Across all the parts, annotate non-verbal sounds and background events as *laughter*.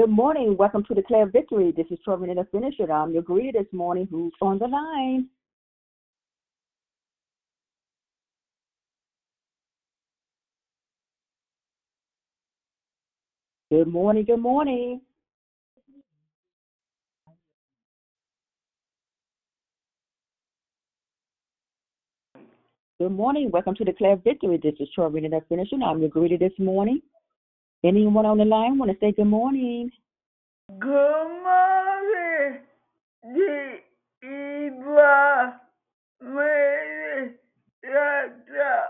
Good morning. Welcome to Declare Victory. This is the Finisher. I'm your greeter this morning. Who's on the line? Good morning. Good morning. Good morning. Welcome to Declare Victory. This is the Finisher. I'm your greeter this morning. Anyone on the line want to say good morning? Good morning, the Eva Mary Yata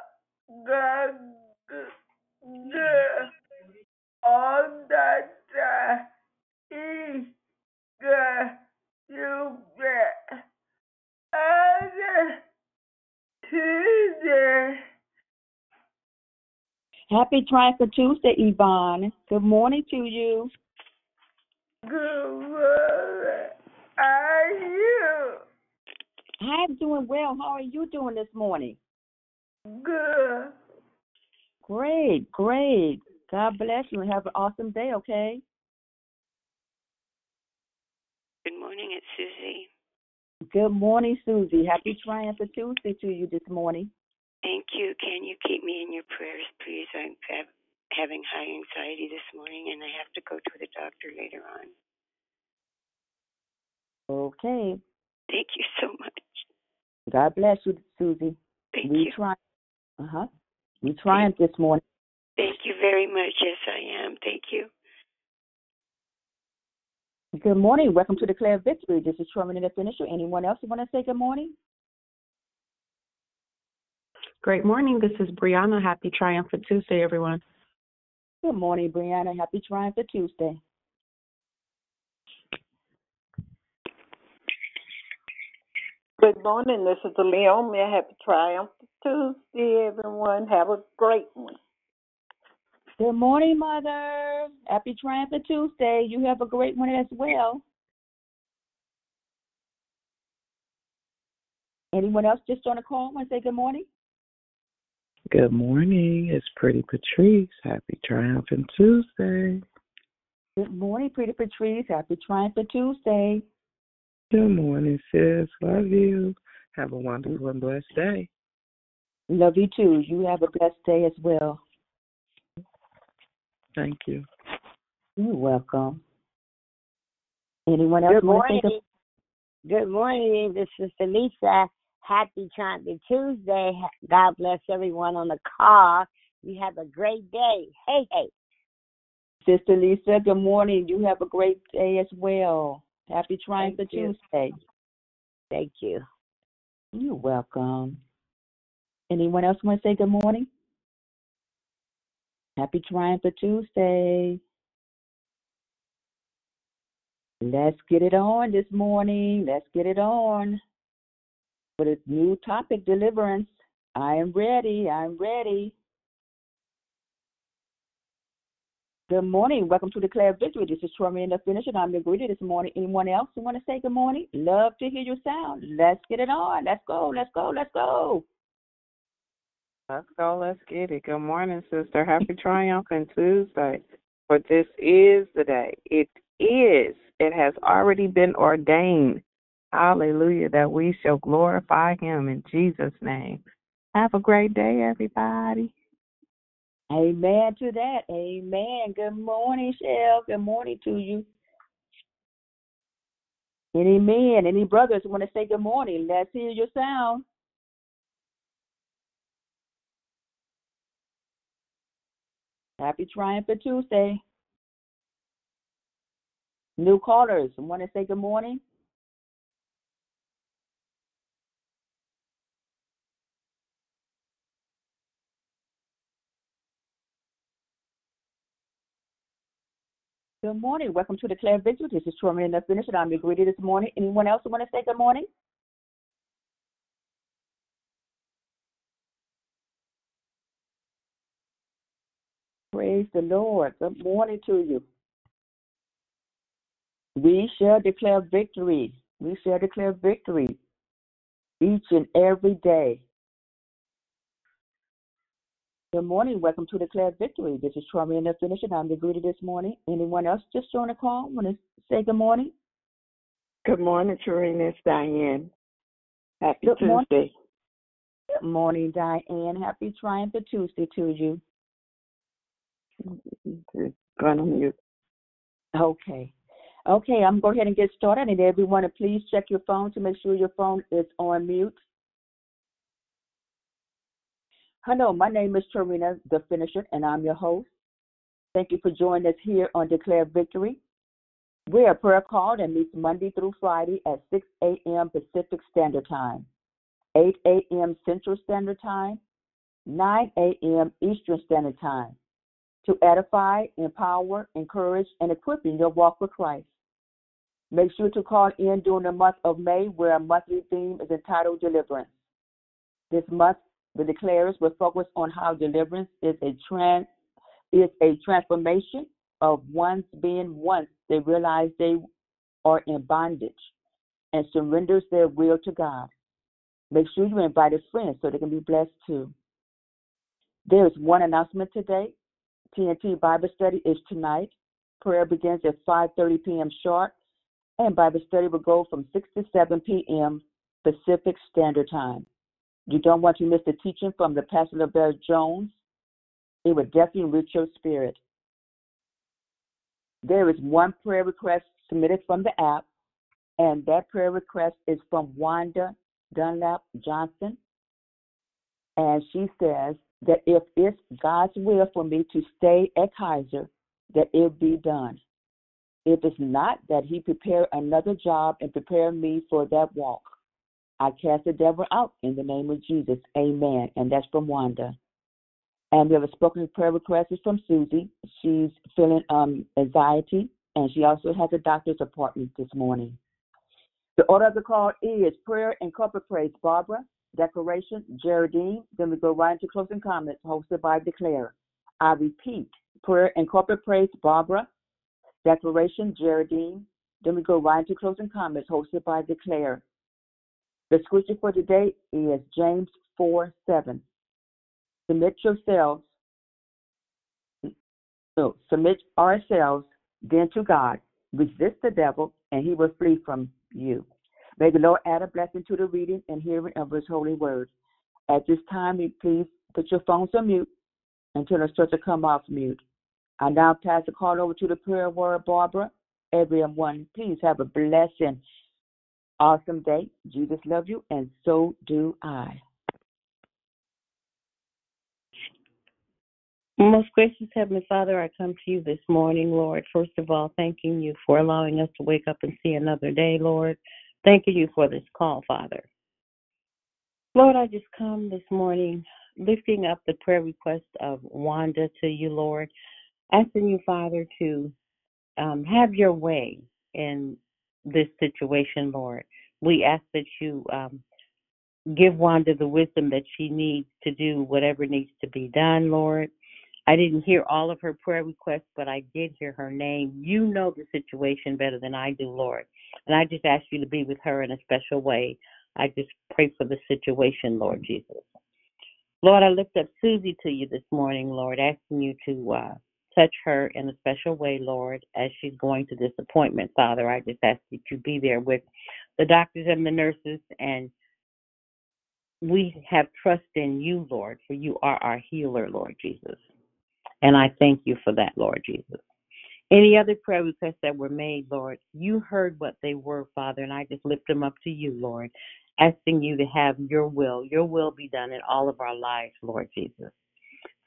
God all that is the get and Tuesday. Happy Triumphant Tuesday, Yvonne. Good morning to you. Good morning. Are you I'm doing well. How are you doing this morning? good? Great, great. God bless you and have an awesome day, okay? Good morning, it's Susie. Good morning, Susie. Happy Triumphant Tuesday to you this morning. Thank you. Can you keep me in your prayers, please? I'm ha- having high anxiety this morning and I have to go to the doctor later on. Okay. Thank you so much. God bless you, Susie. Thank we you. triumph. Uh huh. We triumph this morning. Thank you very much. Yes, I am. Thank you. Good morning. Welcome to Declare Victory. This is Sherman and the Finisher. Anyone else want to say good morning? Great morning. This is Brianna. Happy Triumphant Tuesday, everyone. Good morning, Brianna. Happy Triumphant Tuesday. Good morning. This is Leon. May I Happy Triumph Tuesday, everyone. Have a great one. Good morning, Mother. Happy Triumphant Tuesday. You have a great one as well. Anyone else just on the call want to say good morning? Good morning. It's Pretty Patrice. Happy Triumphant Tuesday. Good morning, Pretty Patrice. Happy Triumphant Tuesday. Good morning, sis. Love you. Have a wonderful and blessed day. Love you too. You have a blessed day as well. Thank you. You're welcome. Anyone else Good want to say morning. Good morning. This is Lisa. Happy Triumphant Tuesday. God bless everyone on the call. You have a great day. Hey, hey. Sister Lisa, good morning. You have a great day as well. Happy you. Tuesday. Thank you. You're welcome. Anyone else want to say good morning? Happy Triumphant Tuesday. Let's get it on this morning. Let's get it on. For this new topic, deliverance. I am ready. I'm ready. Good morning. Welcome to Declare Victory. This is Troy and the Finisher. I'm your greeter this morning. Anyone else who want to say good morning? Love to hear your sound. Let's get it on. Let's go. Let's go. Let's go. Let's go. Let's get it. Good morning, sister. Happy Triumphant Tuesday. For this is the day. It is. It has already been ordained. Hallelujah. That we shall glorify him in Jesus' name. Have a great day, everybody. Amen to that. Amen. Good morning, Shell. Good morning to you. Any men, any brothers want to say good morning? Let's hear your sound. Happy Triumphant Tuesday. New callers want to say good morning? Good morning. Welcome to Declare Victory. This is Truman and the Finisher. I'm your greeter this morning. Anyone else want to say good morning? Praise the Lord. Good morning to you. We shall declare victory. We shall declare victory each and every day. Good morning. Welcome to Declare Victory. This is Troy and the Finish, and I'm the greeter this morning. Anyone else just join the call? Want to say good morning? Good morning, Tarina. It's Diane. Happy Good morning. Tuesday. Good morning, Diane. Happy Triumphant Tuesday to you. Going on mute. Okay. Okay, I'm going to go ahead and get started. And everyone, please check your phone to make sure your phone is on mute. Hello, my name is Tarina, the finisher, and I'm your host. Thank you for joining us here on Declare Victory. We're a prayer call that meets Monday through Friday at 6 a.m. Pacific Standard Time, 8 a.m. Central Standard Time, 9 a.m. Eastern Standard Time to edify, empower, encourage, and equip in your walk with Christ. Make sure to call in during the month of May, where our monthly theme is entitled Deliverance. This month, the declarers will focus on how deliverance is a trans is a transformation of one's being once they realize they are in bondage and surrenders their will to God. Make sure you invite a friend so they can be blessed too. There is one announcement today. TNT Bible study is tonight. Prayer begins at 5:30 p.m. sharp, and Bible study will go from 6 to 7 p.m. Pacific Standard Time. You don't want to miss the teaching from the Pastor LaBelle Jones. It will definitely reach your spirit. There is one prayer request submitted from the app, and that prayer request is from Wanda Dunlap Johnson. And she says that if it's God's will for me to stay at Kaiser, that it be done. If it's not, that he prepare another job and prepare me for that walk. I cast the devil out in the name of Jesus. Amen. And that's from Wanda. And we have a spoken prayer request is from Susie. She's feeling um, anxiety, and she also has a doctor's appointment this morning. The order of the call is prayer and corporate praise. Barbara, declaration, Geraldine. Then we go right into closing comments, hosted by Declare. I repeat, prayer and corporate praise. Barbara, declaration, Geraldine. Then we go right into closing comments, hosted by Declare. The scripture for today is James 4 7. Submit yourselves, no, submit ourselves then to God. Resist the devil, and he will flee from you. May the Lord add a blessing to the reading and hearing of his holy word. At this time, please put your phones on mute until to come off mute. I now pass the call over to the prayer word, Barbara. Everyone, please have a blessing awesome day. Jesus loves you, and so do I. Most gracious Heavenly Father, I come to you this morning, Lord. First of all, thanking you for allowing us to wake up and see another day, Lord. Thanking you for this call, Father. Lord, I just come this morning lifting up the prayer request of Wanda to you, Lord. Asking you, Father, to um, have your way in this situation, Lord. We ask that you um, give Wanda the wisdom that she needs to do whatever needs to be done, Lord. I didn't hear all of her prayer requests, but I did hear her name. You know the situation better than I do, Lord. And I just ask you to be with her in a special way. I just pray for the situation, Lord Jesus. Lord, I lift up Susie to you this morning, Lord, asking you to uh, touch her in a special way, Lord, as she's going to this appointment, Father. I just ask that you be there with the doctors and the nurses and we have trust in you, Lord, for you are our healer, Lord Jesus. And I thank you for that, Lord Jesus. Any other prayer requests that were made, Lord, you heard what they were, Father, and I just lift them up to you, Lord, asking you to have your will, your will be done in all of our lives, Lord Jesus.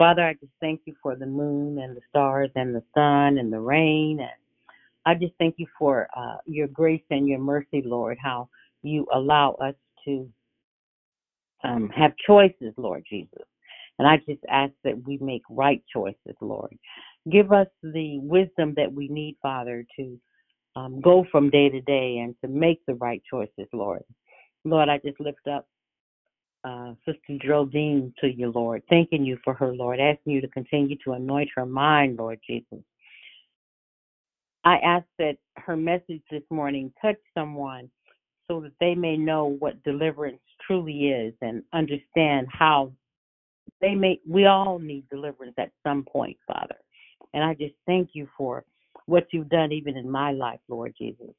Father, I just thank you for the moon and the stars and the sun and the rain. And I just thank you for uh, your grace and your mercy, Lord, how you allow us to um, have choices, Lord Jesus. And I just ask that we make right choices, Lord. Give us the wisdom that we need, Father, to um, go from day to day and to make the right choices, Lord. Lord, I just lift up uh, Sister Geraldine to you, Lord, thanking you for her, Lord, asking you to continue to anoint her mind, Lord Jesus. I ask that her message this morning touch someone so that they may know what deliverance truly is and understand how they may we all need deliverance at some point, Father. And I just thank you for what you've done even in my life, Lord Jesus.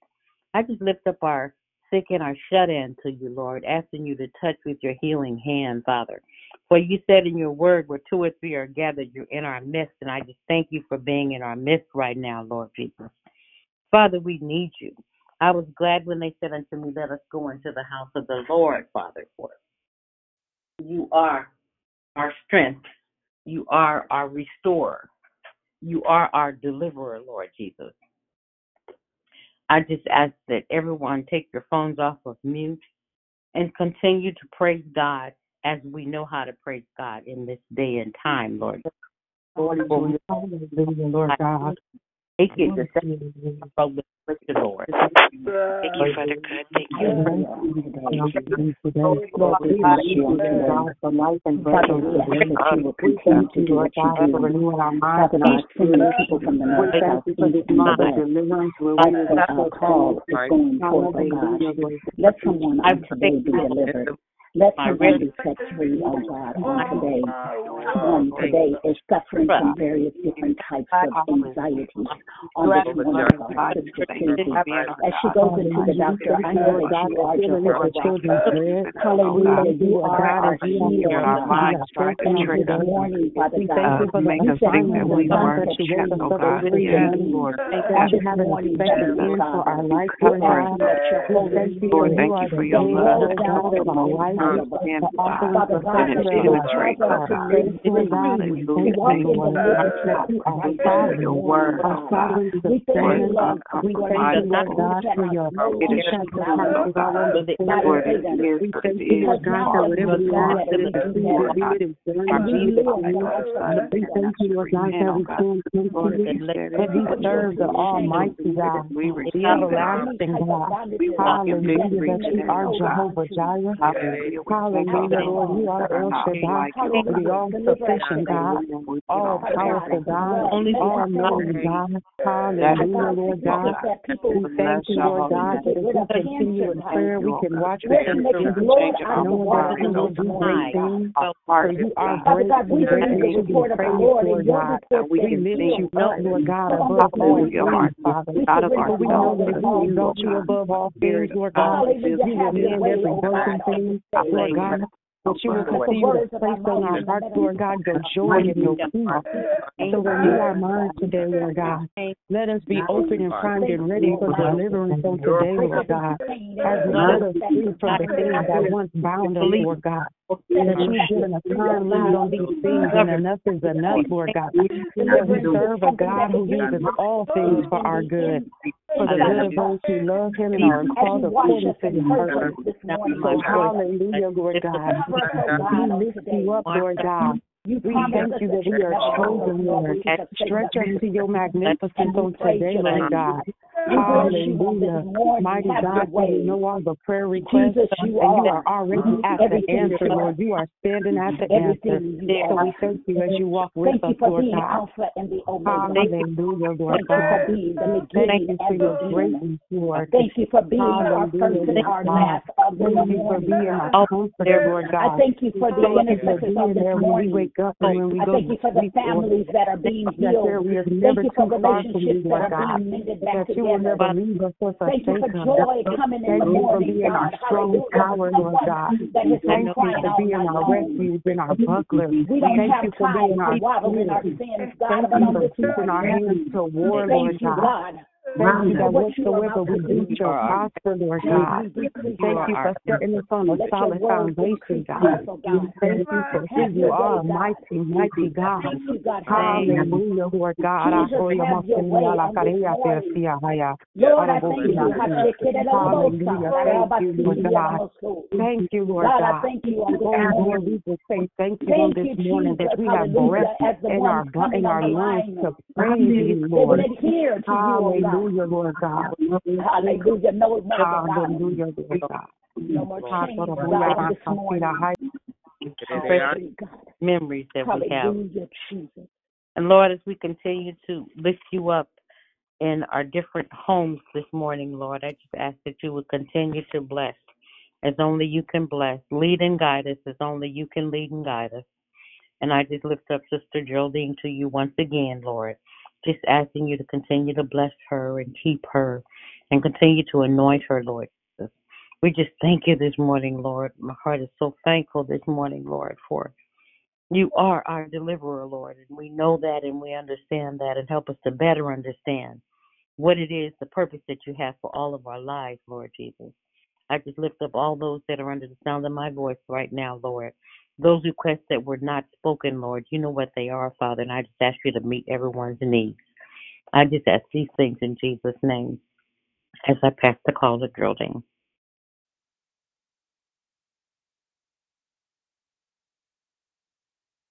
I just lift up our sick and our shut in to you, Lord, asking you to touch with your healing hand, Father. For you said in your word, where two or three are gathered, you're in our midst. And I just thank you for being in our midst right now, Lord Jesus. Father, we need you. I was glad when they said unto me, Let us go into the house of the Lord, Father, for you are our strength. You are our restorer. You are our deliverer, Lord Jesus. I just ask that everyone take your phones off of mute and continue to praise God as we know how to praise God in this day and time, Lord. Lord, Lord, Lord God. Take it the from the Lord. Thank you, Father God. Thank you. Lord, we bless you on today. For life and breath and that you will continue to do what you do. renewing our minds and our spirits, people from the north, south, east, and west. Deliverance, we're waiting for our call is going forth, God. Let someone on today be delivered. Let someone be set free, oh God, on today. One today is suffering from various different types of anxieties on this wonderful Sister Susie. As she goes into the doctor, I know that you are Jehovah Rapha. Hallelujah, you are our healer. Our minds try to trick This morning, Father God, make us think that we were checked, oh God. Yes, Lord. on this morning, Jesus, Father, life, Lord Lord. God, let your Holy thank you for your love. Down from all Um, of us. and Father God, and it that you will penetrates, cause oh us to God. live free, to Hallelujah. walk Thank in you, the Lord. liberty that you are Thank you right for your word, oh God. We thank you, Lord, Lord, uh, we thank compromise, you, Lord God, for your patience, oh God. Lord, it is what it is. Because now that we Lord, know that it is Lord, you, Lord, God, God, and we live, God, for we you, thank you, Lord God, that we can come to Lord, you and let and we serve the Almighty God, the everlasting God. Hallelujah, that you are Jehovah Jireh. Hallelujah, Lord, you are El Shaddai, the all-sufficient God, all-powerful God, all-knowing God. Hallelujah, Lord God. We thank you, Lord God, that if we continue in prayer, we can watch with thanksgiving, knowing that you will do great things. For you are great and greatly to be praised, Lord God. We lift you up, Lord God, above all things, Father. We know that exalt you above all things, Lord God, you will mend every broken thing, Lord God. That you will continue to place on our hearts, Lord God, your joy and your peace. So renew our minds today, Lord God. Let us be open and primed and ready for deliverance on today, Lord God. As we set us free from the things that once bound us, Lord God. That you've given us time limit on these things, and enough is enough, Lord God. That we serve a God who uses all things for our good, for the good of those who love Him and are called according to His purpose. So hallelujah, Lord God. We lift you up, Lord God. We thank you that we are chosen, Lord. Stretch us to your magnificence on today, Lord God. Hallelujah. Mighty God, we know all the prayer requests, uh, and you are already at the answer, Lord. You are standing at the answer. So we thank you as you walk with us, Lord God. Hallelujah, Lord God. Thank you for your greatness, Lord. Thank you for being our first and our God. last Thank you for being our comforter, Lord I thank you for the intercessors of this when we wake up and when we I thank you for the families that are being healed. Thank you for relationships that are God. being mended back That will never leave us or Thank you for joy coming in the morning, being our God. strong tower, Lord God. That has been Thank you for being our refuge and our buckler. Thank you for being our waddle in our shield. Thank you for keeping our hands to war, Lord God. Thank you that you whatsoever we do shall prosper, Lord God. Thank you for setting us on a solid foundation, God. in us, God. Thank you for who you are, mighty, mighty God. Hallelujah. Hallelujah, Lord God. Have your way masemia la on this karea te sia haya. Lord, I thank you. Hallelujah. Thank you, Lord God. Thank you, Lord God, thank you Oh, Lord, we just say thank you on Thank this you, morning that we have breath in our ones bu- coming in our lungs to praise you, Lord. will adhere to you, oh God. Hallelujah, Lord God. Hallelujah. No more denial. Hallelujah, Lord God. No more change, God, Hallelujah. on this morning. memories that we have. Jesus. And Lord, as we continue to lift you up in our different homes this morning, Lord, I just ask that you would continue to bless as only you can bless. Lead and guide us as only you can lead and guide us. And I just lift up Sister Geraldine to you once again, Lord. Just asking you to continue to bless her and keep her and continue to anoint her, Lord Jesus. We just thank you this morning, Lord. My heart is so thankful this morning, Lord, for you are our deliverer, Lord. And we know that and we understand that and help us to better understand what it is, the purpose that you have for all of our lives, Lord Jesus. I just lift up all those that are under the sound of my voice right now, Lord. Those requests that were not spoken, Lord, you know what they are, Father, and I just ask you to meet everyone's needs. I just ask these things in Jesus' name as I pass the call to Geraldine.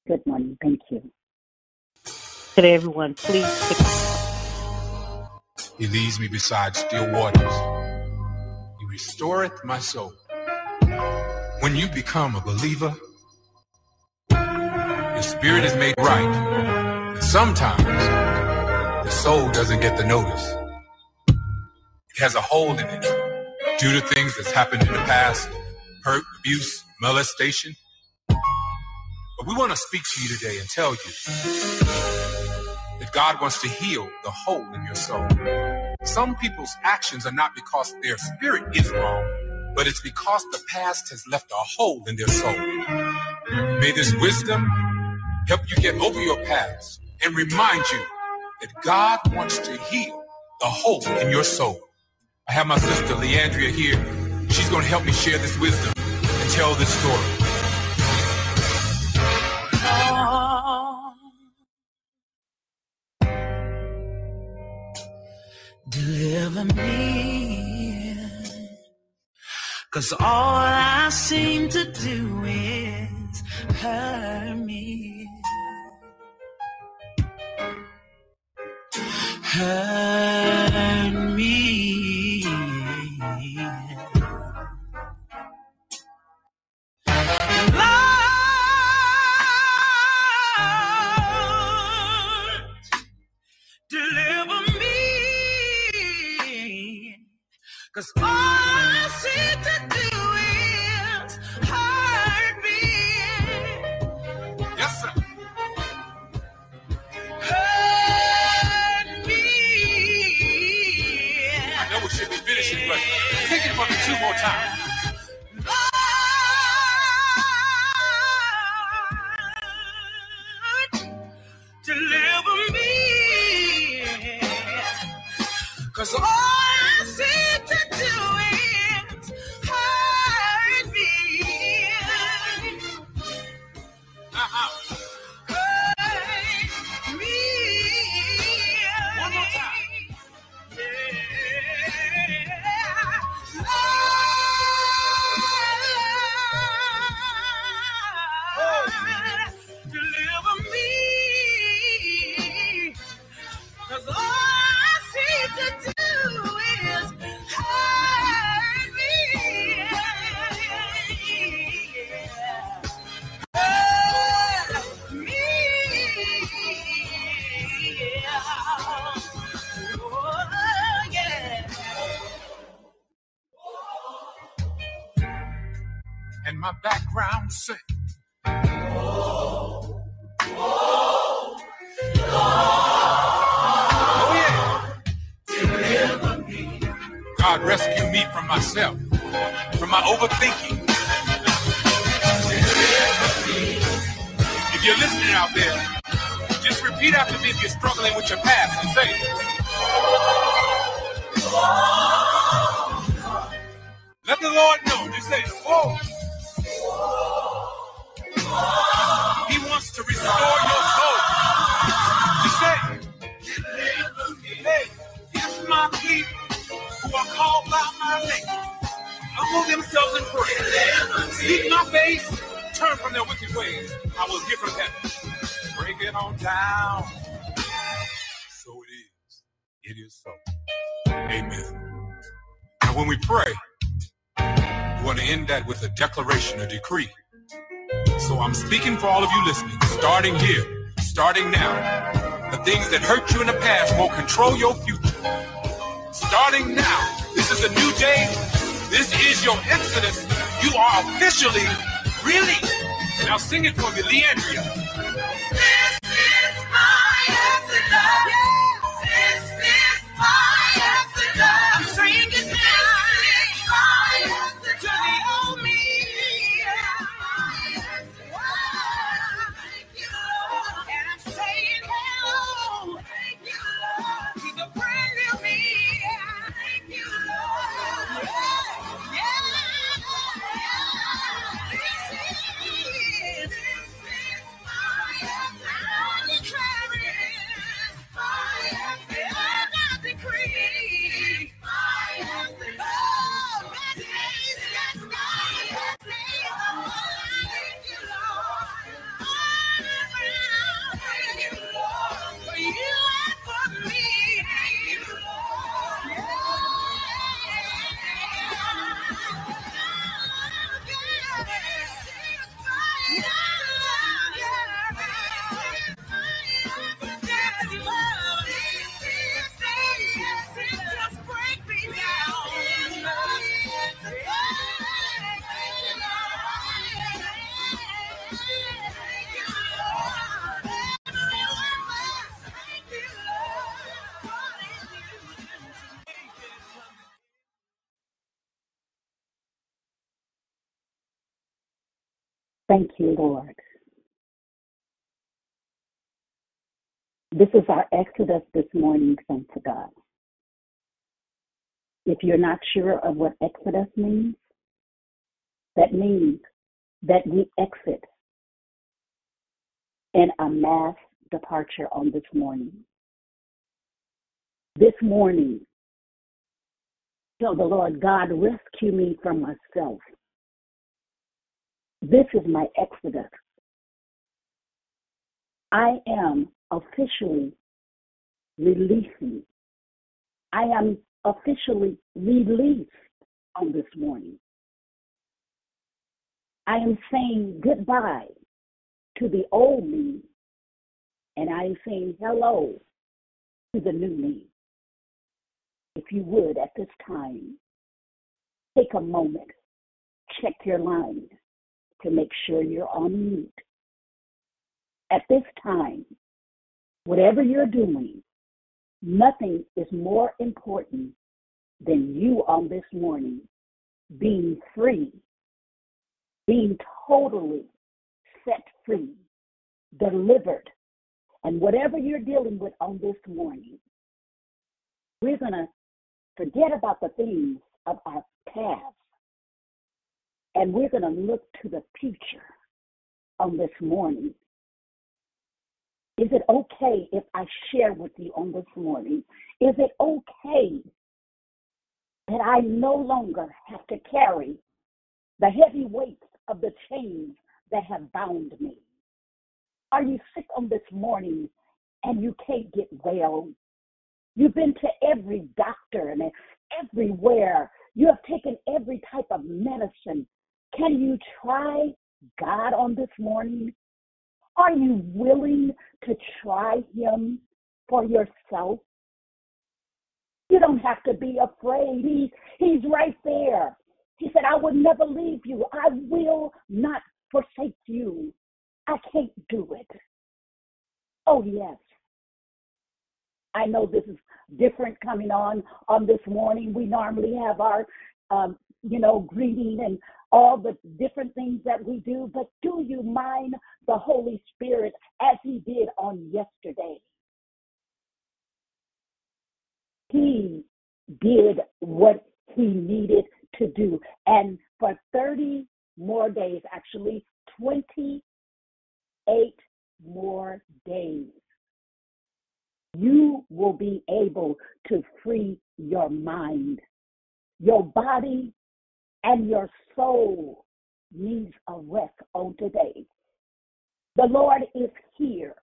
Good morning. Thank you. Could everyone please He leads me beside still waters. He restoreth my soul. When you become a believer, your spirit is made right. And sometimes the soul doesn't get the notice. It has a hole in it due to things that's happened in the past, hurt, abuse, molestation. But we want to speak to you today and tell you that God wants to heal the hole in your soul. Some people's actions are not because their spirit is wrong, but it's because the past has left a hole in their soul. May this wisdom help you get over your past and remind you that God wants to heal the hole in your soul. I have my sister Leandria here. She's going to help me share this wisdom and tell this story. Deliver me. Cause all I seem to do is hurt me. Hurt me. Lord, deliver me. Cause For all of you listening, starting here, starting now. The things that hurt you in the past won't control your future. Starting now, this is a new day. This is your exodus. You are officially released. Now sing it for me, Leandria. Thank you, Lord. This is our exodus this morning, thanks to God. If you're not sure of what exodus means, that means that we exit in a mass departure on this morning. This morning, tell the Lord, God, rescue me from myself. This is my exodus. I am officially releasing. I am officially released on this morning. I am saying goodbye to the old me, and I am saying hello to the new me. If you would, at this time, take a moment, check your line to make sure you're on mute. At this time, whatever you're doing, nothing is more important than you on this morning being free, being totally set free, delivered. And whatever you're dealing with on this morning, we're going to forget about the things of our past and we're going to look to the future on this morning. Is it okay if I share with you on this morning? Is it okay that I no longer have to carry the heavy weight of the chains that have bound me? Are you sick on this morning and you can't get well? You've been to every doctor and everywhere. You have taken every type of medicine. Can you try God on this morning? Are you willing to try Him for yourself? You don't have to be afraid. He, he's right there. He said, I will never leave you. I will not forsake you. I can't do it. Oh, yes. I know this is different coming on on this morning. We normally have our, um, you know, greeting and all the different things that we do, but do you mind the Holy Spirit as He did on yesterday? He did what He needed to do. And for 30 more days, actually 28 more days, you will be able to free your mind. Your body and your soul needs a rest on today. The Lord is here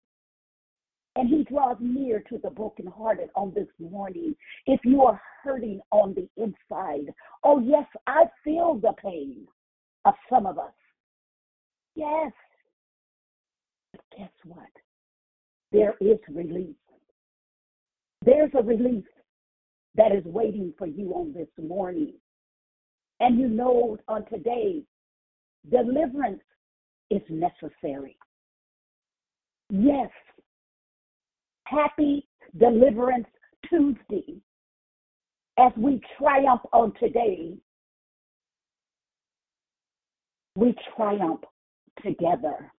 and he draws near to the brokenhearted on this morning. If you are hurting on the inside, oh, yes, I feel the pain of some of us. Yes. But guess what? There is relief. There's a relief that is waiting for you on this morning. And you know on today, deliverance is necessary. Yes. Happy Deliverance Tuesday. As we triumph on today, we triumph together.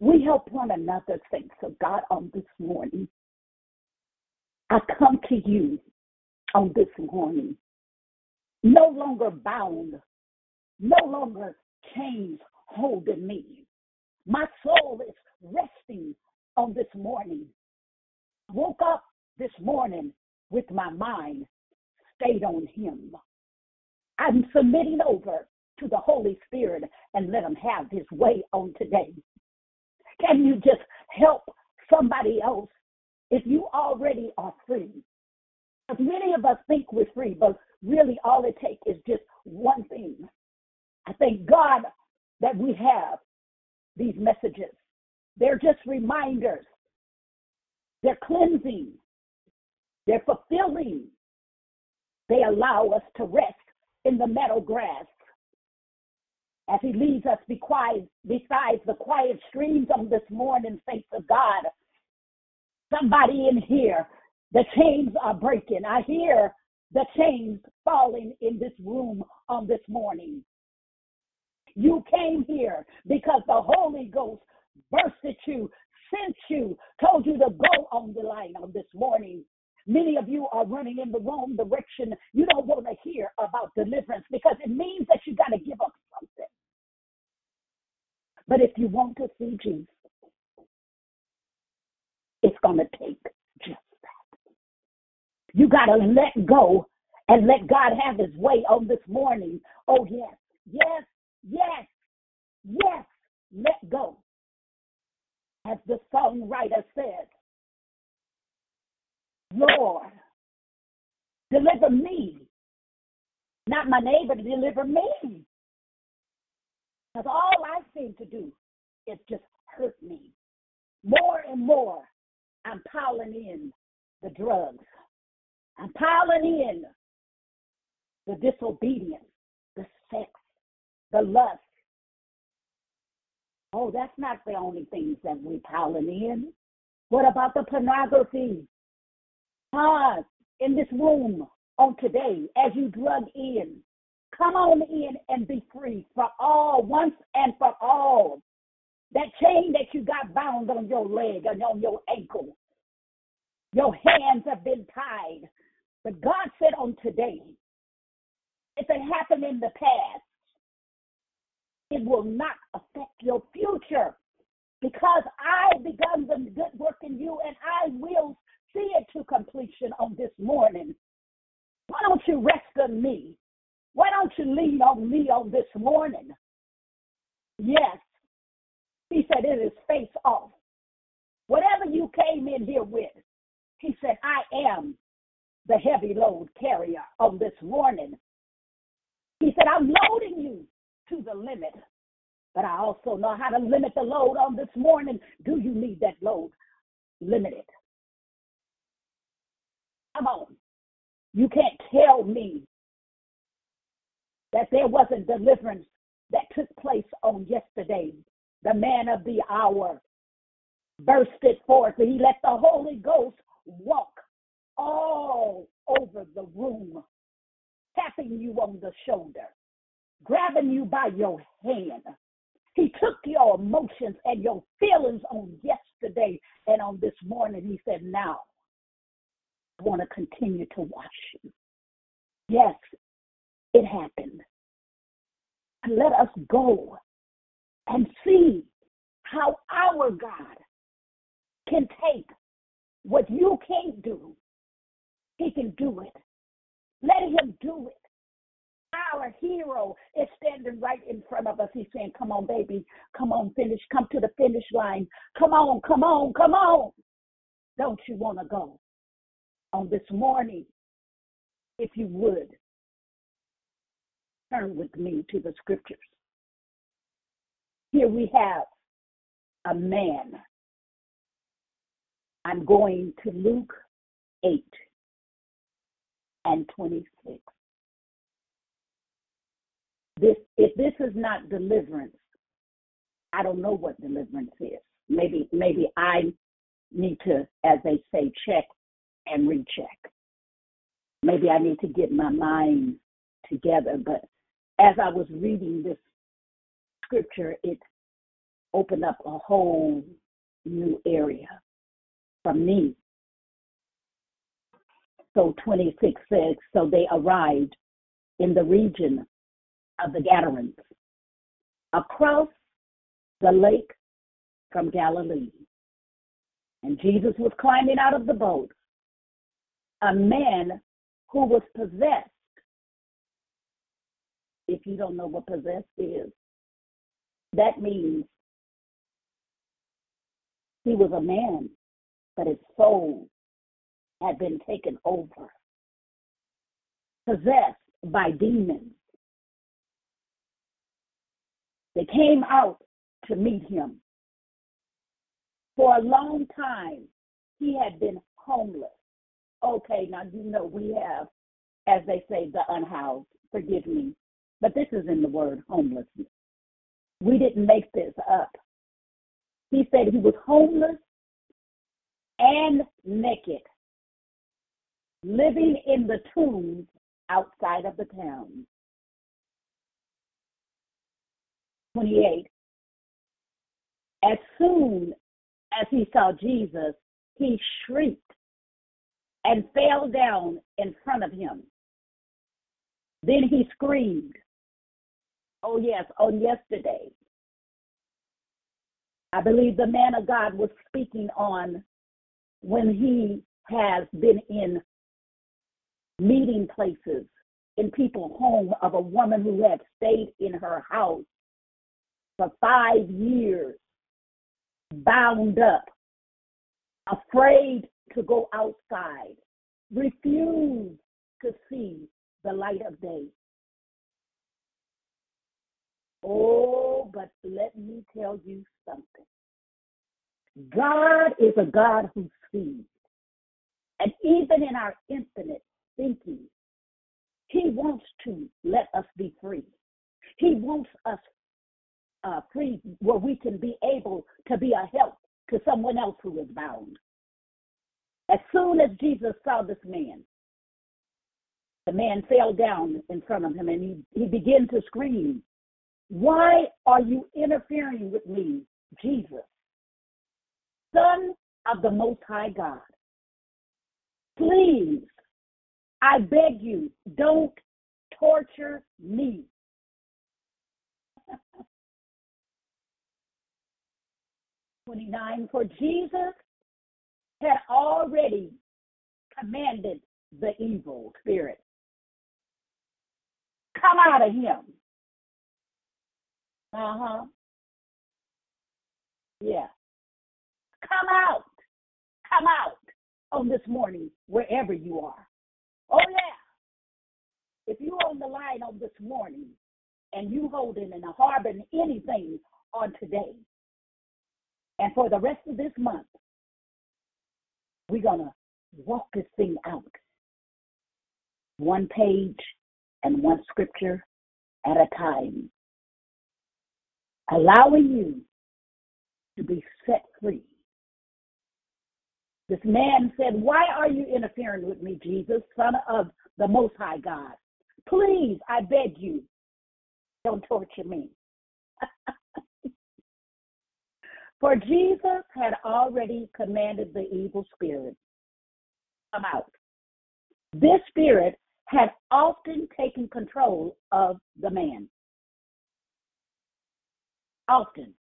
We help one another, thanks to God, on this morning. I come to you on this morning, no longer bound, no longer chains holding me. My soul is resting on this morning. Woke up this morning with my mind stayed on Him. I'm submitting over to the Holy Spirit and let Him have His way on today. Can you just help somebody else if you already are free? Because many of us think we're free, but really all it takes is just one thing. I thank God that we have these messages. They're just reminders. They're cleansing. They're fulfilling. They allow us to rest in the meadow grass as he leads us beside, besides the quiet streams on this morning, thanks of God. Somebody in here, the chains are breaking. I hear the chains falling in this room on this morning. You came here because the Holy Ghost bursted you, sent you, told you to go on the line on this morning. Many of you are running in the wrong direction. You don't want to hear about deliverance because it means that you got to give up something. But if you want to see Jesus, it's going to take. You got to let go and let God have his way on this morning. Oh, yes, yes, yes, yes, let go. As the songwriter says, Lord, deliver me, not my neighbor, deliver me. Because all I seem to do is just hurt me. More and more, I'm piling in the drugs. I'm piling in the disobedience, the sex, the lust. Oh, that's not the only things that we're piling in. What about the pornography? Pause in this room on today, as you drug in, come on in and be free for all, once and for all. That chain that you got bound on your leg and on your ankle, your hands have been tied. But God said on today, if it happened in the past, it will not affect your future because I begun the good work in you and I will see it to completion on this morning. Why don't you rest on me? Why don't you lean on me on this morning? Yes. He said it is face off. Whatever you came in here with, he said, I am the heavy load carrier on this morning. He said, I'm loading you to the limit, but I also know how to limit the load on this morning. Do you need that load limited? Come on. You can't tell me that there wasn't deliverance that took place on yesterday. The man of the hour bursted forth. And he let the Holy Ghost walk all over the room, tapping you on the shoulder, grabbing you by your hand. He took your emotions and your feelings on yesterday and on this morning. He said, Now I want to continue to wash you. Yes, it happened. And let us go and see how our God can take what you can't do. He can do it. Let him do it. Our hero is standing right in front of us. He's saying, Come on, baby. Come on, finish. Come to the finish line. Come on, come on, come on. Don't you want to go? On this morning, if you would, turn with me to the scriptures. Here we have a man. I'm going to Luke 8 and 26. This, if this is not deliverance, I don't know what deliverance is. maybe maybe I need to, as they say, check and recheck. Maybe I need to get my mind together. But as I was reading this scripture, it opened up a whole new area for me. So 26 says, So they arrived in the region of the Gadarenes, across the lake from Galilee. And Jesus was climbing out of the boat. A man who was possessed. If you don't know what possessed is, that means he was a man, but his soul had been taken over, possessed by demons. They came out to meet him. For a long time, he had been homeless. Okay, now you know we have, as they say, the unhoused. Forgive me, but this is in the word homelessness. We didn't make this up. He said he was homeless and naked, living in the tombs outside of the town. 28. As soon as he saw Jesus, he shrieked and fell down in front of him. Then he screamed. Oh, yes, on yesterday. I believe the man of God was speaking on when he has been in meeting places in people's home of a woman who had stayed in her house for five years, bound up, afraid to go outside, refused to see the light of day. Oh, but let me tell you something. God is a God who sees. And even in our infinite thinking, He wants to let us be free. He wants us uh, free where we can be able to be a help to someone else who is bound. As soon as Jesus saw this man, the man fell down in front of him and he, he began to scream, Why are you interfering with me, Jesus, Son of the Most High God? Please, I beg you, don't torture me. *laughs* 29 For Jesus had already commanded the evil spirit come out of him. Uh huh. Yeah. Come out. Come out on this morning, wherever you are. Oh, yeah. If you're on the line on this morning and you holding and harboring anything on today, and for the rest of this month, we're going to walk this thing out one page and one scripture at a time, allowing you to be set free. This man said, Why are you interfering with me, Jesus, Son of the Most High God? Please, I beg you, don't torture me. *laughs* For Jesus had already commanded the evil spirit, come out. This spirit had often taken control of the man. Often.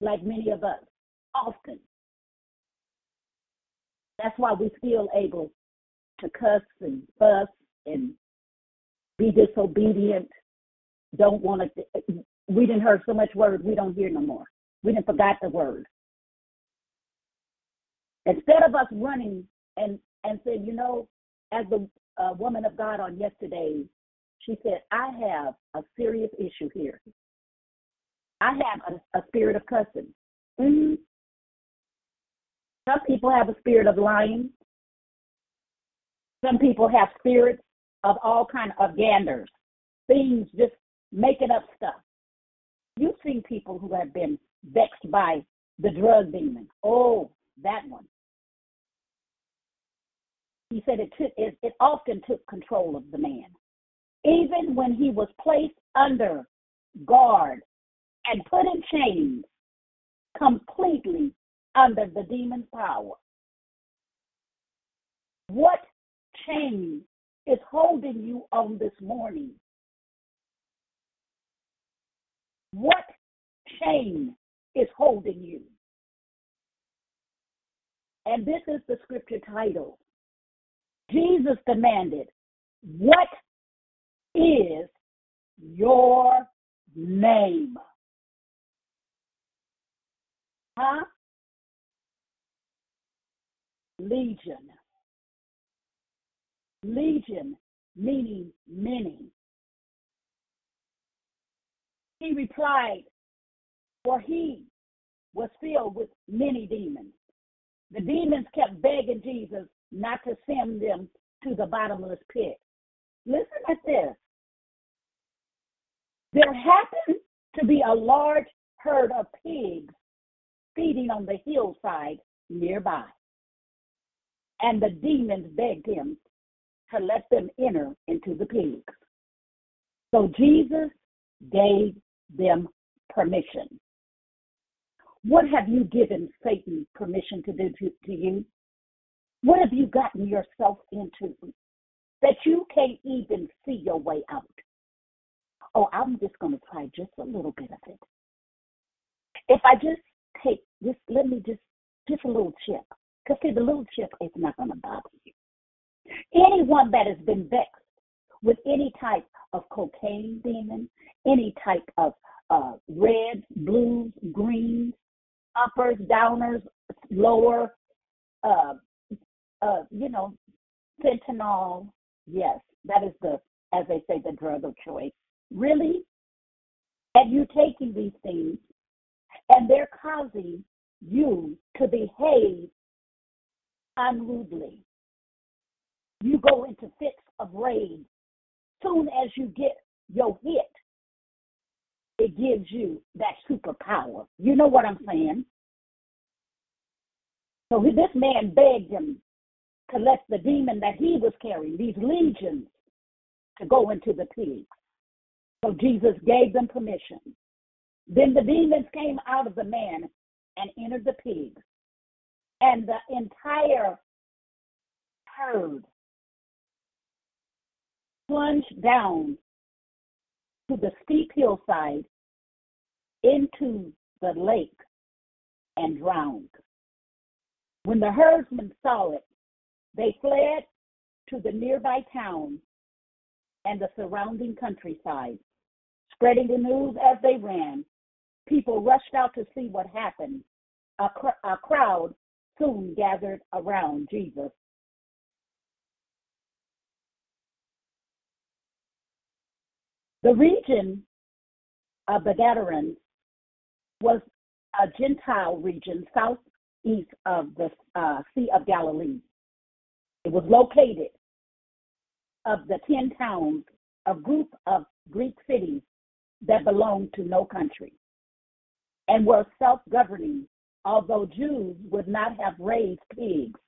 Like many of us. Often. That's why we're still able to cuss and fuss and be disobedient. Don't want to. We didn't hear so much word we don't hear no more. We didn't forgot the word. Instead of us running and and saying, you know, as the uh, woman of God on yesterday, she said, I have a serious issue here. I have a, a spirit of cussing. Mm-hmm. Some people have a spirit of lying. Some people have spirits of all kind of ganders, things just making up stuff. You've seen people who have been vexed by the drug demon. Oh, that one. He said it, took, it, it often took control of the man. Even when he was placed under guard and put in chains, completely under the demon's power. What chain is holding you on this morning? What chain is holding you? And this is the scripture title. Jesus demanded, What is your name? Huh? Legion. Legion meaning many. He replied, For he was filled with many demons. The demons kept begging Jesus not to send them to the bottomless pit. Listen at this. There happened to be a large herd of pigs feeding on the hillside nearby. And the demons begged him to let them enter into the pigs. So Jesus gave them permission. What have you given Satan permission to do to, to you? What have you gotten yourself into that you can't even see your way out? Oh, I'm just going to try just a little bit of it. If I just take just let me just just a little chip, because see, the little chip is not going to bother you. Anyone that has been vexed with any type of cocaine demon, any type of uh, reds, blues, greens, uppers, downers, lower, uh, uh, you know, fentanyl. Yes, that is the, as they say, the drug of choice. Really? And you taking these things and they're causing you to behave unrudely. You go into fits of rage. Soon as you get your hit, it gives you that superpower. You know what I'm saying? So this man begged him to let the demon that he was carrying, these legions, to go into the pigs. So Jesus gave them permission. Then the demons came out of the man and entered the pigs. And the entire herd plunged down to the steep hillside into the lake and drowned. When the herdsmen saw it, they fled to the nearby town and the surrounding countryside, spreading the news as they ran. People rushed out to see what happened. A, cr- a crowd soon gathered around Jesus. The region of the Gadarenes was a Gentile region southeast of the uh, Sea of Galilee. It was located of the ten towns, a group of Greek cities that belonged to no country and were self-governing, although Jews would not have raised pigs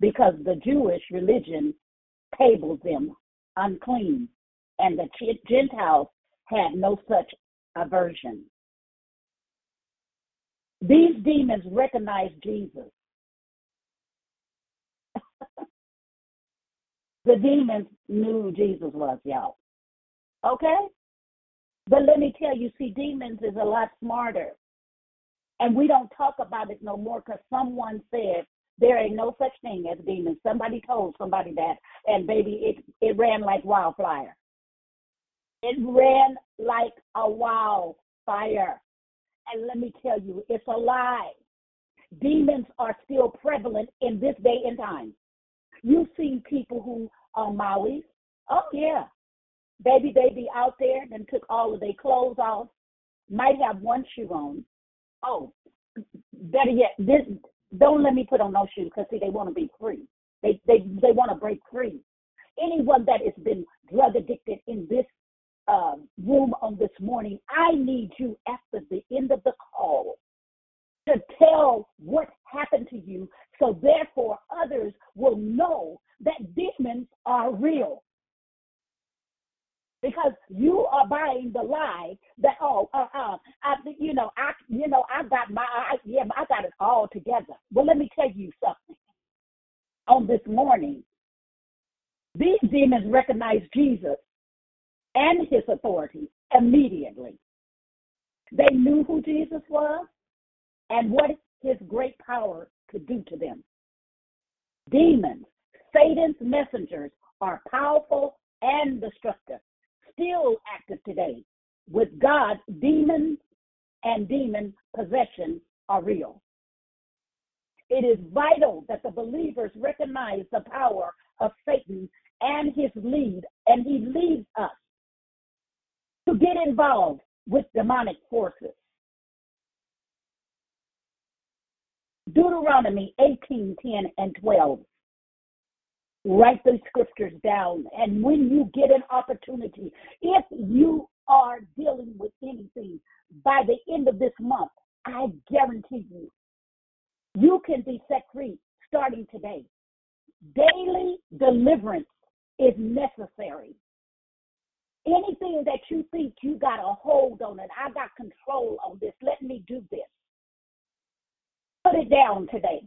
because the Jewish religion tabled them unclean, and the Gentiles had no such aversion. These demons recognized Jesus. *laughs* the demons knew Jesus was, y'all. Okay? But let me tell you, see, demons is a lot smarter. And we don't talk about it no more because someone said there ain't no such thing as demons. Somebody told somebody that, and baby, it, it ran like wildfire. It ran like a wildfire. And let me tell you, it's a lie. Demons are still prevalent in this day and time. You've seen people who are Maoris. Oh, yeah. Baby, they be out there and took all of their clothes off, might have one shoe on. Oh, better yet, this, don't let me put on no shoes because, see, they want to be free. They, they, they want to break free. Anyone that has been drug addicted in this uh, room on this morning, I need you after the end of the call to tell what happened to you so therefore others will know that demons are real. Because you are buying the lie that oh uh, uh I you know I you know I got my I, yeah I got it all together. Well, let me tell you something. On this morning, these demons recognized Jesus and his authority immediately. They knew who Jesus was and what his great power could do to them. Demons, Satan's messengers, are powerful and destructive, still active today. With God, demons and demon possession are real. It is vital that the believers recognize the power of Satan and his lead, and he leads us to get involved with demonic forces. Deuteronomy 18, 10, and 12. Write the scriptures down. And when you get an opportunity, if you are dealing with anything by the end of this month, I guarantee you, you can be set free starting today. Daily deliverance is necessary. Anything that you think you got a hold on it, I got control on this, let me do this. Put it down today.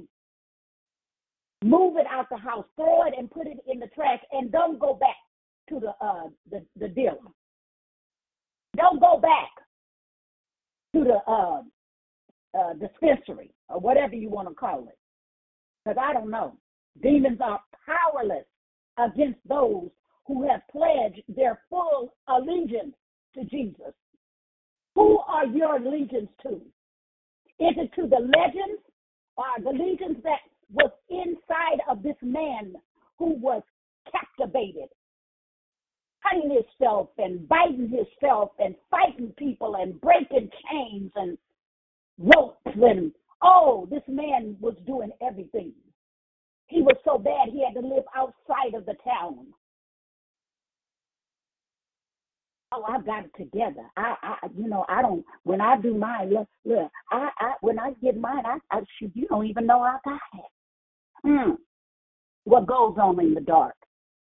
Move it out the house, throw it and put it in the trash, and don't go back to the uh the, the dealer. Don't go back to the uh, uh dispensary or whatever you want to call it. Because I don't know. Demons are powerless against those who have pledged their full allegiance to Jesus. Who are your allegiance to? Is it to the legends or the legions that was inside of this man who was captivated, cutting himself and biting himself and fighting people and breaking chains and ropes and oh, this man was doing everything. He was so bad he had to live outside of the town. Oh, I got it together. I, I, you know, I don't. When I do mine, look, look. I, I, when I get mine, I, I shoot. You don't even know I got it. Hmm. What goes on in the dark,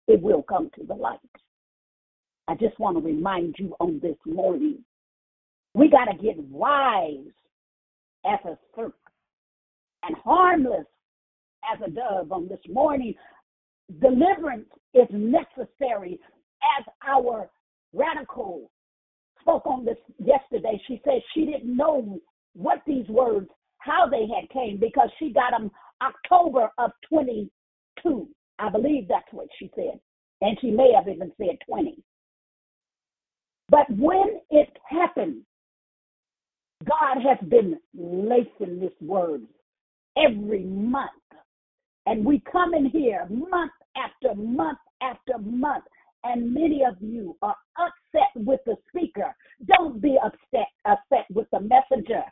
it will come to the light. I just want to remind you on this morning, we got to get wise as a serpent and harmless as a dove on this morning. Deliverance is necessary as our radical spoke on this yesterday. She said she didn't know what these words, how they had came, because she got them October of 22. I believe that's what she said. And she may have even said 20. But when it happened, God has been lacing this word every month. And we come in here month after month after month and many of you are upset with the speaker. Don't be upset upset with the messenger.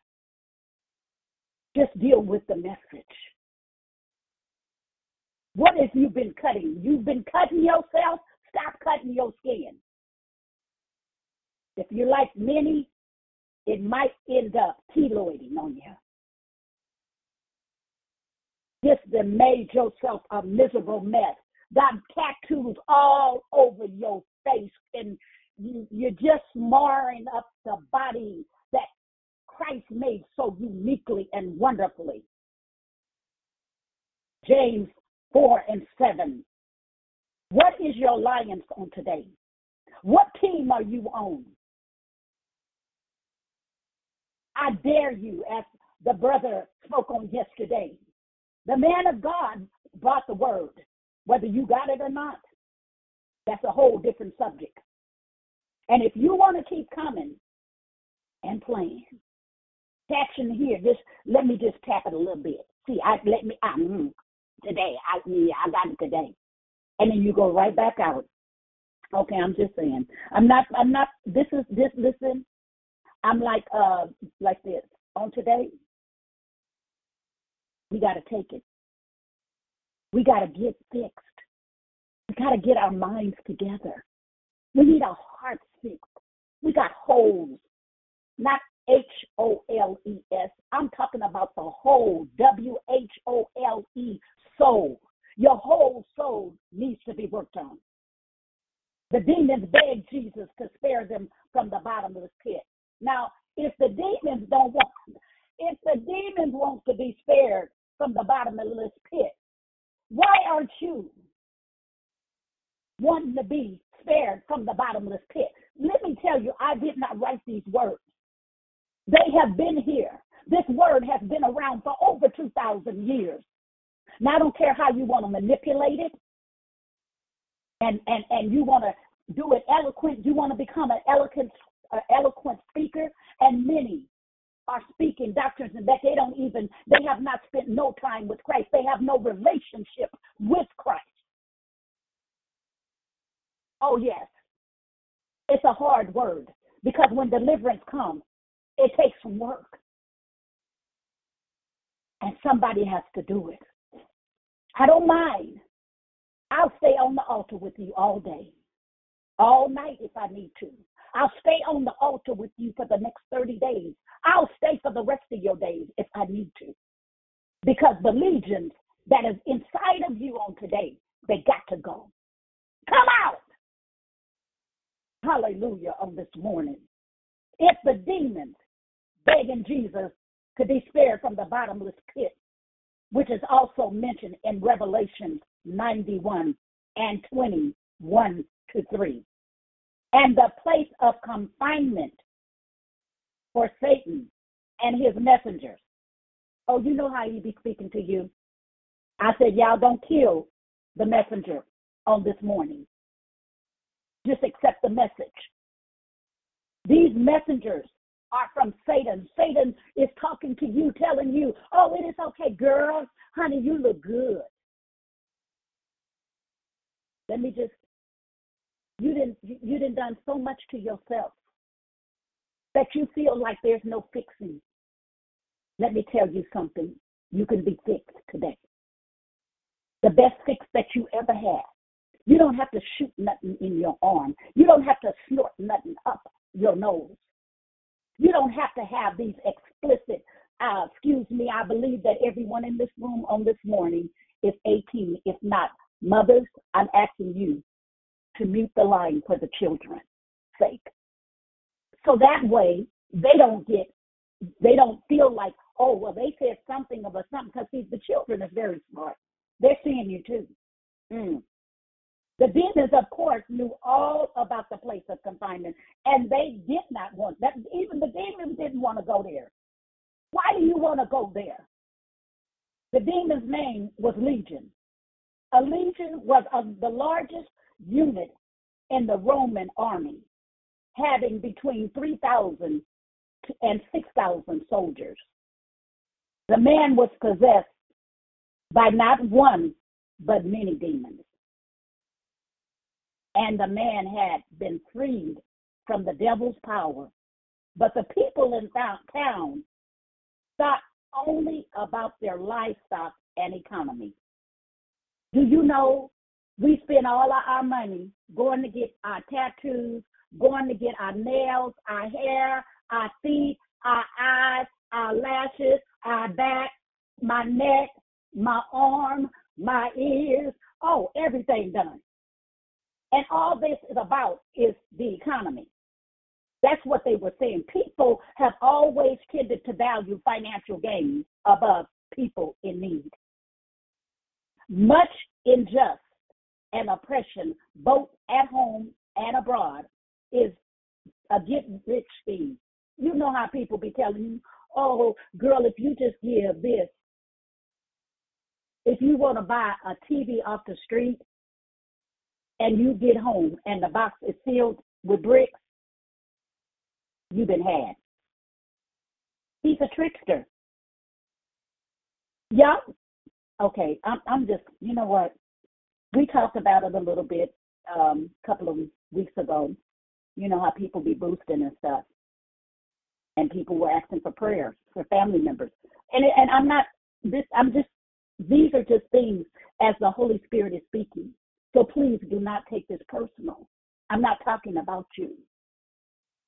Just deal with the message. What have you been cutting? You've been cutting yourself? Stop cutting your skin. If you're like many, it might end up keloiding on you. Just made yourself a miserable mess got tattoos all over your face, and you, you're just marring up the body that Christ made so uniquely and wonderfully. James 4 and 7. What is your alliance on today? What team are you on? I dare you, as the brother spoke on yesterday. The man of God brought the word. Whether you got it or not, that's a whole different subject. And if you want to keep coming and playing, action here, just let me just tap it a little bit. See, I let me I, mm, today. I yeah, I got it today, and then you go right back out. Okay, I'm just saying. I'm not. I'm not. This is this. Listen, I'm like uh like this on today. We got to take it we got to get fixed. We got to get our minds together. We need our hearts fixed. We got holes, not H O L E S. I'm talking about the whole W H O L E soul. Your whole soul needs to be worked on. The demons begged Jesus to spare them from the bottomless pit. Now, if the demons don't want, if the demons want to be spared from the bottomless pit, why aren't you wanting to be spared from the bottomless pit? Let me tell you, I did not write these words. They have been here. This word has been around for over 2,000 years. Now, I don't care how you want to manipulate it and, and, and you want to do it eloquent, you want to become an eloquent, uh, eloquent speaker, and many are speaking doctrines and that they don't even, they have not spent no time with Christ. They have no relationship with Christ. Oh, yes. It's a hard word because when deliverance comes, it takes work. And somebody has to do it. I don't mind. I'll stay on the altar with you all day, all night if I need to. I'll stay on the altar with you for the next 30 days. I'll stay for the rest of your days if I need to. Because the legions that is inside of you on today, they got to go. Come out. Hallelujah on this morning. If the demons begging Jesus to be spared from the bottomless pit, which is also mentioned in Revelation 91 and 21 to 3. And the place of confinement for Satan and his messengers. Oh, you know how he be speaking to you. I said, y'all don't kill the messenger on this morning. Just accept the message. These messengers are from Satan. Satan is talking to you, telling you, oh, it is okay, girl. Honey, you look good. Let me just you didn't you didn't done so much to yourself that you feel like there's no fixing. Let me tell you something. You can be fixed today. The best fix that you ever had. You don't have to shoot nothing in your arm. You don't have to snort nothing up your nose. You don't have to have these explicit, uh, excuse me, I believe that everyone in this room on this morning is 18. If not, mothers, I'm asking you to mute the line for the children's sake. So that way they don't get, they don't feel like, oh, well, they said something of a something, because see, the children are very smart. They're seeing you too. Mm. The demons, of course, knew all about the place of confinement, and they did not want that. Even the demons didn't want to go there. Why do you want to go there? The demon's name was Legion. A legion was the largest unit in the Roman army, having between 3,000 and 6,000 soldiers. The man was possessed by not one, but many demons. And the man had been freed from the devil's power. But the people in town thought only about their livestock and economy. Do you know we spend all of our money going to get our tattoos, going to get our nails, our hair, our feet, our eyes, our lashes, our back, my neck, my arm, my ears, oh, everything done. And all this is about is the economy. That's what they were saying. People have always tended to value financial gain above people in need. Much injustice and oppression, both at home and abroad, is a get rich scheme. You know how people be telling you, oh, girl, if you just give this, if you want to buy a TV off the street and you get home and the box is sealed with bricks, you've been had. He's a trickster. Yeah. Okay, I'm, I'm just, you know what? we talked about it a little bit um, a couple of weeks ago. You know how people be boosting and stuff, and people were asking for prayers for family members. And and I'm not this. I'm just these are just things as the Holy Spirit is speaking. So please do not take this personal. I'm not talking about you.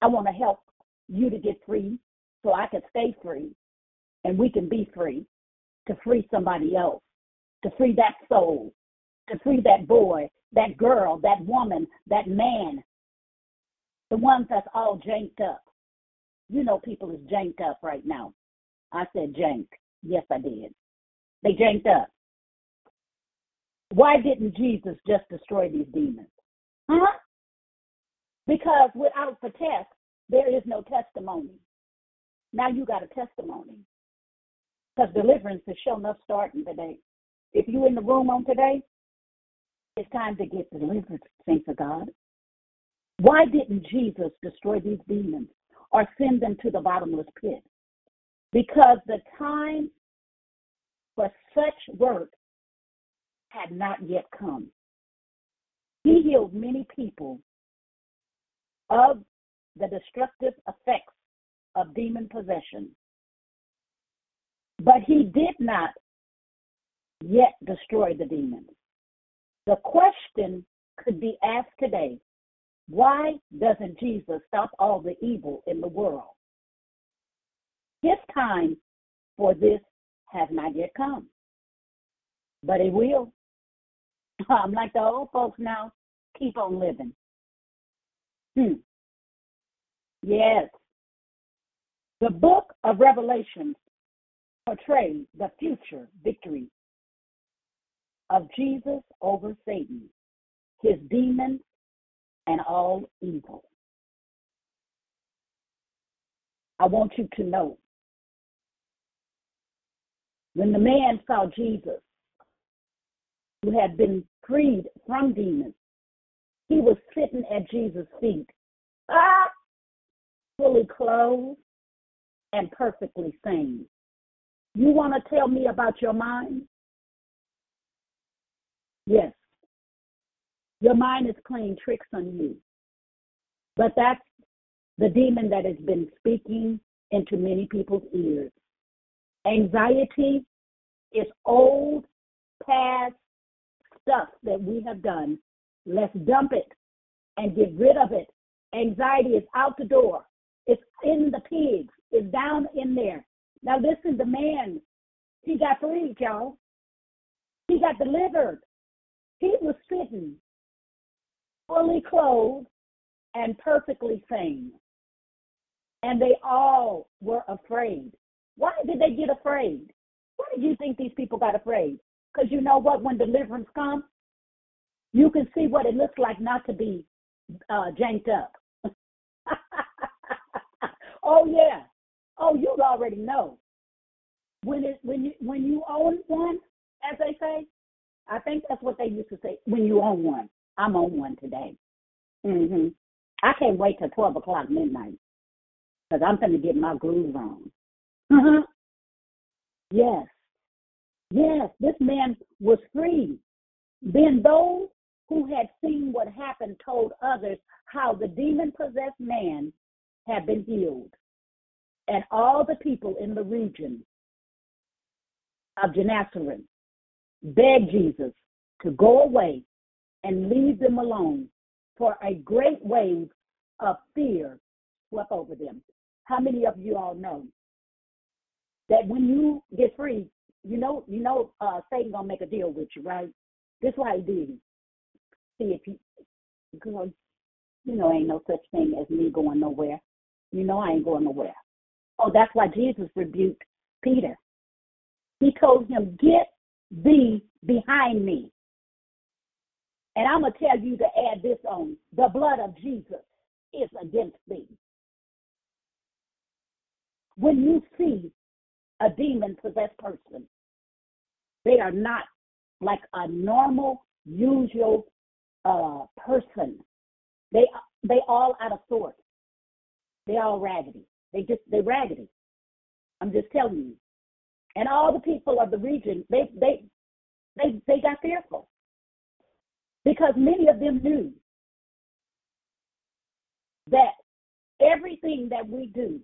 I want to help you to get free so I can stay free and we can be free to free somebody else, to free that soul, to free that boy, that girl, that woman, that man, the ones that's all janked up. You know, people is janked up right now. I said jank. Yes, I did. They janked up. Why didn't Jesus just destroy these demons? Huh? Because without the test, there is no testimony. Now you got a testimony. Because deliverance is showing up starting today. If you in the room on today, it's time to get delivered, saints of God. Why didn't Jesus destroy these demons or send them to the bottomless pit? Because the time for such work had not yet come. He healed many people of the destructive effects of demon possession. But he did not yet destroy the demons. The question could be asked today why doesn't Jesus stop all the evil in the world? His time for this has not yet come, but it will. *laughs* I'm like the old folks now, keep on living. Hmm. Yes. The book of Revelation portrays the future victory of Jesus over Satan, his demons, and all evil. I want you to know when the man saw Jesus, who had been freed from demons, he was sitting at Jesus' feet, ah, fully clothed and perfectly sane. You want to tell me about your mind? Yes. Your mind is playing tricks on you. But that's the demon that has been speaking into many people's ears. Anxiety is old, past stuff that we have done. Let's dump it and get rid of it. Anxiety is out the door. It's in the pigs. It's down in there. Now listen, the man, he got freed, y'all. He got delivered. He was sitting fully clothed and perfectly sane. And they all were afraid. Why did they get afraid? Why did you think these people got afraid? Because you know what? When deliverance comes, you can see what it looks like not to be uh, janked up. *laughs* oh yeah. Oh, you already know. When it when you when you own one, as they say, I think that's what they used to say. When you own one, I'm on one today. Mhm. I can't wait till twelve o'clock midnight because I'm going to get my groove on. Uh-huh. Yes. Yes, this man was free. Then those who had seen what happened told others how the demon possessed man had been healed. And all the people in the region of Gennesaret begged Jesus to go away and leave them alone, for a great wave of fear swept over them. How many of you all know that when you get free, you know, you know, uh, Satan gonna make a deal with you, right? This is why he did. See if you, girl, you know, ain't no such thing as me going nowhere. You know, I ain't going nowhere. Oh, that's why Jesus rebuked Peter. He told him, "Get thee behind me." And I'm gonna tell you to add this on: the blood of Jesus is against thee. When you see a demon possessed person, they are not like a normal, usual uh, person. They they all out of sorts. They all raggedy. They just they raggedy. I'm just telling you. And all the people of the region, they they they they got fearful because many of them knew that everything that we do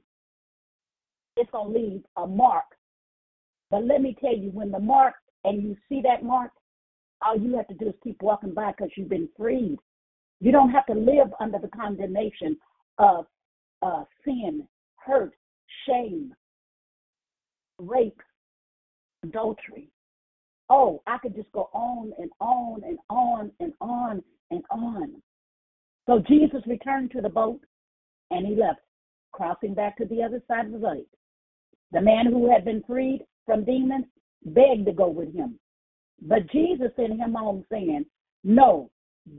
is going to leave a mark. But let me tell you, when the mark and you see that mark, all you have to do is keep walking by because you've been freed. You don't have to live under the condemnation of uh, sin, hurt, shame, rape, adultery. Oh, I could just go on and on and on and on and on. So Jesus returned to the boat and he left, crossing back to the other side of the lake. The man who had been freed from demons begged to go with him. But Jesus sent him home saying, No,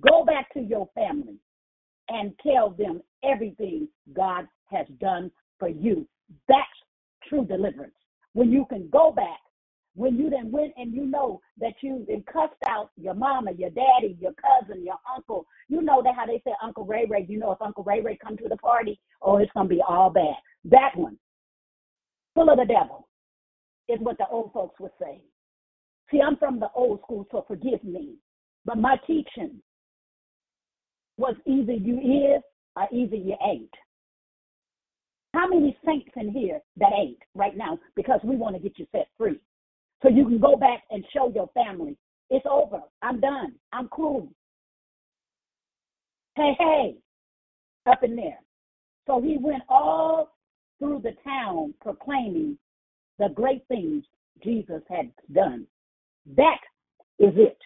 go back to your family and tell them everything God has done for you. That's true deliverance. When you can go back, when you then went and you know that you then cussed out your mama, your daddy, your cousin, your uncle. You know that how they say Uncle Ray Ray. You know if Uncle Ray Ray come to the party, oh, it's gonna be all bad. That one, full of the devil, is what the old folks would say. See, I'm from the old school, so forgive me. But my teaching was either you is or either you ain't. How many saints in here that ain't right now because we want to get you set free? So you can go back and show your family it's over. I'm done. I'm cool. Hey, hey, up in there. So he went all through the town proclaiming the great things Jesus had done. That is it.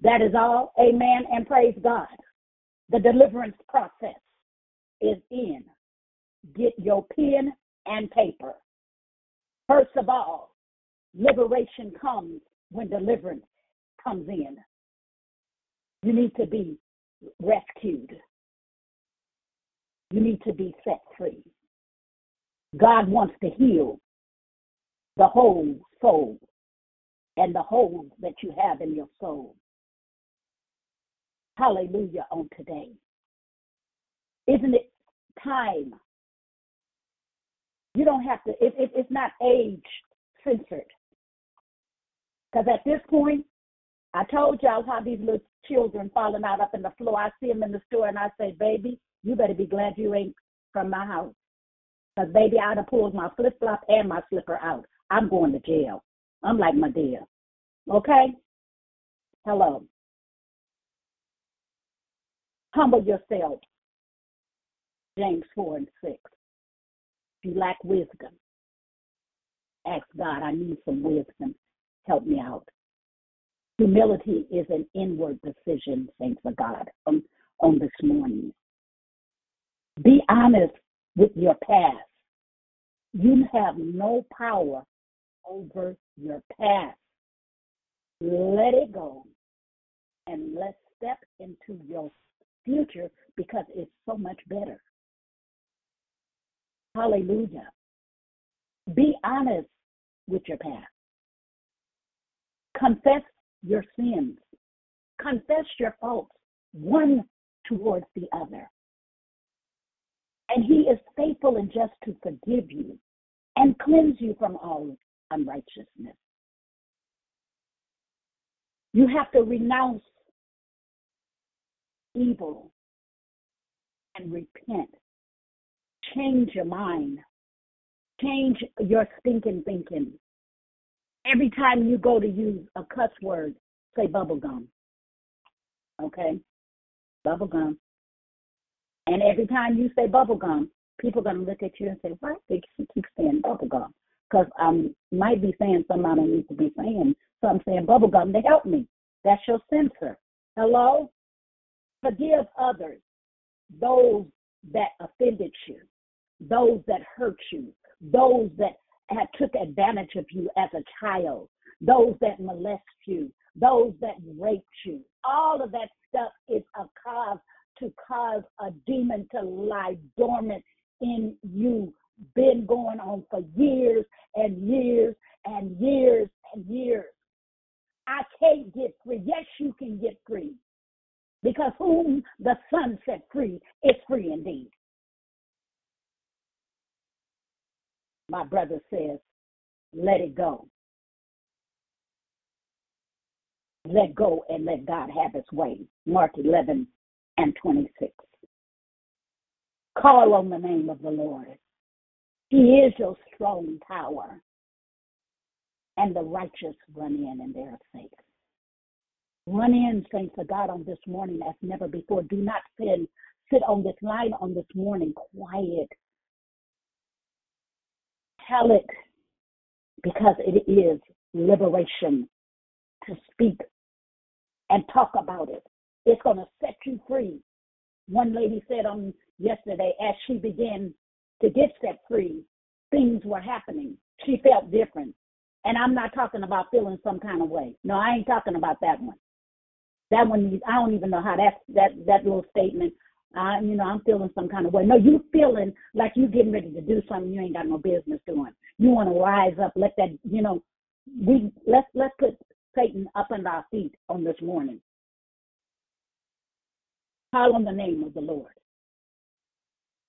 That is all. Amen and praise God. The deliverance process is in. Get your pen and paper. First of all, liberation comes when deliverance comes in. You need to be rescued. You need to be set free. God wants to heal the whole soul and the hole that you have in your soul. Hallelujah on today. Isn't it time? You don't have to, it, it, it's not age censored. Because at this point, I told y'all how these little children falling out up in the floor. I see them in the store and I say, baby, you better be glad you ain't from my house. Because, baby, I'd have pulled my flip flop and my slipper out. I'm going to jail. I'm like my dear. Okay? Hello. Humble yourself. James 4 and 6. If you lack wisdom, ask God, I need some wisdom. Help me out. Humility is an inward decision, thanks to God, on, on this morning. Be honest with your past. You have no power over your past. Let it go and let's step into your future because it's so much better. Hallelujah. Be honest with your past. Confess your sins. Confess your faults one towards the other. And he is faithful and just to forgive you and cleanse you from all unrighteousness. You have to renounce evil and repent. Change your mind. Change your stinking thinking. Every time you go to use a cuss word, say bubblegum. Okay? Bubblegum. And every time you say bubblegum, people are going to look at you and say, why did she keep saying bubblegum? Because I um, might be saying something I don't need to be saying. So I'm saying bubblegum to help me. That's your censor. Hello? Forgive others, those that offended you, those that hurt you, those that had took advantage of you as a child, those that molest you, those that raped you. All of that stuff is a cause to cause a demon to lie dormant in you. Been going on for years and years and years and years. I can't get free. Yes, you can get free. Because whom the Son set free is free indeed. My brother says, let it go. Let go and let God have his way. Mark 11 and 26. Call on the name of the Lord. He is your strong tower, and the righteous run in and they are safe. Run in, saints of God, on this morning as never before. Do not sit, sit on this line on this morning quiet. Tell it because it is liberation to speak and talk about it. It's going to set you free. One lady said on yesterday, as she began to get set free, things were happening. She felt different. And I'm not talking about feeling some kind of way. No, I ain't talking about that one. That one, I don't even know how that that that little statement. I, you know, I'm feeling some kind of way. No, you feeling like you getting ready to do something you ain't got no business doing. You want to rise up. Let that, you know, we let's let's put Satan up under our feet on this morning. Call on the name of the Lord.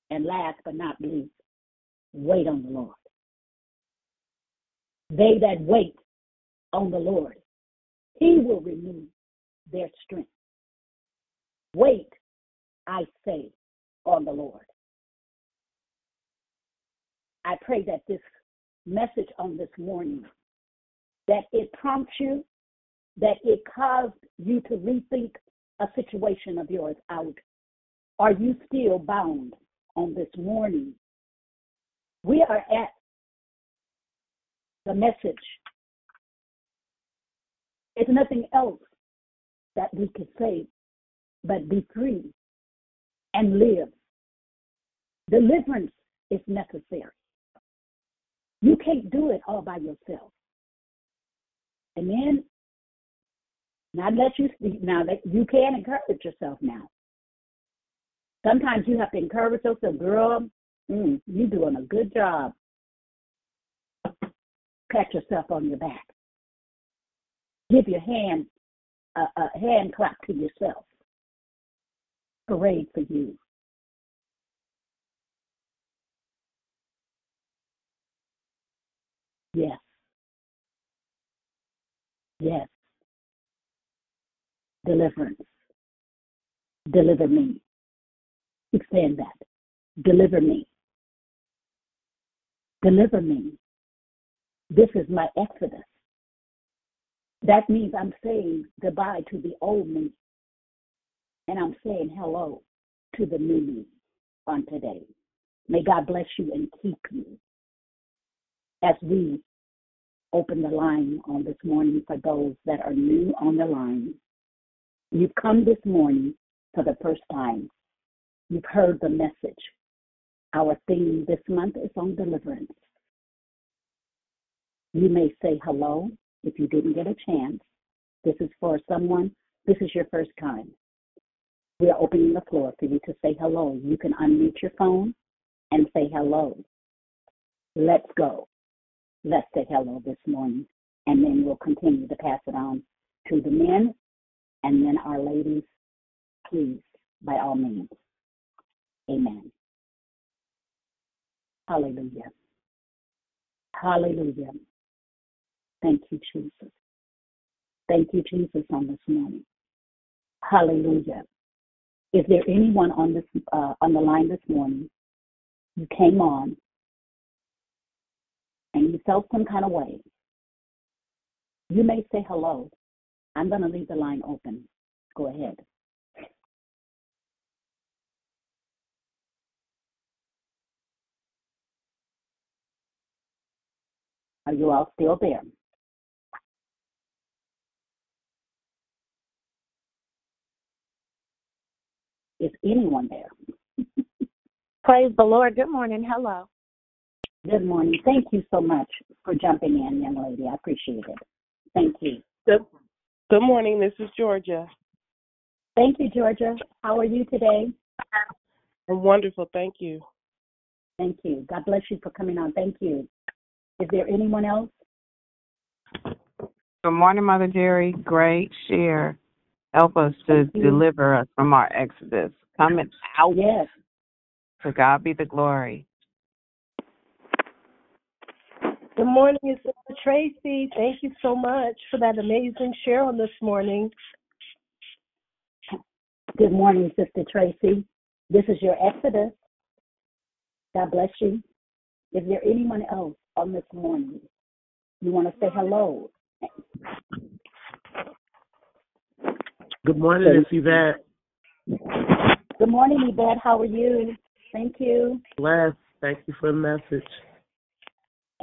And last but not least, wait on the Lord. They that wait on the Lord, He will renew their strength. Wait, I say, on the Lord. I pray that this message on this morning, that it prompts you, that it caused you to rethink a situation of yours out. Are you still bound on this morning? We are at the message. It's nothing else that we can say but be free and live. Deliverance is necessary. You can't do it all by yourself. Amen. Now let you speak. Now that you can encourage yourself now. Sometimes you have to encourage yourself, girl. Mm, you're doing a good job. Pat yourself on your back. Give your hand a, a hand clap to yourself. Parade for you. Yes. Yes. Deliverance. Deliver me. Saying that. Deliver me. Deliver me. This is my exodus. That means I'm saying goodbye to the old me and I'm saying hello to the new me on today. May God bless you and keep you as we open the line on this morning for those that are new on the line. You've come this morning for the first time. You've heard the message. Our theme this month is on deliverance. You may say hello if you didn't get a chance. This is for someone, this is your first time. We are opening the floor for you to say hello. You can unmute your phone and say hello. Let's go. Let's say hello this morning, and then we'll continue to pass it on to the men and then our ladies. Please, by all means. Amen. Hallelujah. Hallelujah. Thank you, Jesus. Thank you, Jesus, on this morning. Hallelujah. Is there anyone on this uh, on the line this morning you came on and you felt some kind of way? You may say hello. I'm going to leave the line open. Go ahead. Are you all still there? Is anyone there? *laughs* Praise the Lord. Good morning. Hello. Good morning. Thank you so much for jumping in, young lady. I appreciate it. Thank you. Good, good morning. This is Georgia. Thank you, Georgia. How are you today? I'm wonderful. Thank you. Thank you. God bless you for coming on. Thank you. Is there anyone else? Good morning, Mother Jerry. Great share. Help us to deliver us from our exodus. Coming out. Yes. To God be the glory. Good morning, it's Sister Tracy. Thank you so much for that amazing share on this morning. Good morning, Sister Tracy. This is your Exodus. God bless you. Is there anyone else on this morning you want to say hello? Good morning, it's Yvette. Good morning, Yvette. How are you? Thank you. Bless. Thank you for the message.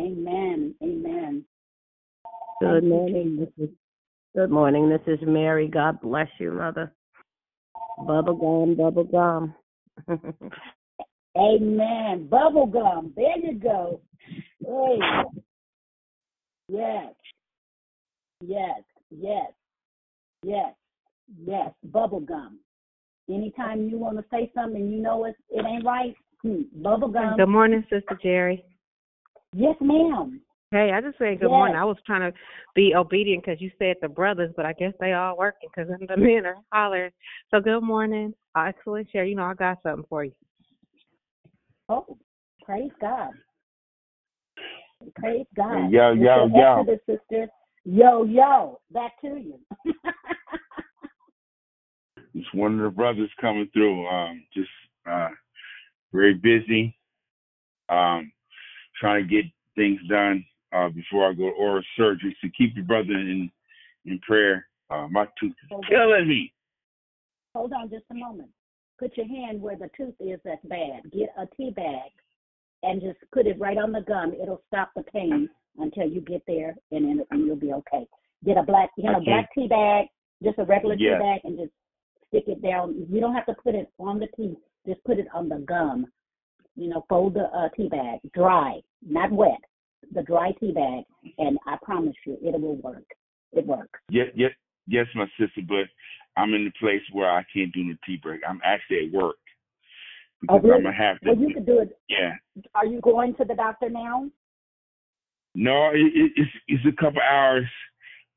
Amen. Amen. Good morning. This is good morning. This is Mary. God bless you, Mother. Bubble gum, bubble gum. Amen. Bubble gum. There you go. Hey. Yes. Yes. Yes. Yes. Yes. Bubble gum. Anytime you want to say something you know it, it ain't right, hmm, bubble gum. Good morning, Sister Jerry. Yes, ma'am. Hey, I just said good Yes. morning. I was trying to be obedient because you said the brothers, but I guess they all working because *laughs* the men are hollering. So good morning, excellent share. You know I got something for you. Oh, praise God. Praise God. Yo, yo, your yo. Exodus sister. Yo, yo. Back to you. *laughs* It's one of the brothers coming through. Um, just uh, very busy. Um, trying to get things done uh, before I go to oral surgery. So keep your brother in in prayer. Uh, my tooth is Hold on. killing me. Hold on just a moment. Put your hand where the tooth is that's bad. Get a tea bag and just put it right on the gum. It'll stop the pain until you get there and then and you'll be okay. Get a black you know, Okay. black tea bag, just a regular tea bag and just stick it down. You don't have to put it on the teeth, just put it on the gum. You know, fold the uh, tea bag dry, not wet. The dry tea bag and I promise you it will work. It works. Yes, yes, yes, my sister. But I'm in the place where I can't do the tea break. I'm actually at work Oh, because really? I'm gonna have to. Well, you could do it. Yeah. Are you going to the doctor now? No, it, it, it's it's a couple hours.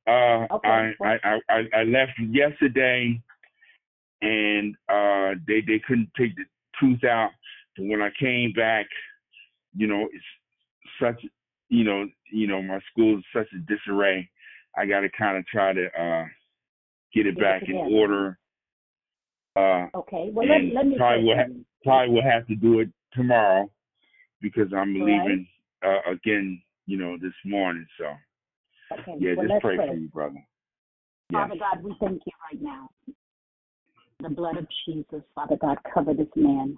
Uh, Okay. I, I I I I left yesterday, and uh, they they couldn't take the tooth out. But when I came back, you know, it's such you know you know my school is such a disarray. I got to kind of try to uh, get it Get it back in order. Uh, Okay. Well, let, let me probably will ha- probably will have to do it tomorrow because I'm All leaving uh, again. You know, this morning. So Okay. yeah, well, just pray pray. for you, brother. Yes. Father God, we thank you right now. The blood of Jesus, Father God, cover this man.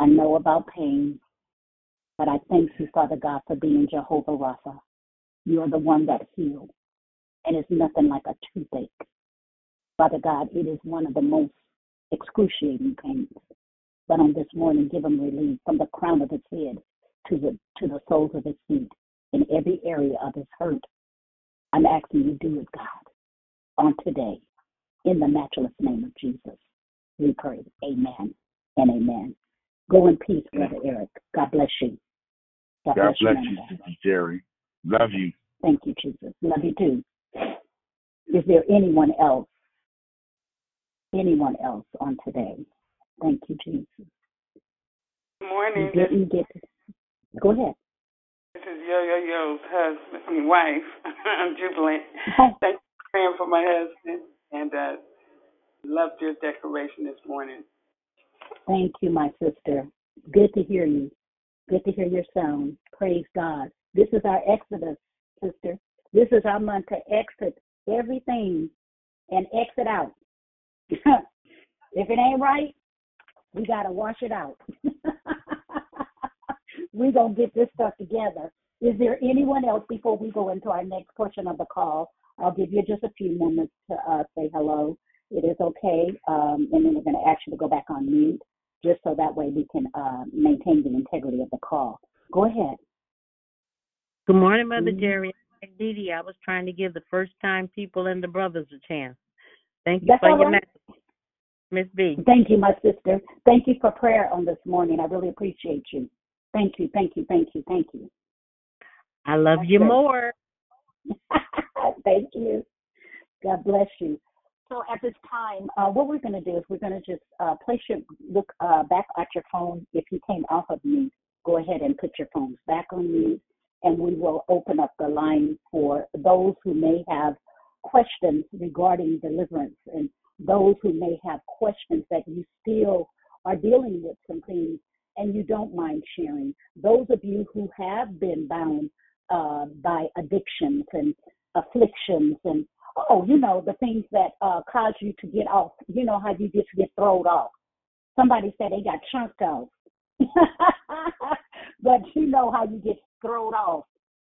I know about pain, but I thank you, Father God, for being Jehovah Rapha. You are the one that heals, and it's nothing like a toothache. Father God, it is one of the most excruciating pains. But on this morning, give him relief from the crown of his head to the to the soles of his feet in every area of his hurt. I'm asking you to do it, God, on today. In the matchless name of Jesus, we pray. Amen and amen. Go in peace, Brother Eric. God bless you. God, God bless man you, of God. Sister Jerry. Love you. Thank you, Jesus. Love you too. Is there anyone else? Anyone else on today? Thank you, Jesus. Good You morning. didn't get. Go ahead. This is Yo Yo Yo's husband, I mean wife. *laughs* I'm jubilant. Hi. Thank you for praying for my husband, and uh, loved your declaration this morning. Thank you, my sister. Good to hear you. Good to hear your sound. Praise God. This is our exodus, sister. This is our month to exit everything and exit out. *laughs* if it ain't right, we got to wash it out. We're going to get this stuff together. Is there anyone else before we go into our next portion of the call? I'll give you just a few moments to uh, say hello. It is okay. Um, and then we're going to ask you to go back on mute just so that way we can uh, maintain the integrity of the call. Go ahead. Good morning, Mother Mhm. Jerry. Dee Dee, I was trying to give the first time people and the brothers a chance. Thank you That's for your right. message, Miss B. Thank you, my sister. Thank you for prayer on this morning. I really appreciate you. Thank you, thank you, thank you, thank you. I love That's you great. more. *laughs* Thank you. God bless you. So at this time, uh, what we're going to do is we're going to just uh, place your look uh, back at your phone. If you came off of mute, go ahead and put your phones back on mute, and we will open up the line for those who may have questions regarding deliverance and those who may have questions that you still are dealing with some things and you don't mind sharing. Those of you who have been bound uh, by addictions and afflictions and oh, you know, the things that uh, cause you to get off. You know how you just get thrown off. Somebody said they got chunked off. *laughs* but you know how you get thrown off.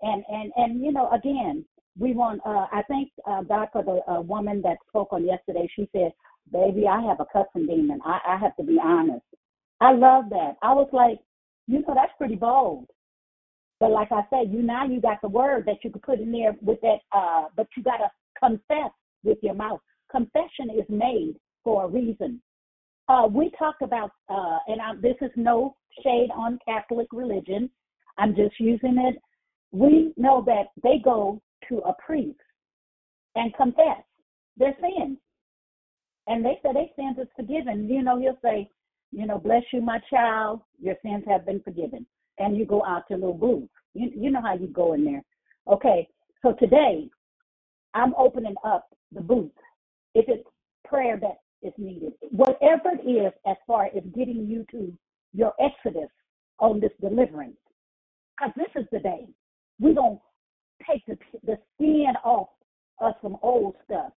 And and and you know, again, we want. Uh, I thank uh, God for the uh, woman that spoke on yesterday. She said, "Baby, I have a cussing demon. I, I have to be honest." I love that. I was like, you know, that's pretty bold. But like I said, you now you got the word that you could put in there with that. Uh, but you got to confess with your mouth. Confession is made for a reason. Uh, we talked about, uh, and I, this is no shade on Catholic religion. I'm just using it. We know that they go to a priest and confess their sins. And they say their sins is forgiven. You know, he'll say, you know, bless you, my child, your sins have been forgiven. And you go out to little booth. You, you know how you go in there. Okay, so today I'm opening up the booth. If it's prayer that is needed, whatever it is, as far as getting you to your exodus on this deliverance, because this is the day we're going to take the, the skin off of some old stuff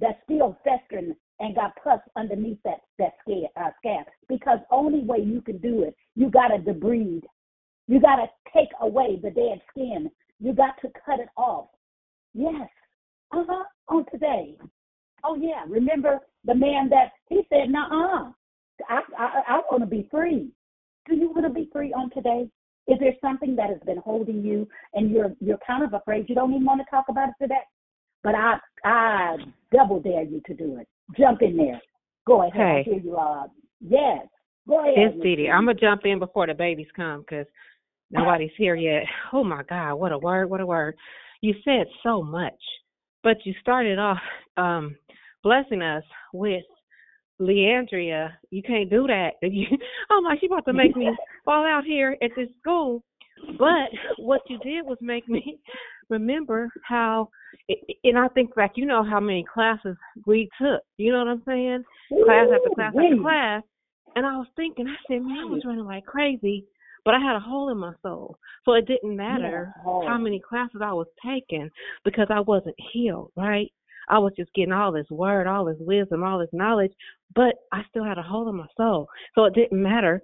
that's still festering and got pus underneath that that scab, uh, scab. Because only way you can do it, you got to debride. You got to take away the dead skin. You got to cut it off. Yes. Uh huh. On today. Oh yeah. Remember the man that he said, "Nah, I I, I want to be free." Do you want to be free on today? Is there something that has been holding you and you're you're kind of afraid you don't even want to talk about it today? But I I double dare you to do it. Jump in there. Go ahead. I Hey. hear you. Uh, yes. Go ahead. It's Miss Dee Dee. Dee. I'm gonna jump in before the babies come because nobody's here yet. Oh my God, what a word! What a word! You said so much, but you started off um, blessing us with Leandria. You can't do that. Oh my, she about to make me *laughs* fall out here at this school. But what you did was make me *laughs* remember how, and I think back, you know how many classes we took. You know what I'm saying? Class after class after Ooh-wee. class. And I was thinking, I said, man, I was running like crazy, but I had a hole in my soul. So it didn't matter hole. how many classes I was taking because I wasn't healed, right? I was just getting all this word, all this wisdom, all this knowledge, but I still had a hole in my soul. So it didn't matter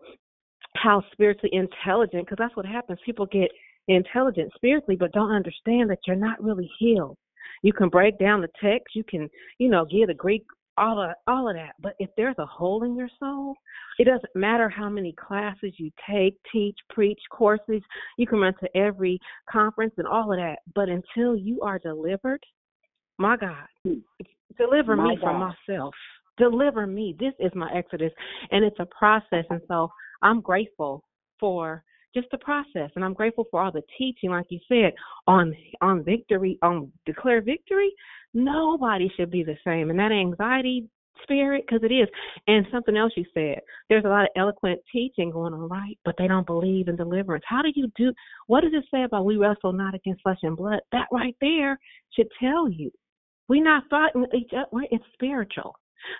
how spiritually intelligent, because that's what happens. People get intelligent spiritually, but don't understand that you're not really healed. You can break down the text, you can, you know, give the Greek, all of all of that. But if there's a hole in your soul, it doesn't matter how many classes you take, teach, preach, courses. You can run to every conference and all of that. But until you are delivered, my God, deliver My me from myself. Deliver me. This is my exodus, and it's a process. And so I'm grateful for just the process, and I'm grateful for all the teaching, like you said, on on victory, on declare victory. Nobody should be the same, and that anxiety spirit, because it is. And something else you said, there's a lot of eloquent teaching going on, right? But they don't believe in deliverance. How do you do? What does it say about we wrestle not against flesh and blood? That right there should tell you we're not fighting each other. It's spiritual.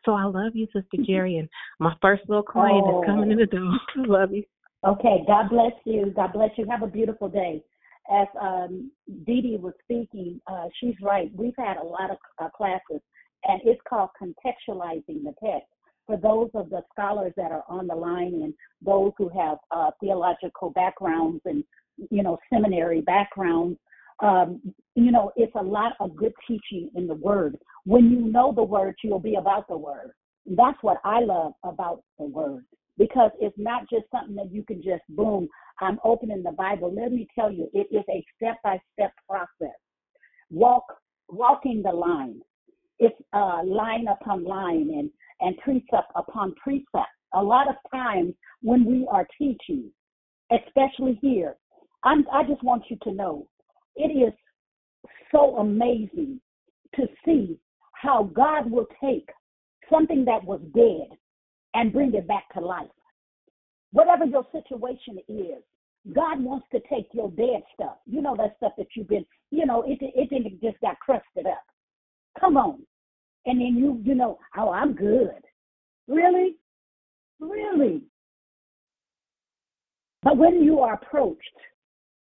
So I love you, Sister mm-hmm. Jerry, and my first little client is oh. coming in the door. I *laughs* love you. Okay, God bless you. God bless you. Have a beautiful day. As um, Dee Dee was speaking, uh, she's right. We've had a lot of uh, classes, and it's called contextualizing the text. For those of the scholars that are on the line and those who have uh, theological backgrounds and you know seminary backgrounds, um, you know it's a lot of good teaching in the Word. When you know the Word, you'll be about the Word. That's what I love about the Word because it's not just something that you can just boom. I'm opening the Bible. Let me tell you, it is a step by step process. Walk, walking the line. It's uh, line upon line and and precept upon precept. A lot of times when we are teaching, especially here, I'm, I just want you to know it is so amazing to see how God will take something that was dead and bring it back to life. Whatever your situation is, God wants to take your dead stuff. You know that stuff that you've been, you know, it it didn't just got crusted up. Come on, and then you you know, oh, I'm good. Really, really. But when you are approached,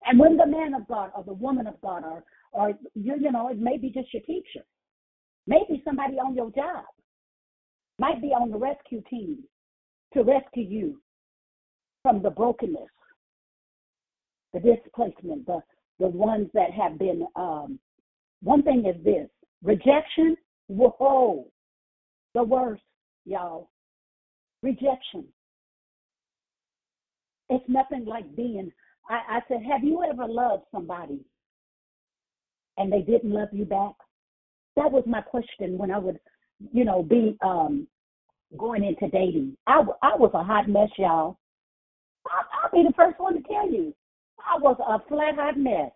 and when the man of God or the woman of God or or you you know, it may be just your teacher, maybe somebody on your job, might be on the rescue team to rescue you from the brokenness. the displacement, the the ones that have been. Um, one thing is this: rejection. Whoa, the worst, y'all. Rejection. It's nothing like being. I, I said, have you ever loved somebody and they didn't love you back? That was my question when I would, you know, be um going into dating. I, I was a hot mess, y'all. I, I'll be the first one to tell you. I was a flat hot mess.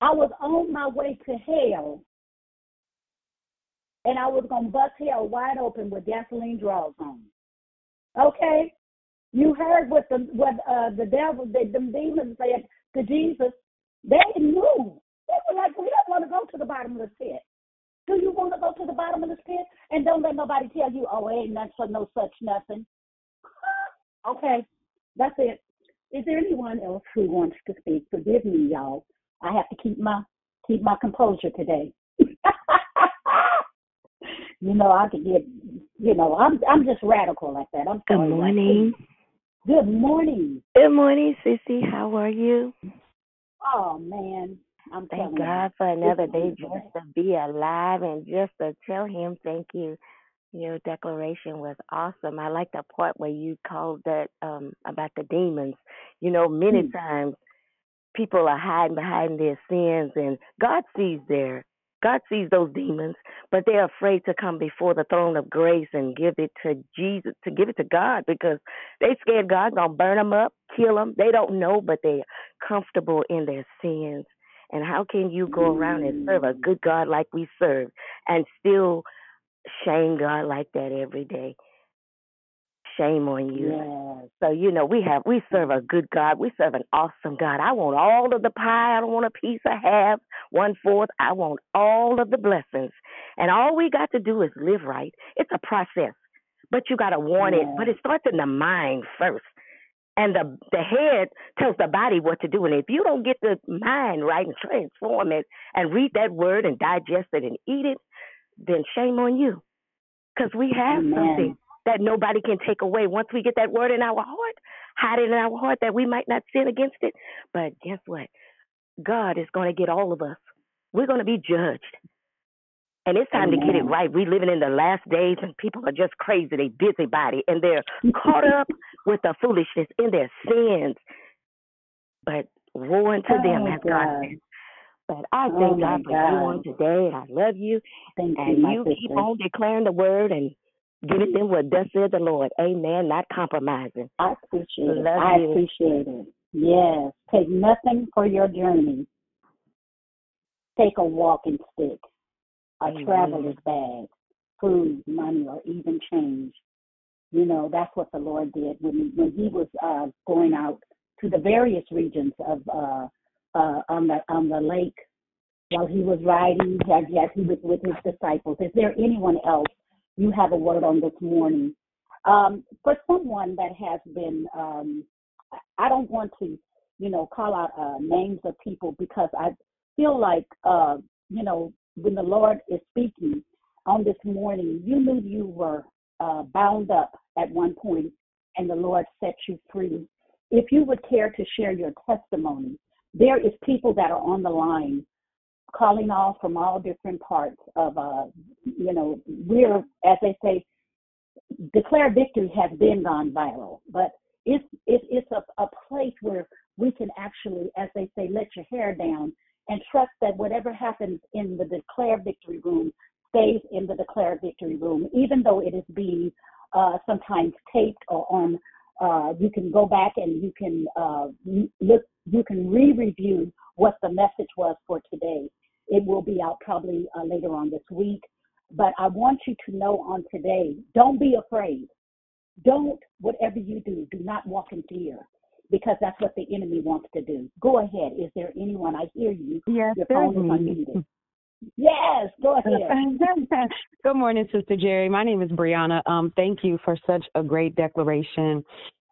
I was on my way to hell, and I was gonna bust hell wide open with gasoline draws on. Okay, you heard what the what uh, the devil, the, the demons said to Jesus. They knew. They were like, "We don't want to go to the bottom of the pit. Do you want to go to the bottom of the pit? And don't let nobody tell you, oh, ain't nothing for no such nothing." *laughs* Okay, that's it. Is there anyone else who wants to speak? Forgive me, y'all. I have to keep my keep my composure today. *laughs* you know, I could get, you know, I'm I'm just radical like that. I'm Good morning. Good morning. Good morning, Sissy. How are you? Oh man, I'm Thank you, God for another day just to be alive and just to tell Him thank you. Your declaration was awesome. I like the part where you called that um about the demons. You know, many Hmm. times people are hiding behind their sins and God sees their God sees those demons, but they're afraid to come before the throne of grace and give it to Jesus, to give it to God because they scared God's gonna burn them up, kill them. They don't know, but they're comfortable in their sins. And how can you go around and serve a good God like we serve and still shame God like that every day? Shame on you. Yes. So you know we have we serve a good God. We serve an awesome God. I want all of the pie. I don't want a piece of half, one fourth. I want all of the blessings. And all we got to do is live right. It's a process, but you got to want it. But it starts in the mind first. And the the head tells the body what to do. And if you don't get the mind right and transform it and read that word and digest it and eat it, then shame on you. Because we have Amen. something that nobody can take away. Once we get that word in our heart, hide it in our heart that we might not sin against it. But guess what? God is going to get all of us. We're going to be judged. And it's time to get it right. We're living in the last days and people are just crazy. They busybody and they're caught up with the foolishness in their sins. But woe unto oh them, Oh as God God. said. But I Oh thank my God for you on today, and I love you. Thank And my you keep sister. on declaring the word and giving them what thus said the Lord. Amen. Not compromising. I appreciate it. Love I you. appreciate it. Yes. Take nothing for your journey. Take a walking stick, a Amen. traveler's bag, food, money, or even change. You know, that's what the Lord did when when He was uh, going out to the various regions of uh, uh, on the on the lake while He was riding. As yes, He was with His disciples. Is there anyone else you have a word on this morning? Um, for someone that has been, um, I don't want to, you know, call out uh, names of people because I feel like, uh, you know, when the Lord is speaking on this morning, you knew you were uh, bound up at one point and the Lord set you free. If you would care to share your testimony, there is people that are on the line calling off from all different parts of, uh, you know, we're, as they say, declare victory has been gone viral, but it's it's it's a, a place where we can actually, as they say, let your hair down and trust that whatever happens in the declare victory room stays in the declare victory room, even though it is being uh, sometimes taped or on. Uh, you can go back and you can uh, look. You can re-review what the message was for today. It will be out probably uh, later on this week. But I want you to know on today, don't be afraid. Don't, whatever you do, do not walk in fear because that's what the enemy wants to do. Go ahead. Is there anyone? I hear you. Yes, Your phone is unmuted. Yes, go *laughs* ahead. Good morning, Sister Jerry. My name is Brianna. Um, thank you for such a great declaration.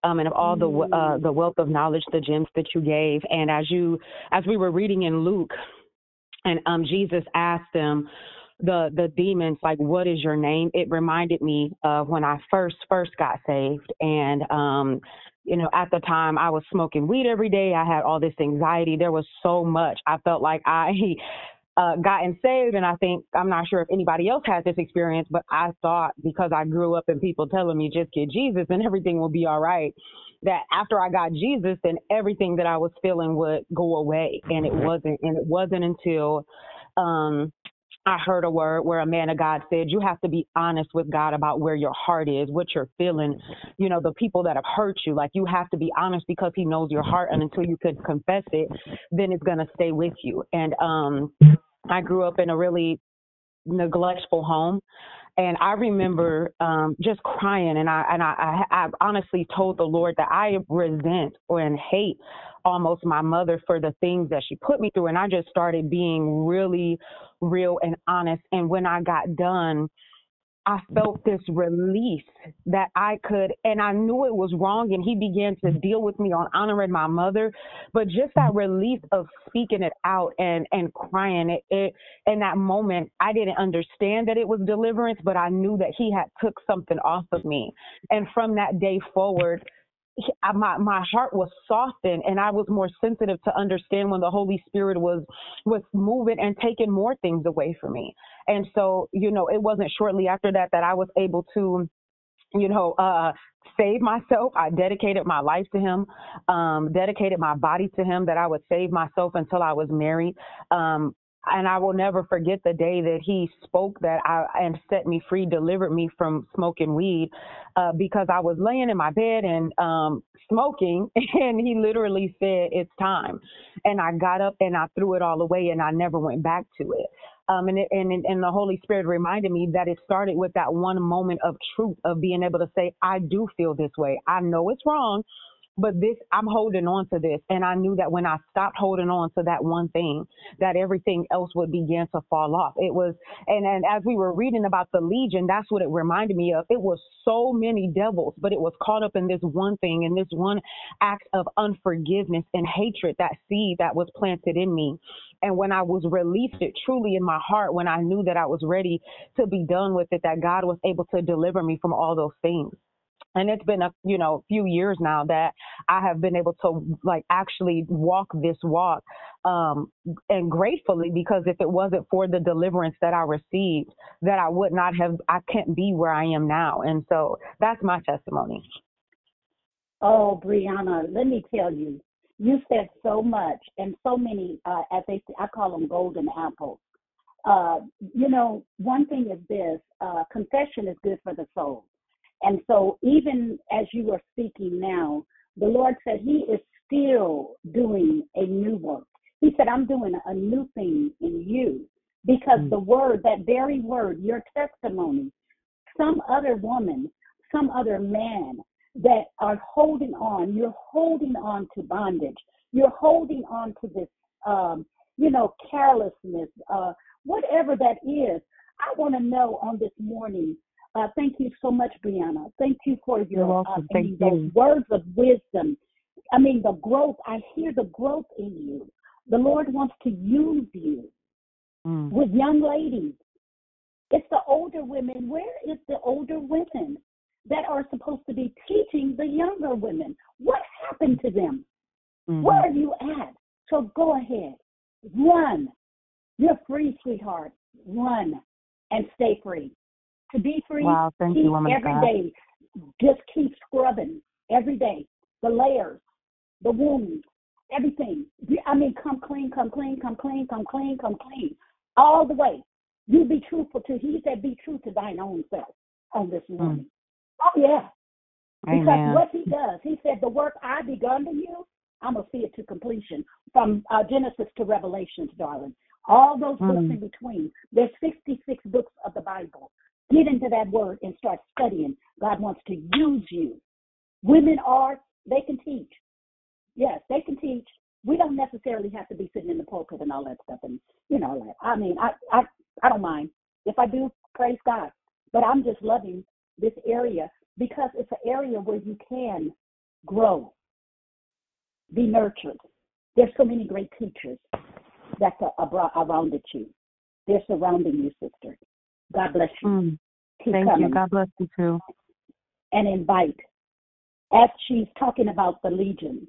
Um, and of all the w- uh, the wealth of knowledge, the gems that you gave, and as you as we were reading in Luke, and um, Jesus asked them, the the demons, like, "What is your name?" It reminded me of when I first first got saved, and um, you know, at the time I was smoking weed every day. I had all this anxiety. There was so much. I felt like I uh, gotten saved, and I think I'm not sure if anybody else has this experience, but I thought because I grew up and people telling me just get Jesus and everything will be all right, that after I got Jesus, then everything that I was feeling would go away, and it wasn't. And it wasn't until um I heard a word where a man of God said, You have to be honest with God about where your heart is, what you're feeling, you know, the people that have hurt you. Like, you have to be honest because He knows your heart. And until you can confess it, then it's going to stay with you. And um, I grew up in a really neglectful home. And I remember um, just crying, and I and I, I, I honestly told the Lord that I resent or and hate almost my mother for the things that she put me through, and I just started being really real and honest. And when I got done, I felt this release that I could, and I knew it was wrong. And he began to mm-hmm. deal with me on honoring my mother, but just that mm-hmm. release of speaking it out and and crying it, it in that moment, I didn't understand that it was deliverance, but I knew that he had took something off of me. And from that day forward, my my heart was softened and I was more sensitive to understand when the Holy Spirit was was moving and taking more things away from me. And so, you know, it wasn't shortly after that that I was able to you know, uh, save myself. I dedicated my life to him, um, dedicated my body to him that I would save myself until I was married. Um, and I will never forget the day that he spoke that I and set me free, delivered me from smoking weed, uh, because I was laying in my bed and um, smoking, *laughs* and he literally said, "It's time," and I got up and I threw it all away, and I never went back to it. Um, and, it, and and the Holy Spirit reminded me that it started with that one moment of truth of being able to say, "I do feel this way. I know it's wrong." But this i'm holding on to this. And i knew that when i stopped holding on to that one thing that everything else would begin to fall off. It was and and as we were reading about the legion that's what it reminded me of. It was so many devils but it was caught up in this one thing in this one act of unforgiveness and hatred that seed that was planted in me. And when I was released it truly in my heart, when I knew that I was ready to be done with it, that God was able to deliver me from all those things and it's been a you know few years now that I have been able to like actually walk this walk um and gratefully because if it wasn't for the deliverance that I received that I would not have I can't be where I am now and so that's my testimony Oh, Brianna, let me tell you, you said so much and so many, uh, as they say, I call them golden apples. Uh, you know, one thing is this uh, confession is good for the soul. And so, even as you are speaking now, the Lord said He is still doing a new work. He said, I'm doing a new thing in you because mm. the word, that very word, your testimony, some other woman, some other man that are holding on, you're holding on to bondage, you're holding on to this, um, you know, carelessness, uh, whatever that is. I want to know on this morning uh, thank you so much, Brianna. Thank you for your uh, mean, those words of wisdom. I mean, the growth. I hear the growth in you. The Lord wants to use you mm. with young ladies. It's the older women. Where is the older women that are supposed to be teaching the younger women? What happened to them? Mm-hmm. Where are you at? So go ahead, run. You're free, sweetheart. Run and stay free to be free. Wow, thank keep, you, woman every day, just keep scrubbing every day. The layers, the wounds, everything. I mean, come clean, come clean, come clean, come clean, come clean, all the way. You be truthful to. He said, "Be true to thine own self." On this hmm. morning. Mm. Oh yeah. Amen. Because what he does, he said, "The work I begun to you, I'm gonna see it to completion." From uh, Genesis to Revelations, darling. All those books mm. in between. There's 66 books of the Bible. Get into that word and start studying. God wants to use you. Women are, they can teach. Yes, they can teach. We don't necessarily have to be sitting in the pulpit and all that stuff. And, you know, like, I mean, I, I, I don't mind. If I do, praise God. But I'm just loving this area because it's an area where you can grow, be nurtured. There's so many great teachers that are around you. They're surrounding you, sister. God bless you. Mm. Thank coming. you. God bless you too. And invite. as she's talking about the legions,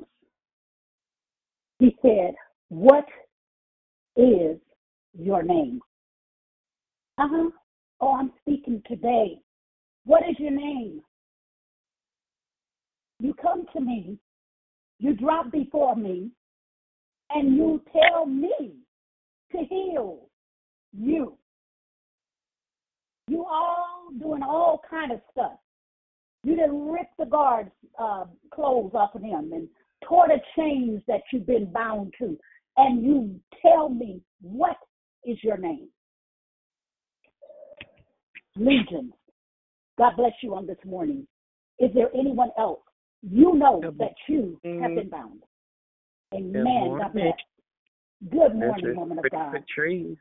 he said, What is your name? Uh huh. Oh, I'm speaking today. What is your name? You come to me, you drop before me, and you tell me to heal you. You all doing all kind of stuff. You done rip the guards' uh, clothes off of him and tore the chains that you've been bound to, and you tell me what is your name? Legion. God bless you on this morning. Is there anyone else you know that you have been bound? Amen. Good God morning. bless. Good morning, woman of God. Patrice.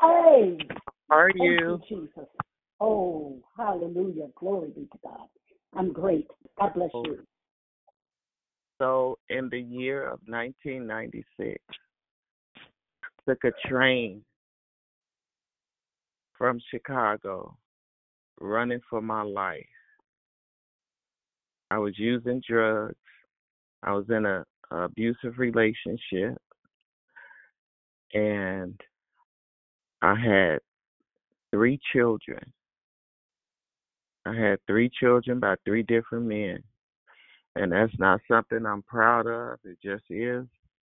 Hey, are you? you, Jesus. Oh, hallelujah. Glory be to God. I'm great. God bless Oh. you. So, in the year of 1996, took a train from Chicago, running for my life. I was using drugs. I was in a, a abusive relationship, and I had three children. I had three children by three different men, and that's not something I'm proud of. It just is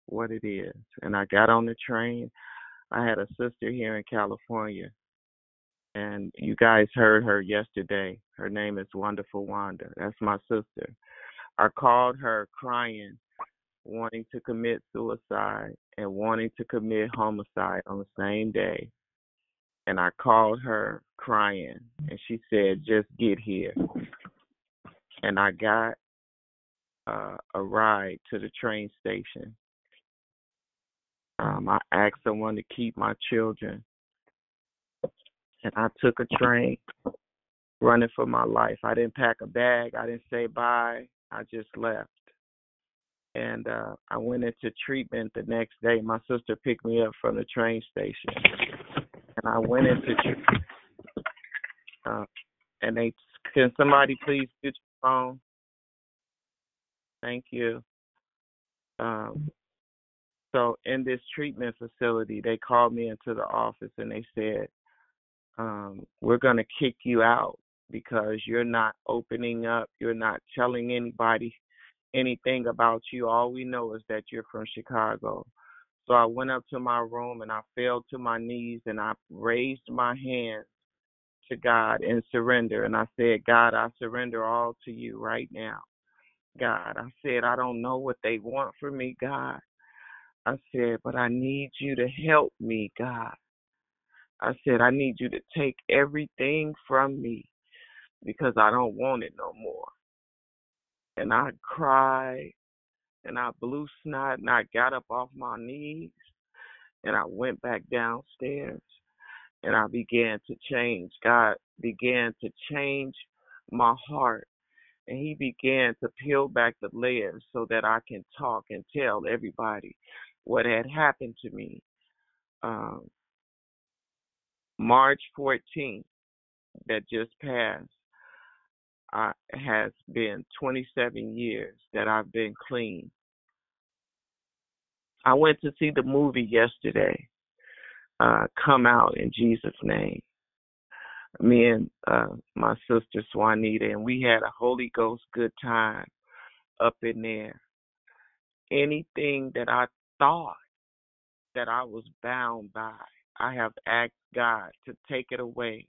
what it is. And I got on the train. I had a sister here in California, and you guys heard her yesterday. Her name is Wonderful Wanda. That's my sister. I called her crying, wanting to commit suicide and wanting to commit homicide on the same day. And I called her crying, and she said, Just get here. And I got uh, a ride to the train station. Um, I asked someone to keep my children, and I took a train running for my life. I didn't pack a bag, I didn't say bye, I just left. And uh, I went into treatment the next day. My sister picked me up from the train station, and I went into treatment. Uh, and they, can somebody please get your phone? Thank you. Um, so in this treatment facility, they called me into the office and they said, um, "We're going to kick you out because you're not opening up. You're not telling anybody anything about you. All we know is that you're from Chicago." So I went up to my room and I fell to my knees and I raised my hands to God in surrender and I said, "God, I surrender all to you right now." God, I said, I don't know what they want from me, God. I said, but I need you to help me, God. I said, I need you to take everything from me because I don't want it no more. And I cried and I blew snot and I got up off my knees and I went back downstairs and I began to change. God began to change my heart and he began to peel back the layers so that I can talk and tell everybody what had happened to me. Um, March 14th, that just passed, uh, has been 27 years that I've been clean. I went to see the movie yesterday, uh, Come Out in Jesus' Name. Me and uh, my sister Swanita, and we had a Holy Ghost good time up in there. Anything that I thought that I was bound by, I have asked God to take it away.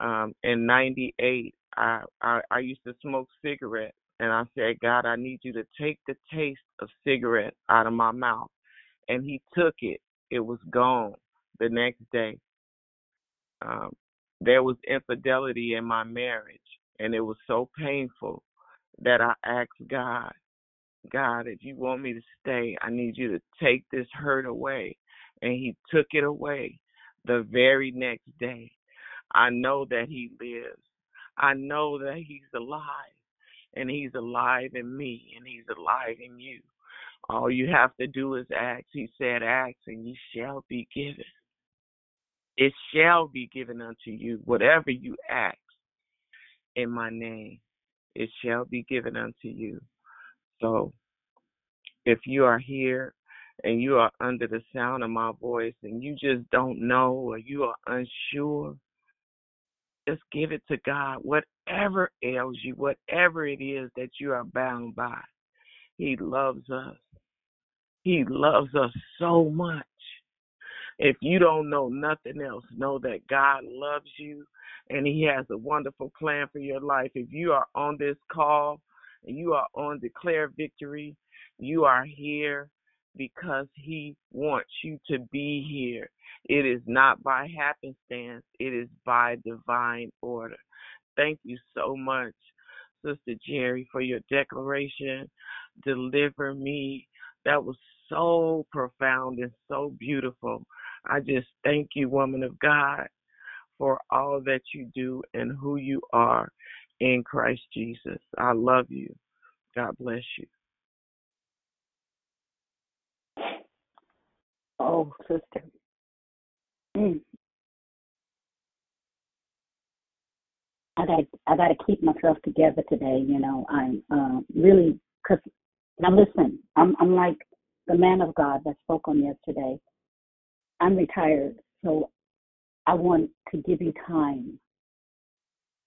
Um, in '98, I, I I used to smoke cigarettes, and I said, God, I need you to take the taste of cigarette out of my mouth, and He took it. It was gone the next day. Um, there was infidelity in my marriage, and it was so painful that I asked God, God, if you want me to stay, I need you to take this hurt away. And He took it away the very next day. I know that He lives. I know that He's alive. And He's alive in me, and He's alive in you. All you have to do is ask. He said, Ask, and you shall be given. It shall be given unto you, whatever you ask in my name. it shall be given unto you. So if you are here and you are under the sound of my voice and you just don't know or you are unsure, just give it to God. Whatever ails you, whatever it is that you are bound by, He loves us. He loves us so much. If you don't know nothing else, know that God loves you and He has a wonderful plan for your life. If you are on this call and you are on Declare Victory, you are here because He wants you to be here. It is not by happenstance, it is by divine order. Thank you so much, Sister Jerry, for your declaration. Deliver me. That was so profound and so beautiful. I just thank you, woman of God, for all that you do and who you are in Christ Jesus. I love you. God bless you. Oh, sister. Mm. I got I got to keep myself together today. You know, I'm uh, really because now listen, I'm I'm like the man of God that spoke on yesterday. I'm retired, so I want to give you time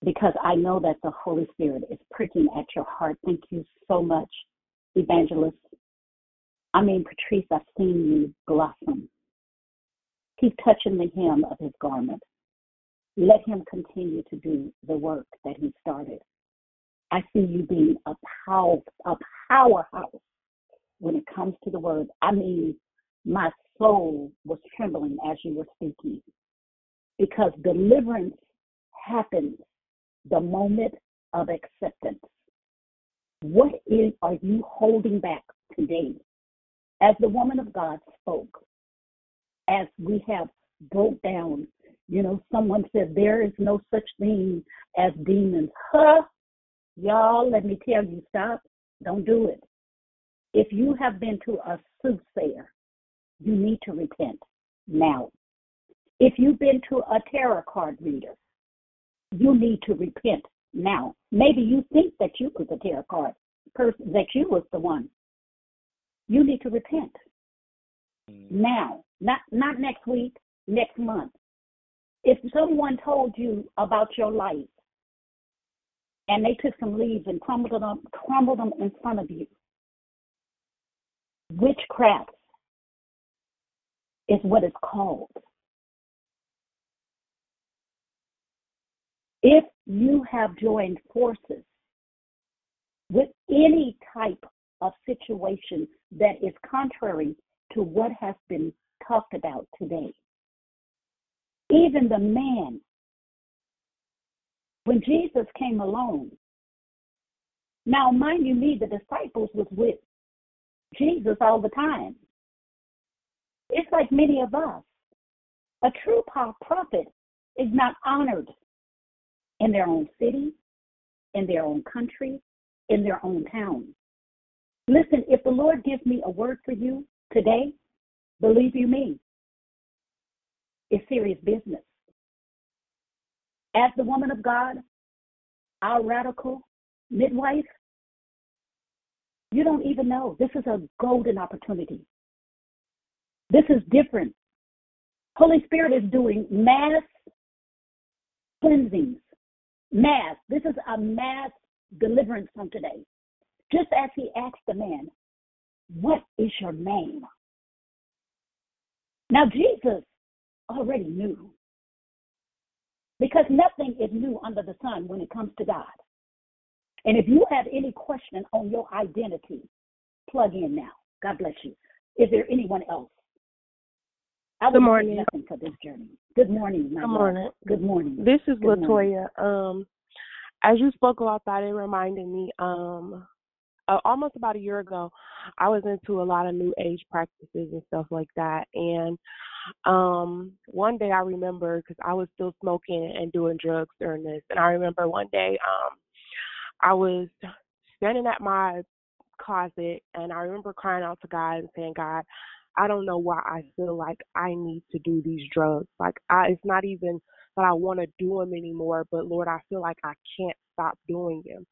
because I know that the Holy Spirit is pricking at your heart. Thank you so much, evangelist. I mean, Patrice, I've seen you blossom. Keep touching the hem of his garment. Let him continue to do the work that he started. I see you being a power, a powerhouse when it comes to the word. I mean, my soul was trembling as you were speaking because deliverance happens the moment of acceptance. What is are you holding back today? As the woman of God spoke, as we have broke down, you know, someone said there is no such thing as demons. Huh? Y'all, let me tell you, stop. Don't do it. If you have been to a soothsayer, you need to repent now. If you've been to a tarot card reader, you need to repent now. Maybe you think that you was a tarot card person, that you was the one. You need to repent mm. now, not not next week, next month. If someone told you about your life and they took some leaves and crumbled them, crumbled them in front of you, witchcraft is what it's called. If you have joined forces with any type of situation that is contrary to what has been talked about today, even the man, when Jesus came alone, now mind you me, the disciples was with Jesus all the time. It's like many of us. A true prophet is not honored in their own city, in their own country, in their own town. Listen, if the Lord gives me a word for you today, believe you me, it's serious business. As the woman of God, our radical midwife, you don't even know. This is a golden opportunity. This is different. Holy Spirit is doing mass cleansings, mass. This is a mass deliverance from today. Just as he asked the man, What is your name? Now, Jesus already knew because nothing is new under the sun when it comes to God. And if you have any question on your identity, plug in now. God bless you. Is there anyone else? I Good morning. nothing for this journey. Good morning, my Good morning. Good morning. This is Good morning. Latoya. Um, as you spoke about that, it reminded me. Um, uh, almost about a year ago, I was into a lot of new age practices and stuff like that. And um, one day I remember because I was still smoking and doing drugs during this, and I remember one day um, I was standing at my closet and I remember crying out to God and saying, God, I don't know why I feel like I need to do these drugs. Like I, it's not even that I want to do them anymore, but Lord, I feel like I can't stop doing them.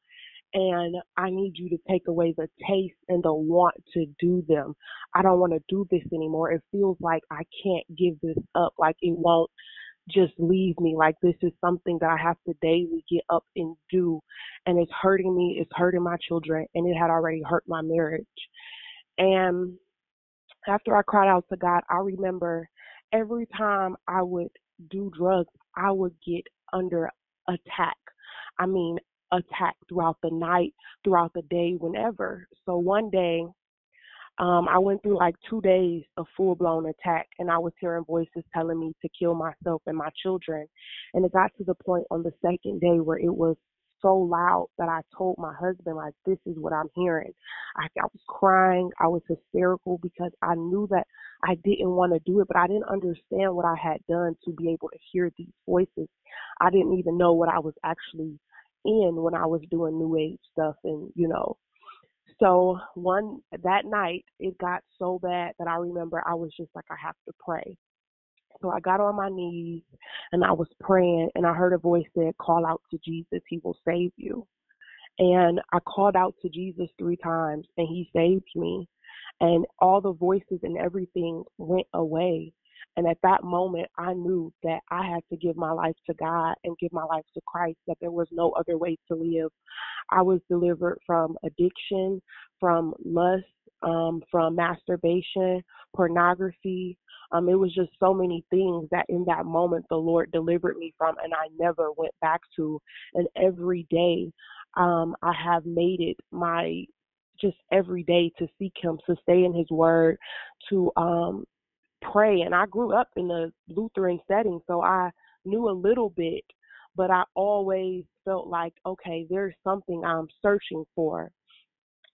And I need you to take away the taste and the want to do them. I don't want to do this anymore. It feels like I can't give this up, like it won't just leave me. Like this is something that I have to daily get up and do. And it's hurting me, it's hurting my children, and it had already hurt my marriage. And after I cried out to God, I remember every time I would do drugs, I would get under attack. I mean, attack throughout the night, throughout the day, whenever. So one day, um, I went through like two days of full blown attack, and I was hearing voices telling me to kill myself and my children. And it got to the point on the second day where it was so loud that I told my husband, like, this is what I'm hearing. I, I was crying. I was hysterical because I knew that I didn't want to do it, but I didn't understand what I had done to be able to hear these voices. I didn't even know what I was actually in when I was doing new age stuff and, you know. So one that night it got so bad that I remember I was just like I have to pray. So I got on my knees and I was praying and I heard a voice said, Call out to Jesus, he will save you. And I called out to Jesus three times and he saved me. And all the voices and everything went away. And at that moment, I knew that I had to give my life to God and give my life to Christ, that there was no other way to live. I was delivered from addiction, from lust, um, from masturbation, pornography. Um, it was just so many things that in that moment the Lord delivered me from, and I never went back to. And every day, um, I have made it my just every day to seek Him, to stay in His Word, to um, pray. And I grew up in a Lutheran setting, so I knew a little bit, but I always felt like, okay, there's something I'm searching for.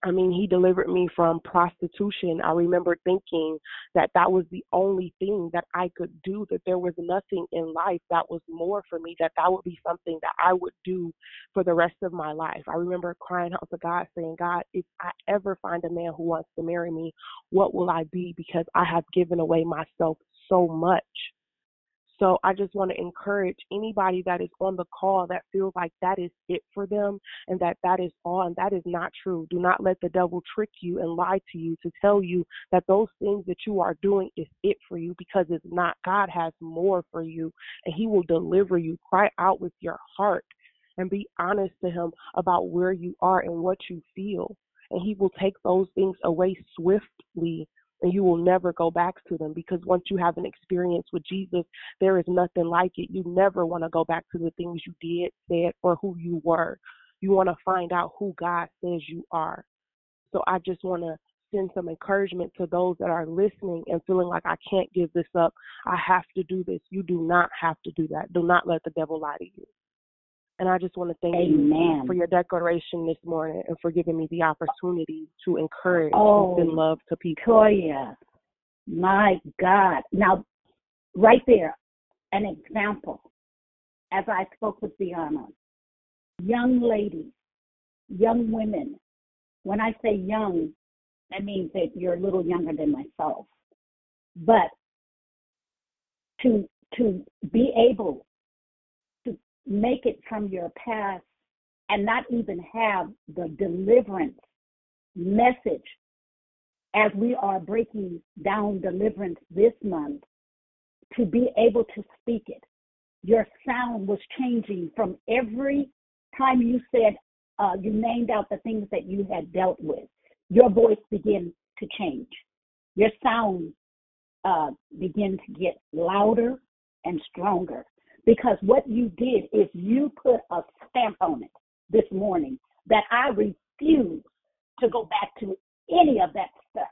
I mean, he delivered me from prostitution. I remember thinking that that was the only thing that I could do, that there was nothing in life that was more for me, that that would be something that I would do for the rest of my life. I remember crying out to God, saying, God, if I ever find a man who wants to marry me, what will I be? Because I have given away myself so much. So I just want to encourage anybody that is on the call that feels like that is it for them and that that is all, and that is not true. Do not let the devil trick you and lie to you to tell you that those things that you are doing is it for you because it's not. God has more for you and He will deliver you. Cry out with your heart and be honest to Him about where you are and what you feel. And He will take those things away swiftly and you will never go back to them because once you have an experience with Jesus, there is nothing like it. You never want to go back to the things you did, said, or who you were. You want to find out who God says you are. So I just want to send some encouragement to those that are listening and feeling like I can't give this up. I have to do this. You do not have to do that. Do not let the devil lie to you. And I just want to thank Amen. you for your declaration this morning and for giving me the opportunity to encourage Oh, and love to people. Toya, my God. Now, right there, an example. As I spoke with Deanna, young ladies, young women. When I say young, that means that you're a little younger than myself. But to to be able make it from your past and not even have the deliverance message as we are breaking down deliverance this month to be able to speak it. Your sound was changing from every time you said, uh, you named out the things that you had dealt with. Your voice began to change. Your sound uh, began to get louder and stronger because what you did is you put a stamp on it this morning that I refuse to go back to any of that stuff.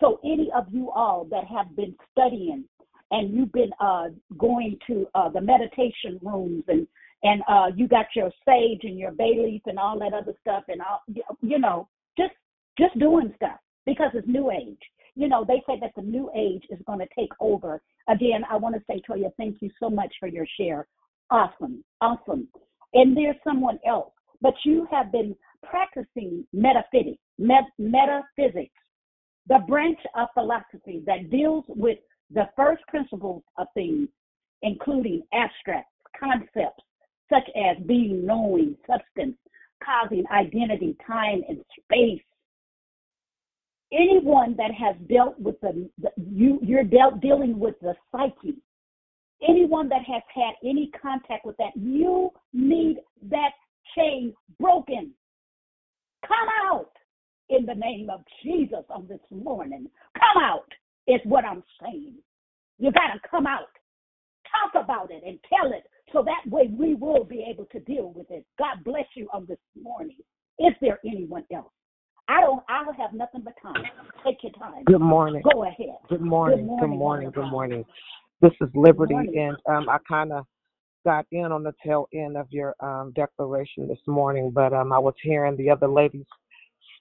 So any of you all that have been studying and you've been uh, going to uh, the meditation rooms and and uh, you got your sage and your bay leaf and all that other stuff and all you know just just doing stuff because it's new age. You know they say that the new age is going to take over. Again, I want to say Toya, thank you so much for your share. Awesome, awesome. And there's someone else, but you have been practicing metaphysics, met, metaphysics, the branch of philosophy that deals with the first principles of things, including abstract concepts such as being, knowing, substance, causing identity, time, and space. Anyone that has dealt with the, the you you're dealt dealing with the psyche. Anyone that has had any contact with that, you need that chain broken. Come out in the name of Jesus on this morning. Come out is what I'm saying. You got to come out. Talk about it and tell it so that way we will be able to deal with it. God bless you on this morning. Is there anyone else? I don't I don't have nothing but time. Take your time. Good morning. Go ahead. Good morning. Good Good morning, morning. Good morning. This is Liberty, and um, I kind of got in on the tail end of your um, declaration this morning, but um, I was hearing the other ladies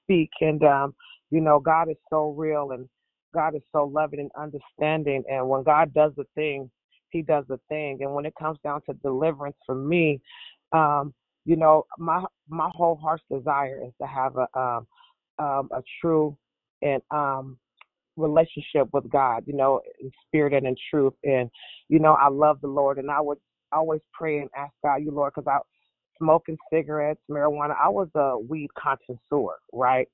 speak, and um, you know, God is so real, and God is so loving and understanding, and when God does a thing, He does a thing, and when it comes down to deliverance for me, um, you know, my my whole heart's desire is to have a um, um, a true and um, relationship with God, you know, in spirit and in truth. And, you know, I love the Lord and I would always pray and ask God, you Lord, because I was smoking cigarettes, marijuana, I was a weed connoisseur, right?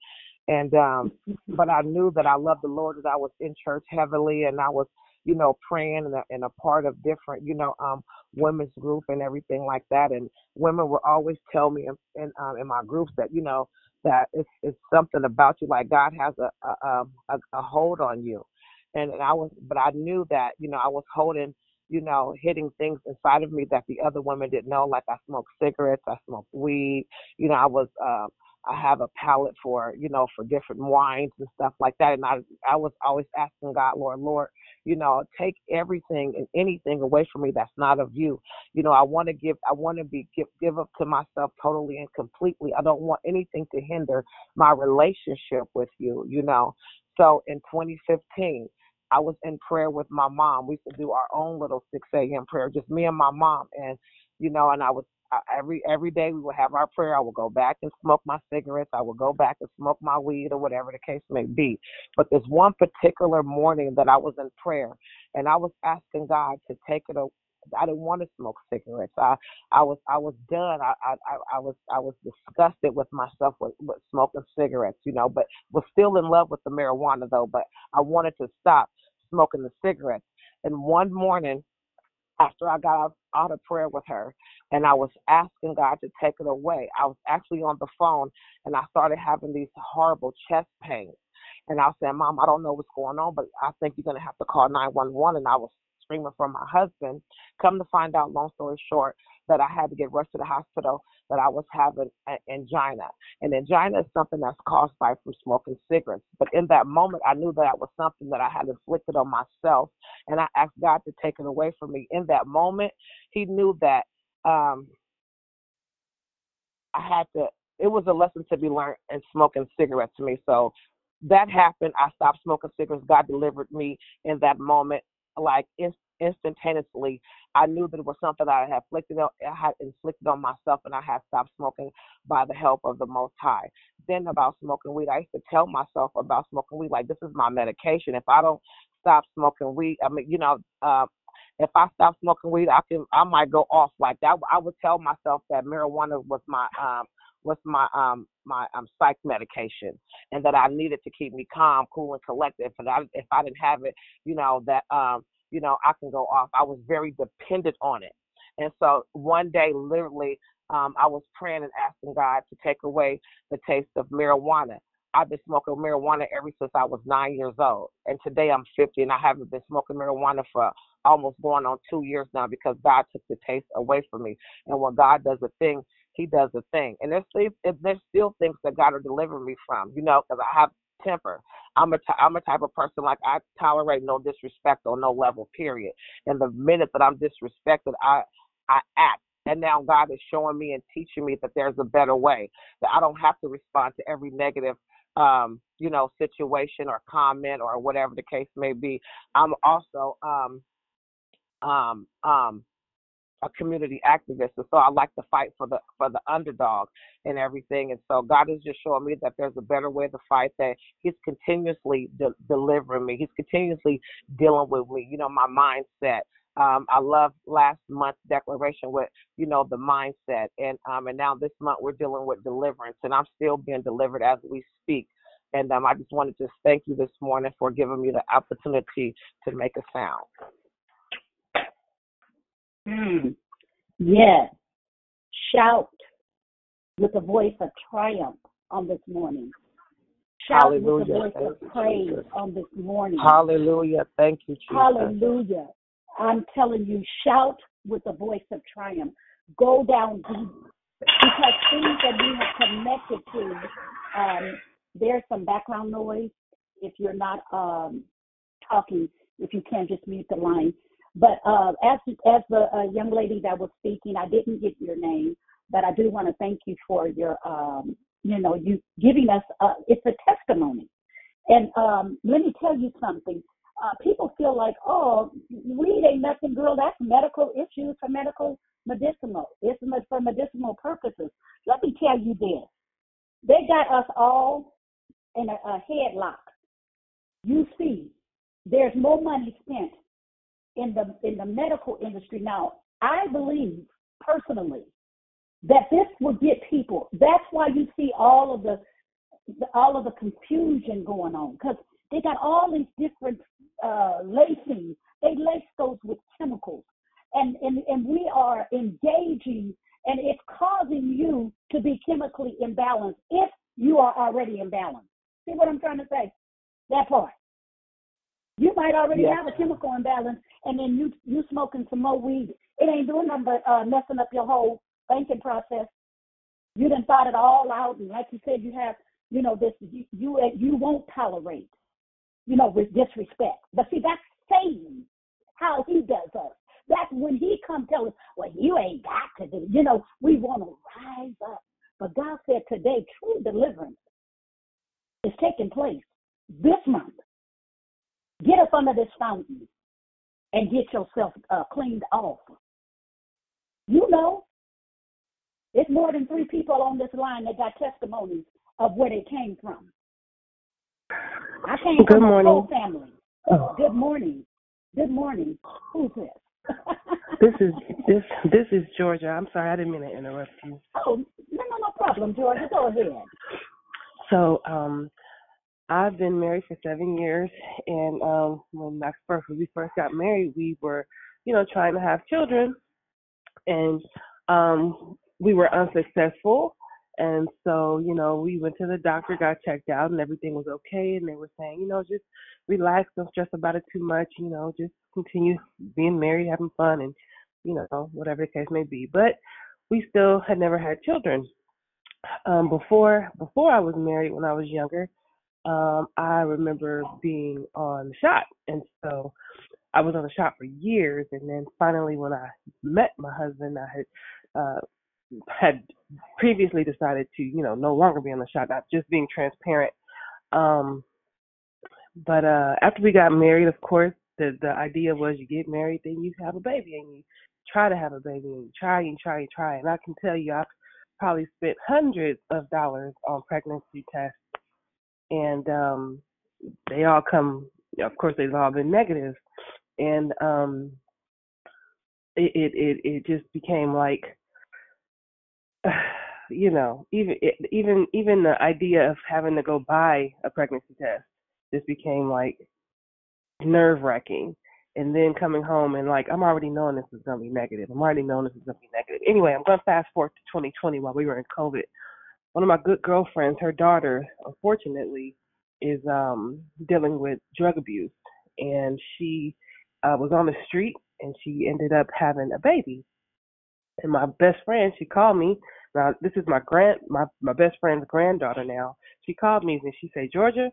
And um but I knew that I loved the Lord that I was in church heavily and I was, you know, praying and a, and a part of different, you know, um women's group and everything like that. And women would always tell me in in, um, in my groups that, you know, that it's it's something about you like God has a a um, a, a hold on you, and, and I was but I knew that you know I was holding you know hitting things inside of me that the other women didn't know like I smoked cigarettes, I smoked weed, you know I was um I have a palate for you know for different wines and stuff like that, and I I was always asking God, Lord, Lord, you know take everything and anything away from me that's not of you. You know i want to give i want to be give give up to myself totally and completely. I don't want anything to hinder my relationship with you you know? So in 2015 i was in prayer with my mom. We used to do our own little 6 a.m prayer just me and my mom and you know and i was every every day we would have our prayer i would go back and smoke my cigarettes i would go back and smoke my weed or whatever the case may be but this one particular morning that i was in prayer and i was asking god to take it away I didn't want to smoke cigarettes. I I was I was done. I I I I was I was disgusted with myself with, with smoking cigarettes, you know, but was still in love with the marijuana though. But I wanted to stop smoking the cigarettes. And one morning after I got out, out of prayer with her and I was asking God to take it away, I was actually on the phone and I started having these horrible chest pains. And I saying, Mom, I don't know what's going on, but I think you're going to have to call 911. And I was screaming for my husband. Come to find out, long story short, that I had to get rushed to the hospital, that I was having an angina. And angina is something that's caused by from smoking cigarettes. But in that moment, I knew that was something that I had inflicted on myself. And I asked God to take it away from me. In that moment, He knew that um, I had to. It was a lesson to be learned in smoking cigarettes to me. So that happened. I stopped smoking cigarettes. God delivered me in that moment, like in, instantaneously. I knew that it was something I had inflicted on, I had inflicted on myself, and I had stopped smoking by the help of the Most High. Then about smoking weed, I used to tell myself about smoking weed like this is my medication. If I don't stop smoking weed, I mean, you know, uh, if I stop smoking weed, I can I might go off like that. I would tell myself that marijuana was my um was my um my um psych medication and that I needed to keep me calm, cool and collected. And I, if I didn't have it, you know, that um, you know, I can go off. I was very dependent on it. And so one day literally um I was praying and asking God to take away the taste of marijuana. I've been smoking marijuana ever since I was nine years old. And today I'm 50 and I haven't been smoking marijuana for almost going on two years now because God took the taste away from me. And when God does a thing, He does a thing. And there's there's still things that God will deliver me from, you know, because I have temper. I'm a, t- I'm a type of person like I tolerate no disrespect on no level, period. And the minute that I'm disrespected, I, I act. And now God is showing me and teaching me that there's a better way, that I don't have to respond to every negative um, you know, situation or comment or whatever the case may be. I'm also um um um a community activist and so I like to fight for the for the underdog and everything and so God is just showing me that there's a better way to fight that he's continuously de- delivering me he's continuously dealing with me you know my mindset um, I love last month's declaration with, you know, the mindset. And um, and now this month we're dealing with deliverance, and I'm still being delivered as we speak. And um, I just wanted to thank you this morning for giving me the opportunity to make a sound. Mm. Yes. Shout with a voice of triumph on this morning. Shout with a Hallelujah. voice Thank of you, praise Jesus. on this morning. Hallelujah. Thank you, Jesus. Hallelujah. I'm telling you, shout with a voice of triumph. Go down deep because things that we have connected to, um, there's some background noise. If you're not um, talking, if you can't just mute the line. But uh, as as the uh, young lady that was speaking, I didn't get your name, but I do want to thank you for your, um, you know, you giving us. Uh, it's a testimony, and um, let me tell you something. Uh, people feel like, oh, weed ain't nothing, girl. That's medical issues for medical medicinal. It's for medicinal purposes. Let me tell you this. They got us all in a, a headlock. You see, there's more money spent in the in the medical industry now. I believe personally that this will get people. That's why you see all of the, the all of the confusion going on because they got all these different uh, lacings. They lace those with chemicals, and and and we are engaging, and it's causing you to be chemically imbalanced if you are already imbalanced. See what I'm trying to say? That part. You might already Yes. have a chemical imbalance, and then you you smoking some more weed. It ain't doing nothing but uh, messing up your whole thinking process. You done thought it all out, and like you said, you have you know this you you, you won't tolerate you know with disrespect. But see, that's Satan how he does us. That's when he come tell us, well, you ain't got to do. You know, we want to rise up. But God said today, true deliverance is taking place this month. Get up under this fountain and get yourself uh, cleaned off. You know, it's more than three people on this line that got testimonies of where they came from. I came Good from a morning. whole family. Oh. Good morning. Good morning. Who's this? *laughs* This is this this is Georgia. I'm sorry, I didn't mean to interrupt you. Oh, no, no, no problem, Georgia. Go ahead. So, um, I've been married for seven years, and um, when I first when we first got married, we were, you know, trying to have children, and um, we were unsuccessful. And so, you know, we went to the doctor, got checked out, and everything was okay. And they were saying, you know, just relax, don't stress about it too much. You know, just continue being married, having fun, and you know, whatever the case may be. But we still had never had children. Um, before before I was married, when I was younger, um, I remember being on the shot, and so I was on the shot for years. And then finally, when I met my husband, I had uh, had previously decided to, you know, no longer be on the shot, not just being transparent. Um, but uh, after we got married, of course, the the idea was you get married, then you have a baby, and you try to have a baby, and you try and try and try. And I can tell you, I've probably spent hundreds of dollars on pregnancy tests, and um, they all come. Of course, they've all been negative, and um, it it it, just became like *sighs* you know, even it, even even the idea of having to go buy a pregnancy test just became like nerve wracking. And then coming home and like I'm already knowing this is gonna be negative. I'm already knowing this is gonna be negative. Anyway, I'm gonna fast forward to 2020 while we were in COVID. One of my good girlfriends, her daughter, unfortunately, is um dealing with drug abuse, and she uh, was on the street and she ended up having a baby and my best friend, she called me. Now this is my grand, my my best friend's granddaughter. Now she called me and she said, Georgia,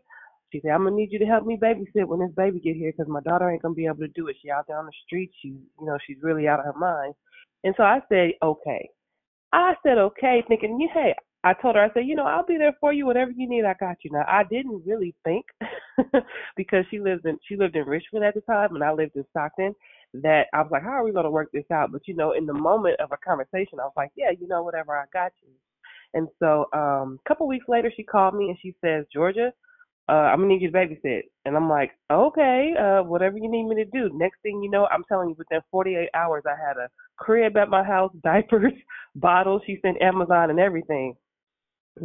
she said I'm gonna need you to help me babysit when this baby get here because my daughter ain't gonna be able to do it. She out there on the street. She, you know, she's really out of her mind. And so I said, okay. I said okay, thinking, you hey, I told her, I said, you know, I'll be there for you, whatever you need, I got you. Now I didn't really think *laughs* because she lived in she lived in Richmond at the time and I lived in Stockton that I was like, how are we gonna work this out? But you know, in the moment of a conversation, I was like, yeah, you know, whatever, I got you. And so um a couple weeks later, she called me and she says, Georgia, uh, I'm gonna need you to babysit. And I'm like, okay, uh, whatever you need me to do. Next thing you know, I'm telling you, within 48 hours, I had a crib at my house, *laughs* diapers, bottles. She sent Amazon and everything.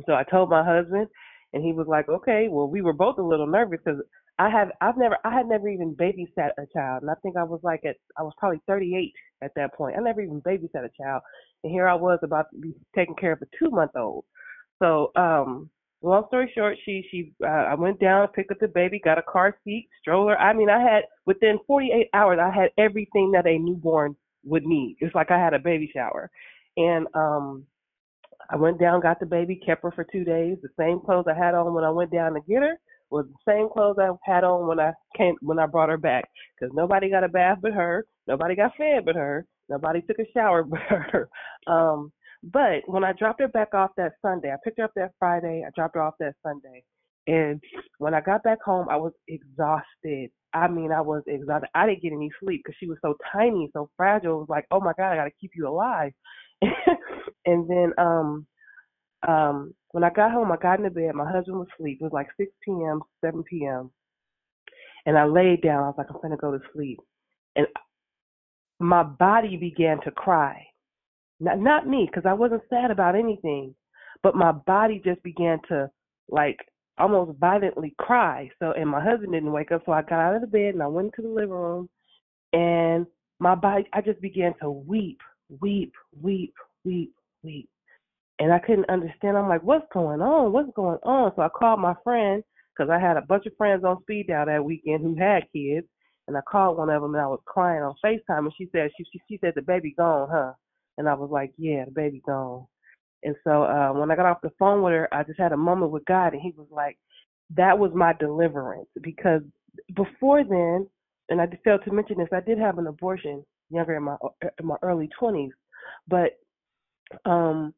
So I told my husband, and he was like, okay. Well, we were both a little nervous because I have, I've never, I had never even babysat a child, and I think I was like at, I was probably 38 at that point. I never even babysat a child, and here I was about to be taking care of a two month old. So, um, long story short, she she uh, I went down, picked up the baby, got a car seat, stroller. I mean, I had within 48 hours, I had everything that a newborn would need. It's like I had a baby shower, and um, I went down, got the baby, kept her for two days. The same clothes I had on when I went down to get her was the same clothes I had on when I came when I brought her back. Because nobody got a bath but her, nobody got fed but her, nobody took a shower *laughs* but her. Um, but when I dropped her back off that Sunday, I picked her up that Friday, I dropped her off that Sunday. And when I got back home, I was exhausted. I mean, I was exhausted. I didn't get any sleep because she was so tiny, so fragile. It was like, oh my God, I got to keep you alive. *laughs* and then um um when I got home, I got into bed. My husband was asleep. It was like 6 p.m., 7 p.m. And I laid down. I was like, I'm going to go to sleep. And my body began to cry. Not not me, because I wasn't sad about anything, but my body just began to like almost violently cry. So and my husband didn't wake up, so I got out of the bed and I went into the living room, and my body I just began to weep, weep, weep, weep, weep, and I couldn't understand. I'm like, what's going on? What's going on? So I called my friend because I had a bunch of friends on speed dial that weekend who had kids, and I called one of them and I was crying on Facetime, and she said she she, she said the baby gone, huh? And I was like, yeah, the baby gone. And so uh, when I got off the phone with her, I just had a moment with God, and He was like, that was my deliverance because before then, and I failed to mention this, I did have an abortion younger in my in my early 20s, but um,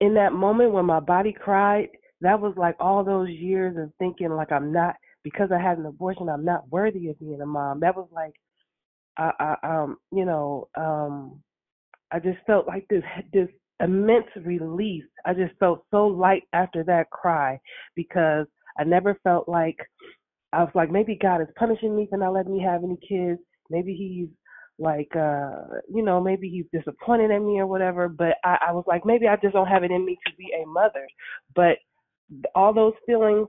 in that moment when my body cried, that was like all those years of thinking like I'm not because I had an abortion, I'm not worthy of being a mom. That was like, I, I um, you know, um, I just felt like this this immense release. I just felt so light after that cry because I never felt like I was like maybe God is punishing me for not letting me have any kids. Maybe he's like uh you know maybe he's disappointed in me or whatever but I, I was like maybe i just don't have it in me to be a mother. But all those feelings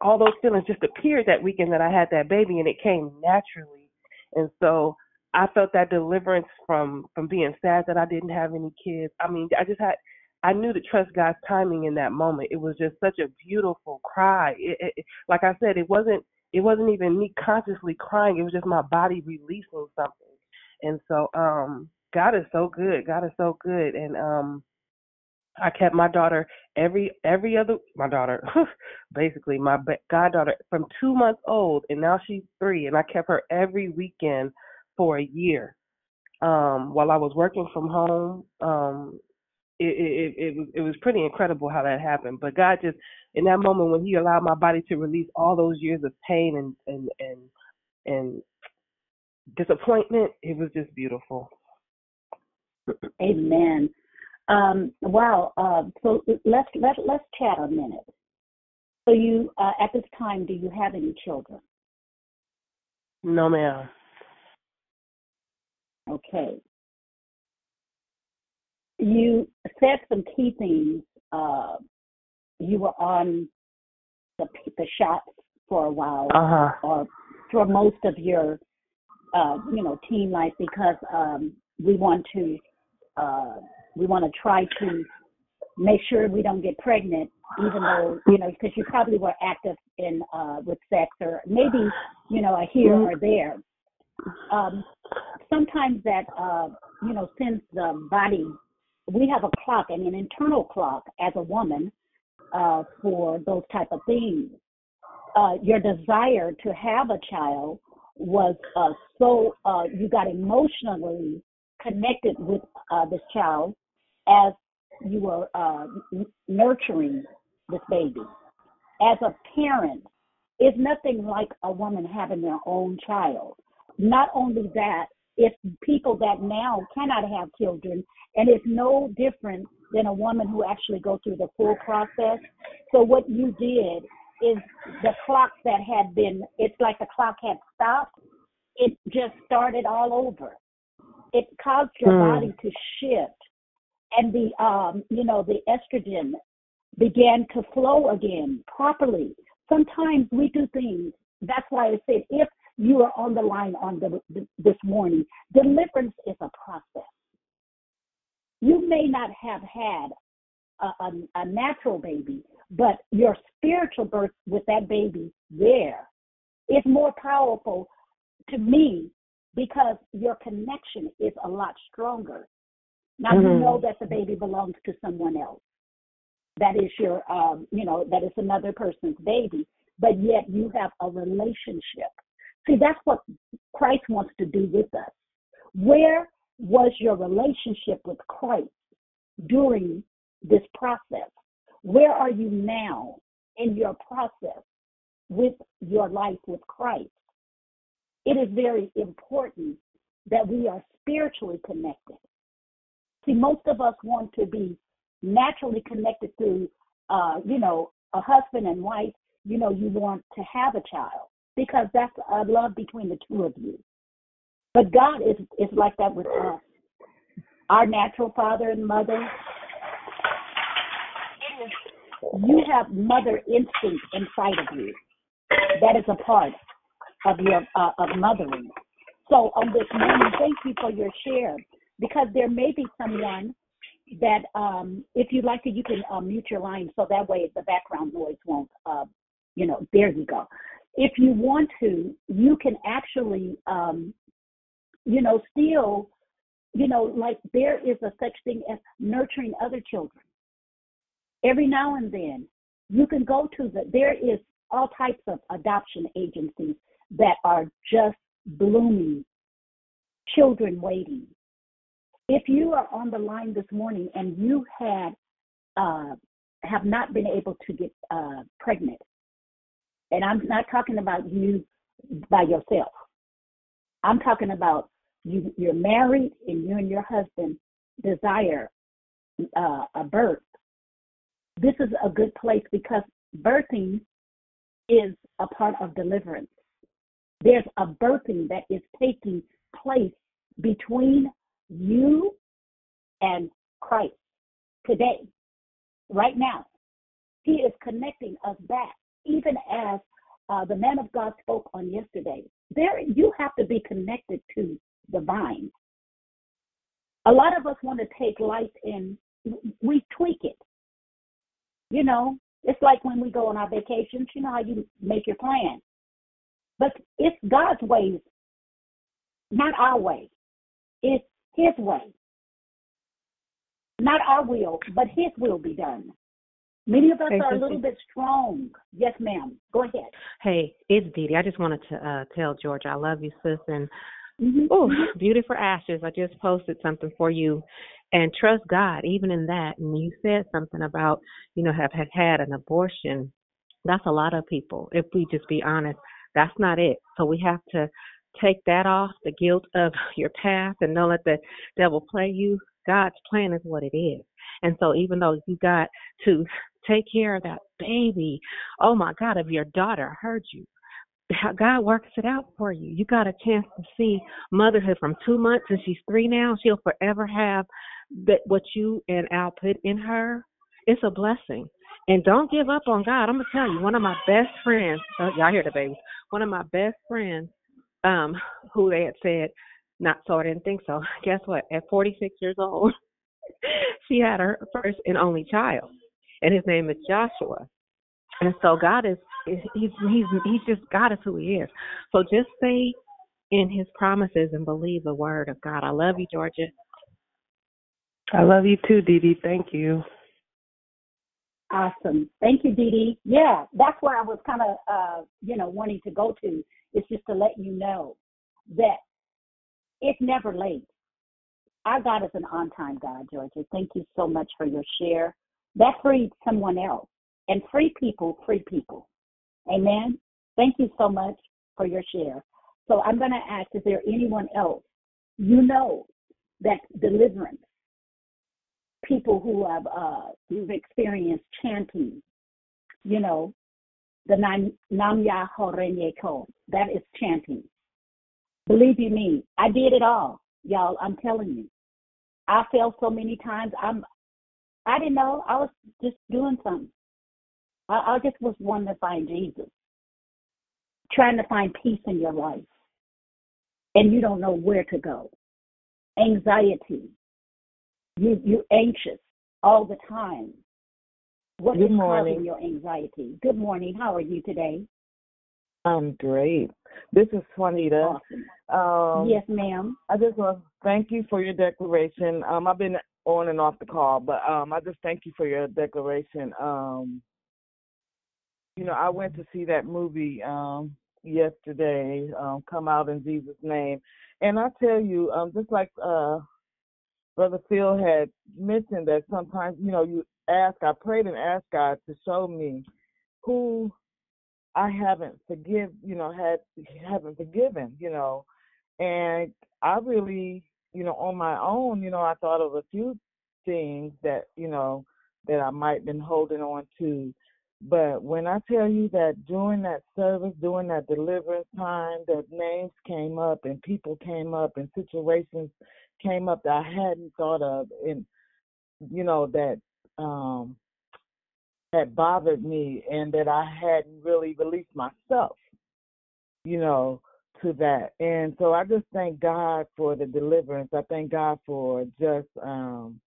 all those feelings just appeared that weekend that i had that baby and it came naturally. And so i felt that deliverance from from being sad that i didn't have any kids. I mean i just had i knew to trust god's timing in that moment. It was just such a beautiful cry. It, it, like i said it wasn't it wasn't even me consciously crying. It was just my body releasing something. And so, um, God is so good. God is so good. And um, I kept my daughter every every other my daughter, *laughs* basically my goddaughter from two months old, and now she's three, and I kept her every weekend for a year. Um, while I was working from home, um, it, it it was it was pretty incredible how that happened. But God just in that moment when He allowed my body to release all those years of pain and and and and disappointment, it was just beautiful. Amen. Um, wow. Uh, so let's let let's chat a minute. So you uh, at this time, do you have any children? No, ma'am. Okay said some key things. Uh, you were on the the shots for a while, uh-huh. or for most of your, uh, you know, teen life, because um, we want to uh, we want to try to make sure we don't get pregnant, even though you know, because you probably were active in uh, with sex, or maybe you know, a here or there. Um, sometimes that uh, you know, since the body we have a clock and an internal clock as a woman uh, for those type of things. Uh, your desire to have a child was uh, so uh, you got emotionally connected with uh, this child as you were uh, nurturing this baby. As a parent, it's nothing like a woman having their own child. Not only that, if people that now cannot have children, and it's no different than a woman who actually go through the full process. So what you did is the clock that had been, it's like the clock had stopped. It just started all over. It caused your Hmm. body to shift and the, um, you know, the estrogen began to flow again properly. Sometimes we do things. That's why I said if you are on the line on the, this morning, deliverance is a process. You may not have had a, a, a natural baby, but your spiritual birth with that baby there is more powerful to me because your connection is a lot stronger. Now you Mhm. know that the baby belongs to someone else. That is your, um, you know, that is another person's baby, but yet you have a relationship. See, that's what Christ wants to do with us. Where was your relationship with Christ during this process? Where are you now in your process with your life with Christ? It is very important that we are spiritually connected. See, most of us want to be naturally connected through, uh, you know, a husband and wife. You know, you want to have a child because that's a love between the two of you. But God is is like that with us. Our natural father and mother. You have mother instinct inside of you. That is a part of your uh, of mothering. So on this morning, thank you for your share because there may be someone that um, if you'd like to, you can uh, mute your line so that way the background noise won't. Uh, you know, there you go. If you want to, you can actually, um, you know, still, you know, like there is a such thing as nurturing other children. Every now and then, you can go to the. There is all types of adoption agencies that are just blooming children waiting. If you are on the line this morning and you had uh, have not been able to get uh, pregnant, and I'm not talking about you by yourself. I'm talking about you. You're married and you and your husband desire uh, a birth. This is a good place because birthing is a part of deliverance. There's a birthing that is taking place between you and Christ today, right now. He is connecting us back, even as uh, the man of God spoke on yesterday. There, you have to be connected to the vine. A lot of us want to take life and we tweak it. You know, it's like when we go on our vacations. You know how you make your plan, but it's God's ways, not our way. It's His way. Not our will, but His will be done. Many of us Hey, are a little bit strong. Yes, ma'am. Go ahead. Hey, it's Dee Dee. I just wanted to uh, tell Georgia I love you, sis. And Mm-hmm. oh, beauty for ashes. I just posted something for you, and trust God even in that. And you said something about you know have had had an abortion. That's a lot of people. If we just be honest, that's not it. So we have to take that off the guilt of *laughs* your past and don't let the devil play you. God's plan is what it is. And so even though you got to take care of that baby, oh my God, of your daughter, heard you. God works it out for you. You got a chance to see motherhood from two months and she's three now. She'll forever have that what you and Al put in her. It's a blessing. And don't give up on God. I'm gonna tell you, one of my best friends, uh, y'all hear the babies. One of my best friends, um, who they had said, not so I didn't think so. *laughs* Guess what? At 46 years old, *laughs* she had her first and only child, and his name is Joshua. And so God is he's he's he's just God is who he is. So just stay in his promises and believe the word of God. I love you, Georgia. I love you too, Dee Dee. Thank you. Awesome. Thank you, Dee Dee. Yeah, that's where I was kind of, uh, you know, wanting to go to. Is just to let you know that it's never late. Our God is an on-time God, Georgia. Thank you so much for your share. That freed someone else, and free people free people. Amen. Thank you so much for your share. So I'm going to ask: Is there anyone else you know that deliverance? People who have uh, who've experienced chanting, you know, the Nam Nam Ya Ho Ko. That is chanting. Believe you me, I did it all, y'all. I'm telling you. I fell so many times. I'm. I didn't know. I was just doing something. I, I just was wanting to find Jesus, trying to find peace in your life, and you don't know where to go. Anxiety. You you anxious all the time. What Good is morning. causing your anxiety? Good morning. How are you today? I'm great. This is Juanita. Um, yes, ma'am. I just want to thank you for your declaration. Um, I've been on and off the call, but um, I just thank you for your declaration. Um, you know, I went to see that movie um, yesterday, um, "Come Out in Jesus' Name," and I tell you, um, just like uh, Brother Phil had mentioned, that sometimes you know you ask, I prayed and asked God to show me who I haven't forgive, you know, had haven't forgiven, you know, and I really, you know, on my own, you know, I thought of a few things that, you know, that I might been holding on to. But when I tell you that during that service, during that deliverance time, that names came up and people came up and situations came up that I hadn't thought of and you know, that um had bothered me and that I hadn't really released myself, you know, to that. And so I just thank God for the deliverance. I thank God for just um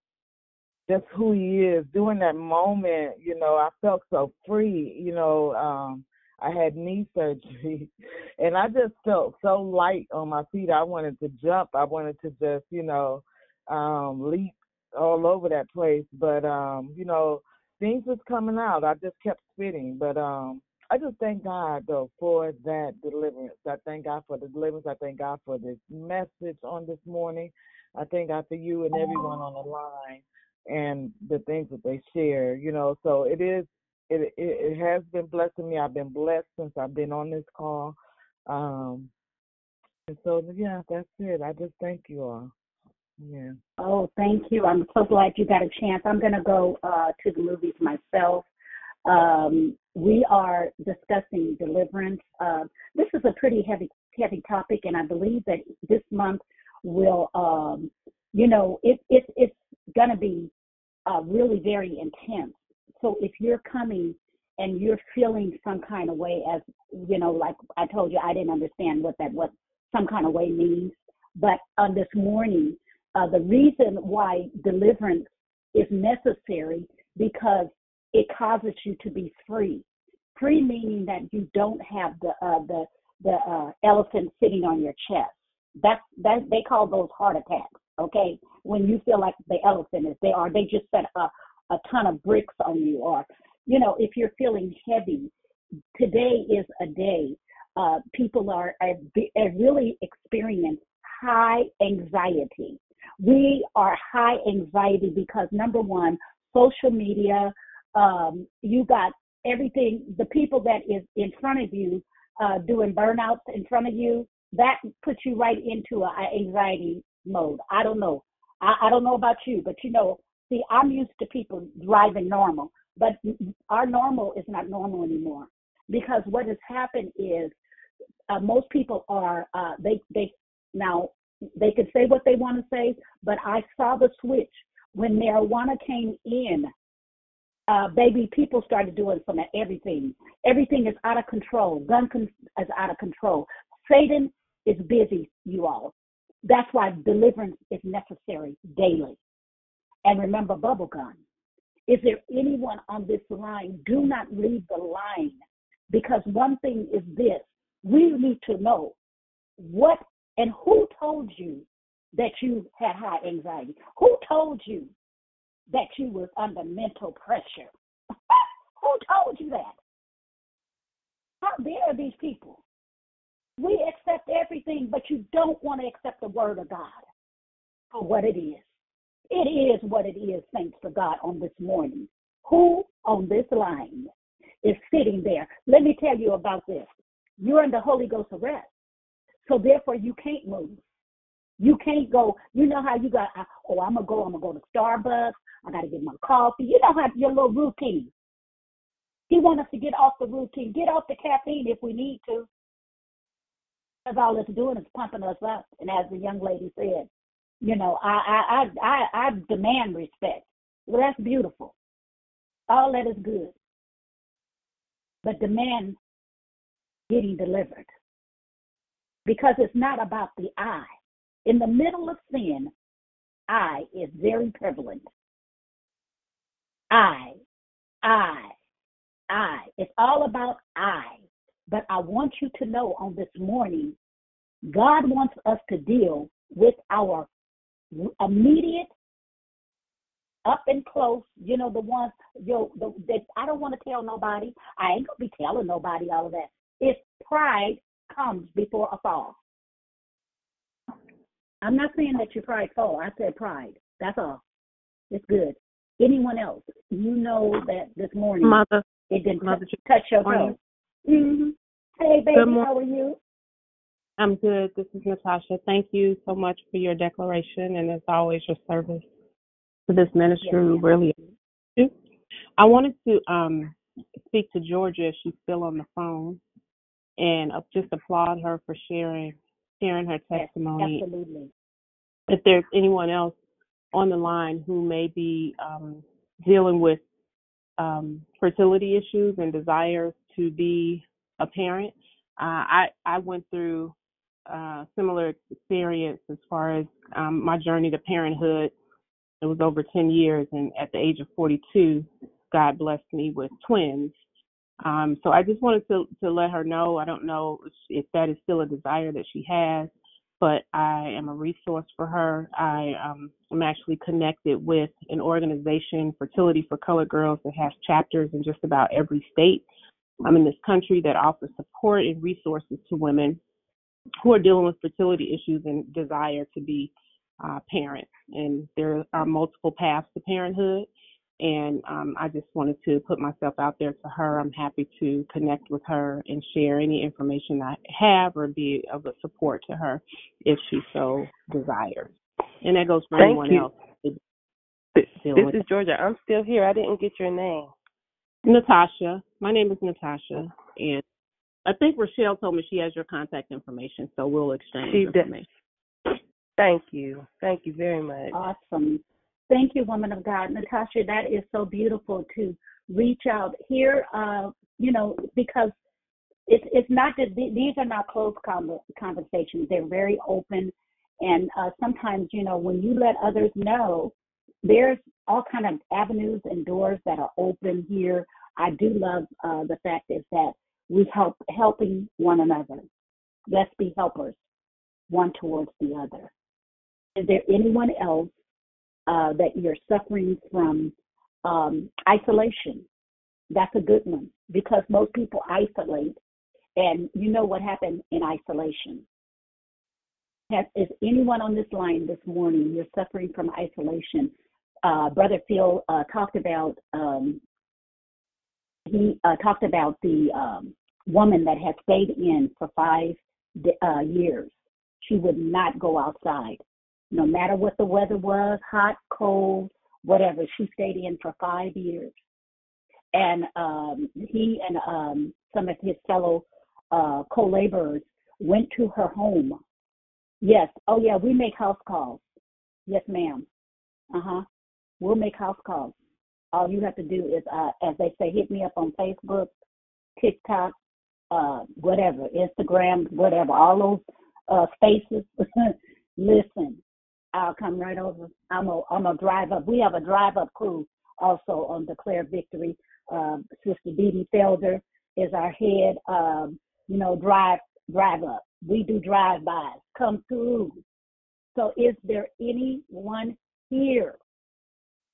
just who he is. During that moment, you know, I felt so free, you know, um I had knee surgery *laughs* and I just felt so light on my feet. I wanted to jump. I wanted to just, you know, um leap all over that place. But um, you know, things was coming out. I just kept spitting. But um I just thank God though for that deliverance. I thank God for the deliverance. I thank God for this message on this morning. I thank God for you and everyone on the line and the things that they share. You know, so it is it it, it has been blessing me. I've been blessed since I've been on this call. Um and so yeah, that's it. I just thank you all. Yeah. Oh, thank you. I'm so glad you got a chance. I'm to go uh, to the movies myself. Um, we are discussing deliverance. Uh, this is a pretty heavy, heavy topic, and I believe that this month will, um, you know, it, it, it's going to be uh, really very intense. So if you're coming and you're feeling some kind of way, as you know, like I told you, I didn't understand what that what some kind of way means. But on this morning, uh, the reason why deliverance is necessary because it causes you to be free. Free meaning that you don't have the uh, the the uh, elephant sitting on your chest. That's that they call those heart attacks. Okay, when you feel like the elephant is there, or they just set a a ton of bricks on you, or you know if you're feeling heavy. Today is a day. Uh, people are, are, are really experience high anxiety. We are high anxiety because number one, social media. Um, you got everything. The people that is in front of you uh, doing burnouts in front of you. That puts you right into a anxiety mode. I don't know. I, I don't know about you, but you know, see, I'm used to people driving normal, but our normal is not normal anymore because what has happened is uh, most people are uh, they they now they can say what they want to say, but I saw the switch when marijuana came in. Uh, baby, people started doing some everything. Everything is out of control. Gun con- is out of control. Satan is busy, you all. That's why deliverance is necessary daily. And remember, bubble gun. Is there anyone on this line? Do not leave the line because one thing is this we need to know what and who told you that you had high anxiety? Who told you that you was under mental pressure? *laughs* who told you that? How dare these people? We accept everything, but you don't want to accept the word of God for what it is. It is what it is, thanks to God, on this morning. Who on this line is sitting there? Let me tell you about this. You're in the Holy Ghost arrest. So therefore, you can't move. You can't go. You know how you got. Oh, I'm gonna go. I'm gonna go to Starbucks. I gotta get my coffee. You know how your little routine. He wants us to get off the routine, get off the caffeine if we need to. Because all it's doing is pumping us up. And as the young lady said, you know, I I I I, I demand respect. Well, that's beautiful. All that is good. But demand getting delivered. Because it's not about the I. In the middle of sin, I is very prevalent. I, I, I. It's all about I. But I want you to know on this morning, God wants us to deal with our immediate, up and close, you know, the ones, yo, the, that I don't want to tell nobody. I ain't to be telling nobody all of that. If pride comes before a fall. I'm not saying that your pride fall. I said pride. That's all. It's good. Anyone else, you know that this morning Mother, it didn't Mother, touch, touch your morning. toe. hmm Hey, baby, Good how are you? I'm good. This is Natasha. Thank you so much for your declaration and as always your service to this ministry. Yes, really. I wanted to um speak to Georgia if she's still on the phone and uh, just applaud her for sharing sharing her Yes, testimony. absolutely. If there's anyone else on the line who may be um, dealing with um, fertility issues and desires to be a parent, uh, I I went through uh, similar experience as far as um, my journey to parenthood. It was over 10 years, and at the age of 42, God blessed me with twins. Um, so I just wanted to to let her know. I don't know if that is still a desire that she has, but I am a resource for her. I um, am actually connected with an organization, Fertility for Colored Girls, that has chapters in just about every state um, in this country that offers support and resources to women who are dealing with fertility issues and desire to be uh, parents. And there are multiple paths to parenthood. And um, I just wanted to put myself out there to her. I'm happy to connect with her and share any information I have or be of a support to her if she so desires. And that goes for Thank anyone you. else. This this with is Georgia. I'm still here. I didn't get your name. Natasha. My name is Natasha. And I think Rochelle told me she has your contact information, so we'll exchange She did. Thank you. Thank you very much. Awesome. Thank you, woman of God. Natasha, that is so beautiful to reach out here, uh, you know, because it's it's not that th- these are not closed con- conversations. They're very open, and uh, sometimes you know when you let others know, there's all kind of avenues and doors that are open here. I do love uh, the fact is that we help helping one another. Let's be helpers, one towards the other. Is there anyone else uh, that you're suffering from um, isolation? That's a good one because most people isolate, and you know what happened in isolation. Has, is anyone on this line this morning? You're suffering from isolation. Uh, Brother Phil uh, talked about um, he uh, talked about the um, woman that had stayed in for five uh, years. She would not go outside, no matter what the weather was, hot, cold, whatever. She stayed in for five years, and um, he and um, some of his fellow uh, co-laborers went to her home. Yes. Oh yeah, we make house calls. Yes, ma'am. Uh huh. We'll make house calls. All you have to do is, uh, as they say, hit me up on Facebook, TikTok, uh, whatever, Instagram, whatever, all those uh, spaces. *laughs* Listen, I'll come right over. I'm a, I'm a drive up. We have a drive up crew also on Declare Victory. Um, Sister Dee Dee Felder is our head. Um, you know, drive drive up. We do drive bys. Come through. So, is there anyone here?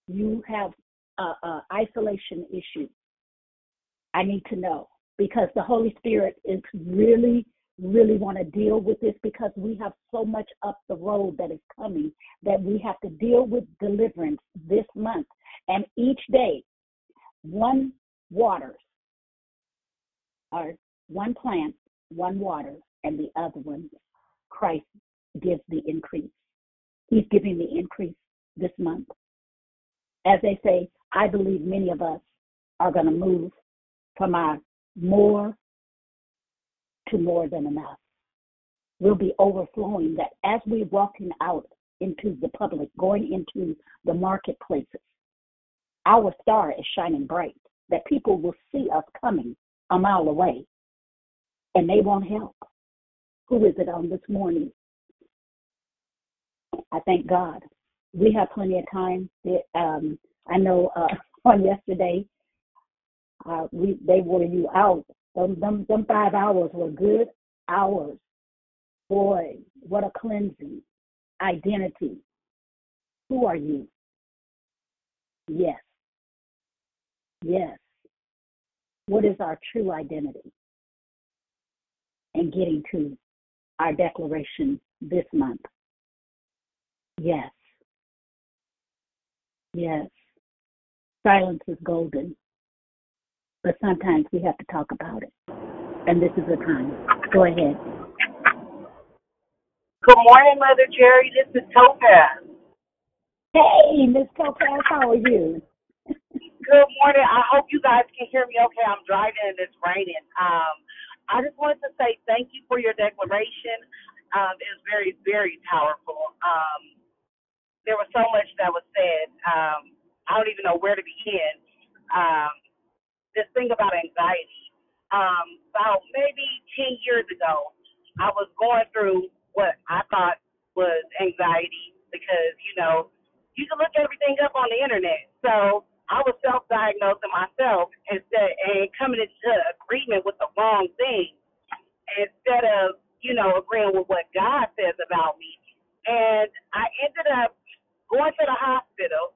You have uh, uh, isolation issue. I need to know because the Holy Spirit is really, really want to deal with this because we have so much up the road that is coming that we have to deal with deliverance this month. And each day, one waters, or one plant, one water, and the other one, Christ gives the increase. He's giving the increase this month. As they say, I believe many of us are going to move from our more to more than enough. We'll be overflowing that as we're walking out into the public, going into the marketplaces, our star is shining bright, that people will see us coming a mile away and they won't help. Who is it on this morning? I thank God. We have plenty of time. Um, I know uh, *laughs* on yesterday, uh, we they wore you out. Them, them, them five hours were good hours. Boy, what a cleansing. Identity. Who are you? Yes. Yes. What is our true identity? And getting to our declaration this month. Yes. Yes. Silence is golden. But sometimes we have to talk about it. And this is the time. Go ahead. Good morning, Mother Jerry. This is Topaz. Hey, Miss Topaz, how are you? Good morning. I hope you guys can hear me okay. I'm driving and it's raining. Um, I just wanted to say thank you for your declaration. Um, it was very, very powerful. Um, there was so much that was said. Um, I don't even know where to begin. Um, this thing about anxiety. Um, about maybe 10 years ago, I was going through what I thought was anxiety because, you know, you can look everything up on the internet. So I was self diagnosing myself instead and coming into agreement with the wrong thing instead of, you know, agreeing with what God says about me. And I ended up going to the hospital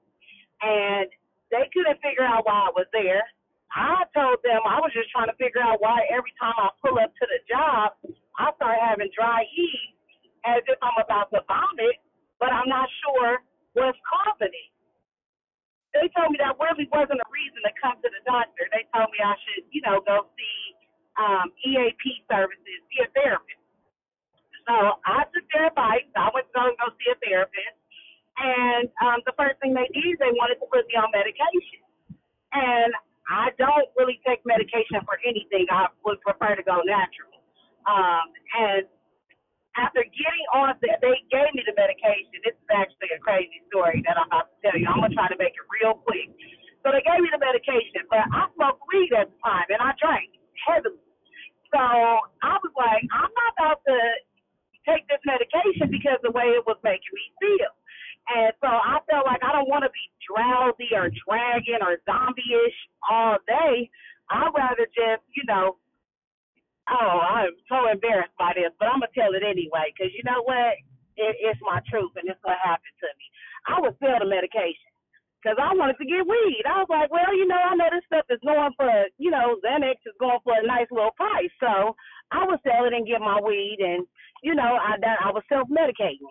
and they couldn't figure out why I was there. I told them I was just trying to figure out why every time I pull up to the job, I start having dry heat as if I'm about to vomit, but I'm not sure what's causing it. They told me that really wasn't a reason to come to the doctor. They told me I should, you know, go see um, EAP services, see a therapist. So I took their advice. I went to go and go see a therapist. And um, the first thing they did, they wanted to put me on medication. And I don't really take medication for anything. I would prefer to go natural. Um, and after getting on the, they gave me the medication. This is actually a crazy story that I'm about to tell you. I'm gonna try to make it real quick. So they gave me the medication, but I smoked weed at the time and I drank heavily. So I was like, I'm not about to take this medication because the way it was making me feel. And so I felt like I don't want to be drowsy or dragging or zombie-ish all day. I'd rather just, you know, oh, I'm so embarrassed by this, but I'm gonna tell it anyway, because you know what? It, it's my truth, and it's what happened to me. I would sell the medication because I wanted to get weed. I was like, well, you know, I know this stuff is going for, you know, Xanax is going for a nice little price, so I would sell it and get my weed, and you know, I I was self medicating.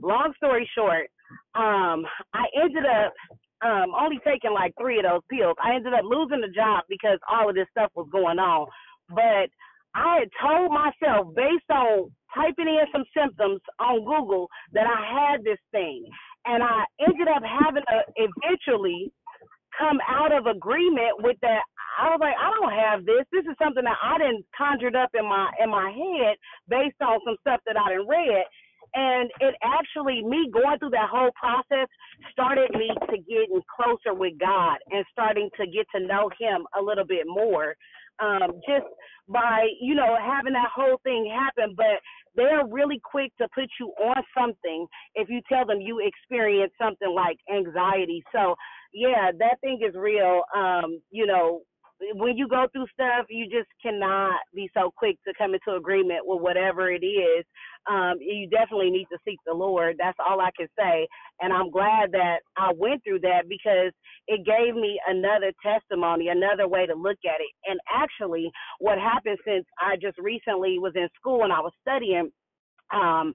Long story short, um, I ended up um only taking like three of those pills. I ended up losing the job because all of this stuff was going on. But I had told myself, based on typing in some symptoms on Google, that I had this thing. And I ended up having to eventually come out of agreement with that. I was like, I don't have this. This is something that I didn't conjured up in my in my head based on some stuff that I didn't read. And it actually me going through that whole process started me to getting closer with God and starting to get to know him a little bit more um, just by you know having that whole thing happen. But they're really quick to put you on something if you tell them you experience something like anxiety. So yeah, that thing is real. Um, you know, when you go through stuff, you just cannot be so quick to come into agreement with whatever it is. Um, you definitely need to seek the Lord. That's all I can say. And I'm glad that I went through that because it gave me another testimony, another way to look at it. And actually, what happened since I just recently was in school and I was studying, um,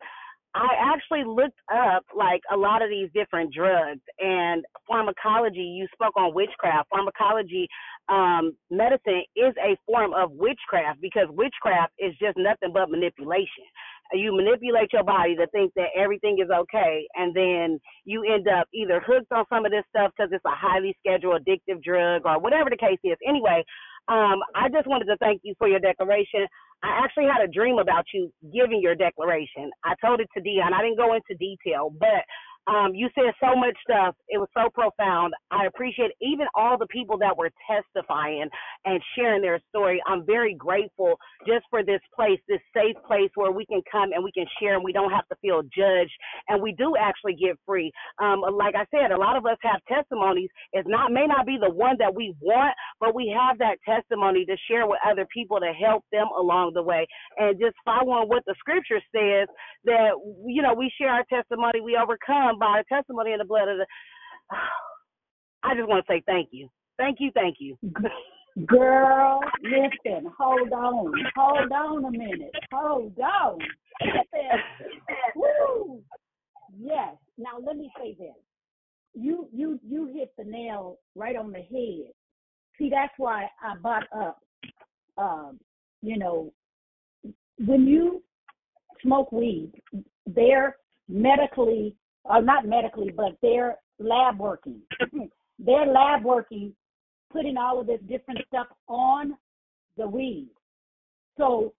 I actually looked up like a lot of these different drugs and pharmacology. You spoke on witchcraft. Pharmacology um, medicine is a form of witchcraft because witchcraft is just nothing but manipulation. you manipulate your body to think that everything is okay, and then you end up either hooked on some of this stuff because it's a highly scheduled addictive drug or whatever the case is. Anyway, um, I just wanted to thank you for your declaration. I actually had a dream about you giving your declaration. I told it to Dion. I didn't go into detail, but um, you said so much stuff. It was so profound. I appreciate even all the people that were testifying and sharing their story. I'm very grateful just for this place, this safe place where we can come and we can share and we don't have to feel judged and we do actually get free. Um, like I said, a lot of us have testimonies. It's not may not be the one that we want, but we have that testimony to share with other people to help them along the way. And just following what the scripture says that you know we share our testimony, we overcome by the testimony and the blood of the. *sighs* I just want to say thank you, thank you, thank you. Girl, listen, hold on, hold on a minute, hold on. *laughs* Woo! Yes. Now let me say this. You you you hit the nail right on the head. See, that's why I bought up. Um, you know, when you smoke weed, they're medically, or not medically, but they're lab working. *laughs* *clears throat* they're lab working, putting all of this different stuff on the weed. So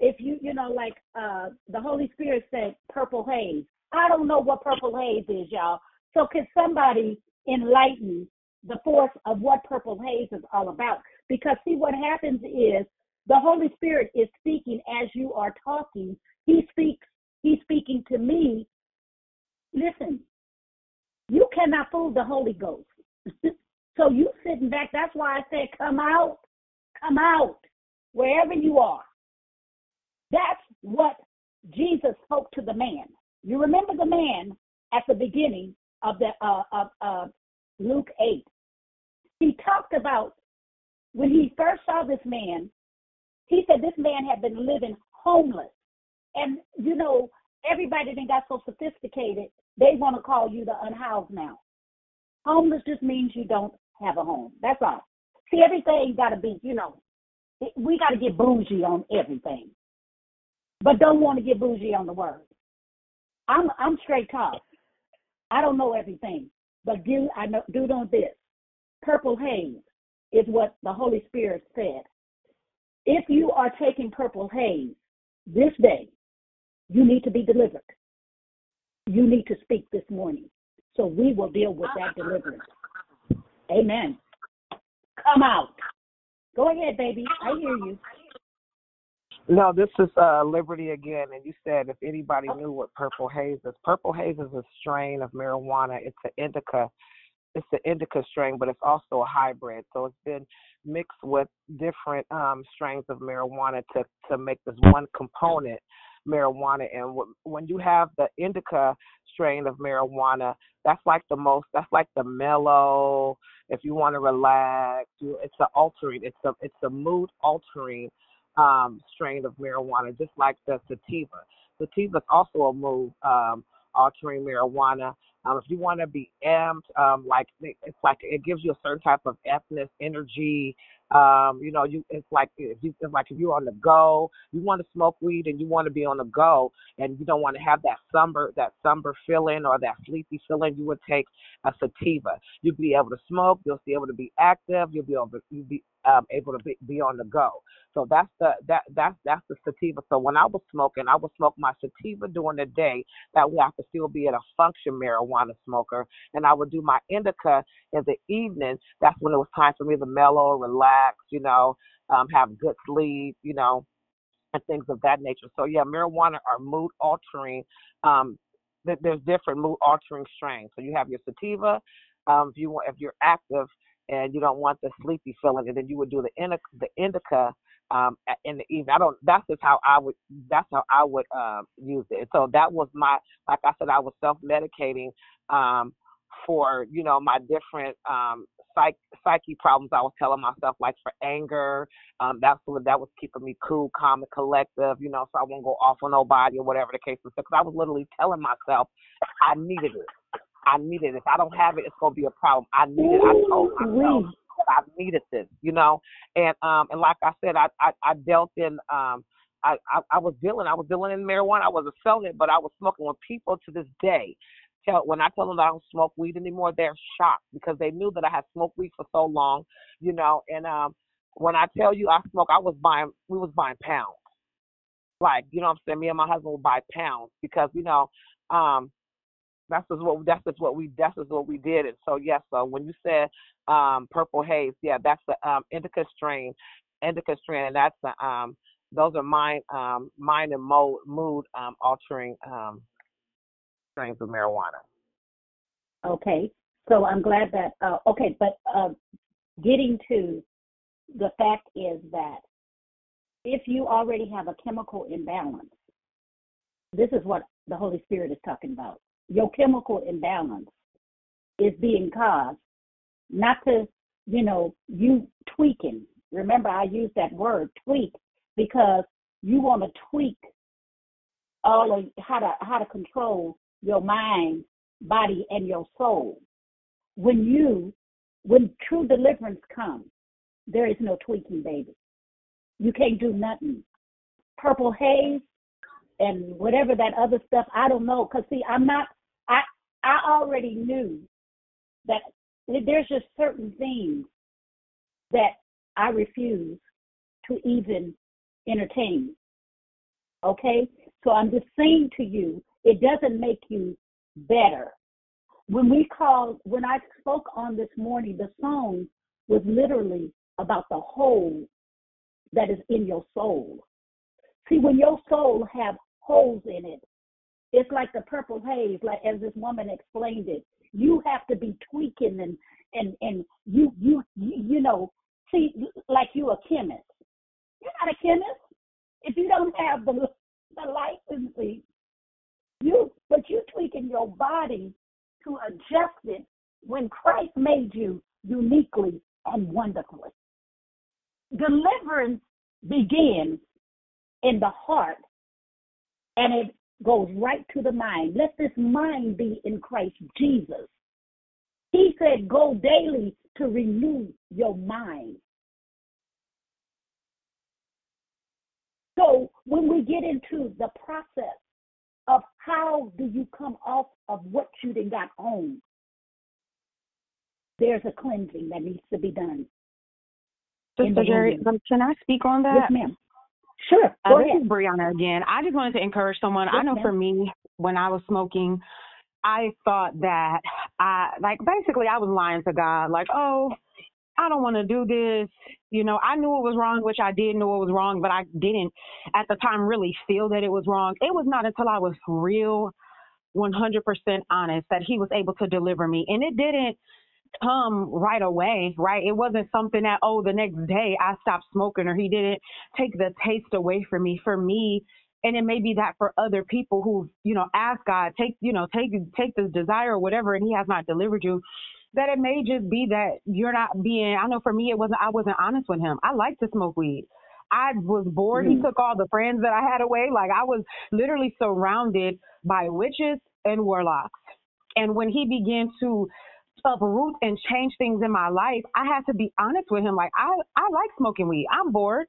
if you, you know, like uh, the Holy Spirit said, purple haze. I don't know what purple haze is, y'all. So could somebody enlighten the force of what purple haze is all about? Because see, what happens is the Holy Spirit is speaking as you are talking. He speaks. He's speaking to me. Listen, you cannot fool the Holy Ghost. *laughs* so you sitting back. That's why I said, come out, come out, wherever you are. That's what Jesus spoke to the man. You remember the man at the beginning of the uh, of uh, Luke eight. He talked about when he first saw this man. He said this man had been living homeless, and you know everybody then got so sophisticated they want to call you the unhoused now. Homeless just means you don't have a home. That's all. See, everything got to be, you know, we got to get bougie on everything, but don't want to get bougie on the word. I'm I'm straight talk. I don't know everything, but do I know do know this? Purple haze is what the Holy Spirit said. If you are taking purple haze this day, you need to be delivered. You need to speak this morning. So we will deal with that deliverance. Amen. Come out. Go ahead, baby. I hear you. No, this is uh, Liberty again, and you said if anybody knew what purple haze is. Purple haze is a strain of marijuana. It's an indica. It's an indica strain, but it's also a hybrid. So it's been mixed with different um, strains of marijuana to to make this one component marijuana. And when you have the indica strain of marijuana, that's like the most. That's like the mellow. If you want to relax, you, it's the altering. It's a it's a mood altering um, strain of marijuana, just like the sativa. Sativa is also a mood um, altering marijuana. Um, if you want to be amped, um, like it's like it gives you a certain type of ampness, energy. Um, you know, you it's like if you it's like if you're on the go, you want to smoke weed and you want to be on the go, and you don't want to have that somber that somber feeling or that sleepy feeling. You would take a sativa. You'll be able to smoke. You'll be able to be active. You'll be able to you'll be um, able to be, be on the go. So that's the that that's that's the sativa. So when I was smoking, I would smoke my sativa during the day. That way I could still be a function marijuana smoker, and I would do my indica in the evening. That's when it was time for me to mellow, relax, you know, um, have good sleep, you know, and things of that nature. So yeah, marijuana are mood altering. Um, there's different mood altering strains. So you have your sativa. Um, if you want, if you're active and you don't want the sleepy feeling, and then you would do the indica, the indica um in the evening. I don't that's just how I would that's how I would um use it. So that was my like I said, I was self medicating um for, you know, my different um psych psyche problems I was telling myself like for anger. Um that's what that was keeping me cool, calm and collective, you know, so I won't go off on nobody or whatever the case was. Because I was literally telling myself I needed it. I needed it. If I don't have it, it's gonna be a problem. I needed. I told myself I needed this, you know. And um and like I said, I I, I dealt in um I, I I was dealing. I was dealing in marijuana. I wasn't selling it, but I was smoking with people to this day. Tell when I tell them I don't smoke weed anymore, they're shocked because they knew that I had smoked weed for so long, you know. And um, when I tell you I smoke, I was buying. We was buying pounds. Like you know I'm saying. Me and my husband would buy pounds because you know, um, that's just what that's just what we that's just what we did. And so yes, so when you said um purple haze, yeah, that's the um indica strain, indica strain, and that's the um those are mind um mind and mood mood um altering um strains of marijuana. Okay. So I'm glad that, uh, okay, but uh, getting to the fact is that if you already have a chemical imbalance, this is what the Holy Spirit is talking about. Your chemical imbalance is being caused not to, you know, you tweaking. Remember, I use that word tweak because you want to tweak all of how to how to control your mind, body, and your soul. When you, when true deliverance comes, there is no tweaking, baby. You can't do nothing. Purple haze and whatever that other stuff, I don't know. Cause see, I'm not. I I already knew that there's just certain things that I refuse to even entertain. Okay? So I'm just saying to you, it doesn't make you better. When we called, when I spoke on this morning, the song was literally about the hole that is in your soul. See, when your soul have holes in it, it's like the purple haze, like as this woman explained it. You have to be tweaking and and and you you you know, see, like you a chemist. You're not a chemist if you don't have the the licensing. You but you tweaking your body to adjust it when Christ made you uniquely and wonderfully. Deliverance begins in the heart and it goes right to the mind. Let this mind be in Christ Jesus. He said, Go daily to renew your mind. So when we get into the process of how do you come off of what you done got on, there's a cleansing that needs to be done. Sister Jerry, um, can I speak on that? Yes, ma'am. Sure. Uh, this ahead. is Brianna again. I just wanted to encourage someone. I know ma'am. for me, when I was smoking, I thought that I like basically I was lying to God, like, oh, I don't want to do this. You know, I knew it was wrong, which I did know it was wrong, but I didn't at the time really feel that it was wrong. It was not until I was real 100% honest that he was able to deliver me. And it didn't come right away, right? It wasn't something that, oh, the next day I stopped smoking or he didn't take the taste away from me. For me, and it may be that for other people who, you know, ask God, take, you know, take take the desire or whatever, and He has not delivered you. That it may just be that you're not being. I know for me, it wasn't. I wasn't honest with Him. I like to smoke weed. I was bored. He Mm. took all the friends that I had away. Like I was literally surrounded by witches and warlocks. And when he began to uproot and change things in my life, I had to be honest with him. Like I, I like smoking weed. I'm bored.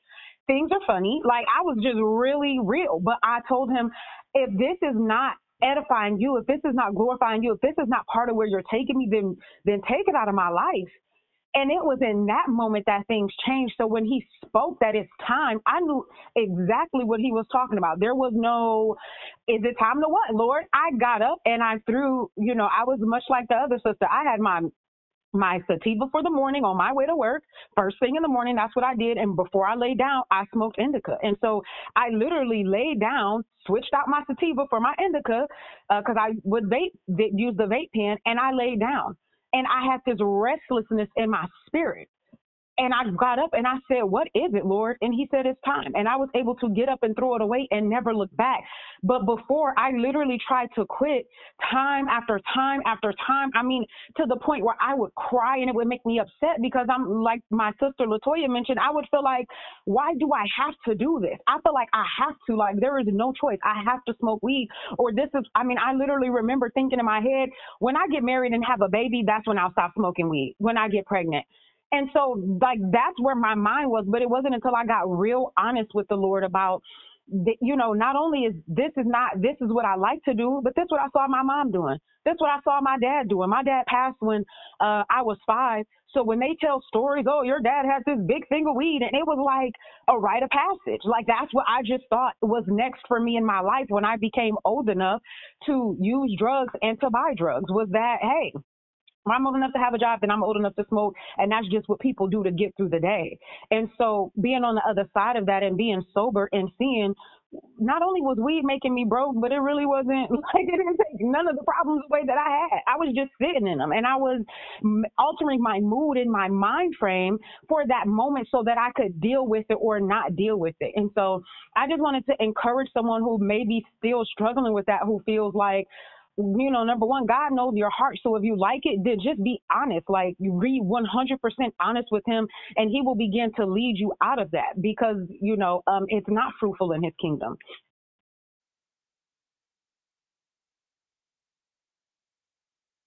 Things are funny. Like I was just really real. But I told him, if this is not edifying you, if this is not glorifying you, if this is not part of where you're taking me, then then take it out of my life. And it was in that moment that things changed. So when he spoke that it's time, I knew exactly what he was talking about. There was no, is it time to what, Lord? I got up and I threw, you know, I was much like the other sister. I had my my sativa for the morning on my way to work. First thing in the morning, that's what I did. And before I laid down, I smoked indica. And so I literally laid down, switched out my sativa for my indica uh, because I would vape, use the vape pen, and I laid down. And I had this restlessness in my spirit. And I got up and I said, What is it, Lord? And he said, It's time. And I was able to get up and throw it away and never look back. But before, I literally tried to quit time after time after time. I mean, to the point where I would cry and it would make me upset because I'm like my sister Latoya mentioned, I would feel like, Why do I have to do this? I feel like I have to. Like, there is no choice. I have to smoke weed. Or this is, I mean, I literally remember thinking in my head, When I get married and have a baby, that's when I'll stop smoking weed, when I get pregnant. And so, like, that's where my mind was. But it wasn't until I got real honest with the Lord about th- you know, not only is this is not this is what I like to do, but this is what I saw my mom doing. That's what I saw my dad doing. My dad passed when uh I was five. So when they tell stories, oh, your dad has this big thing of weed, and it was like a rite of passage. Like that's what I just thought was next for me in my life when I became old enough to use drugs and to buy drugs. Was that hey, I'm old enough to have a job, then I'm old enough to smoke, and that's just what people do to get through the day. And so, being on the other side of that and being sober and seeing, not only was weed making me broke, but it really wasn't *laughs* like it didn't take none of the problems away that I had. I was just sitting in them, and I was altering my mood and my mind frame for that moment so that I could deal with it or not deal with it. And so, I just wanted to encourage someone who may be still struggling with that, who feels like you know, number one, God knows your heart. So if you like it, then just be honest. Like you be 100% honest with Him, and He will begin to lead you out of that because you know um, it's not fruitful in His kingdom.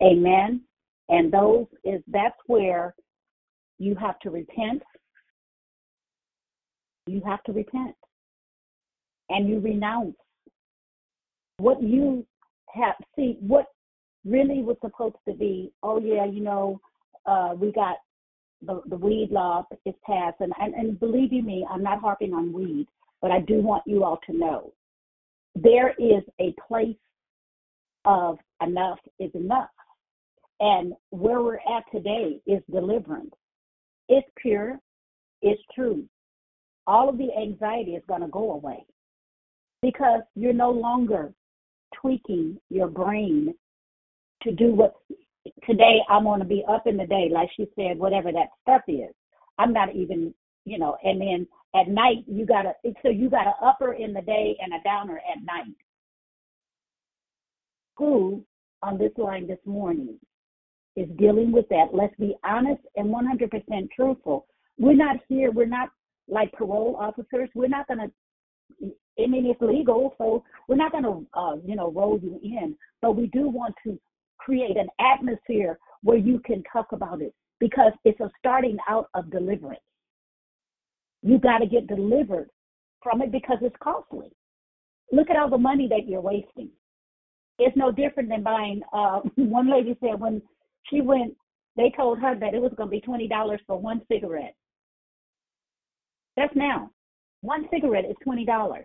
Amen. And those is that's where you have to repent. You have to repent. And you renounce what you have see what really was supposed to be, oh yeah, you know, uh we got the the weed law is passed and, and, and believe you me, I'm not harping on weed, but I do want you all to know there is a place of enough is enough. And where we're at today is deliverance. It's pure, it's true. All of the anxiety is going to go away because you're no longer tweaking your brain to do what today I'm going to be up in the day, like she said, whatever that stuff is. I'm not even, you know, and then at night you got to, so you got an upper in the day and a downer at night. Who on this line this morning is dealing with that? Let's be honest and 100% truthful. We're not here, we're not like parole officers. We're not going to I mean, it's legal, so we're not going to, uh, you know, roll you in. But we do want to create an atmosphere where you can talk about it because it's a starting out of deliverance. You got to get delivered from it because it's costly. Look at all the money that you're wasting. It's no different than buying. Uh, *laughs* one lady said when she went, they told her that it was going to be twenty dollars for one cigarette. That's now. One cigarette is twenty dollars.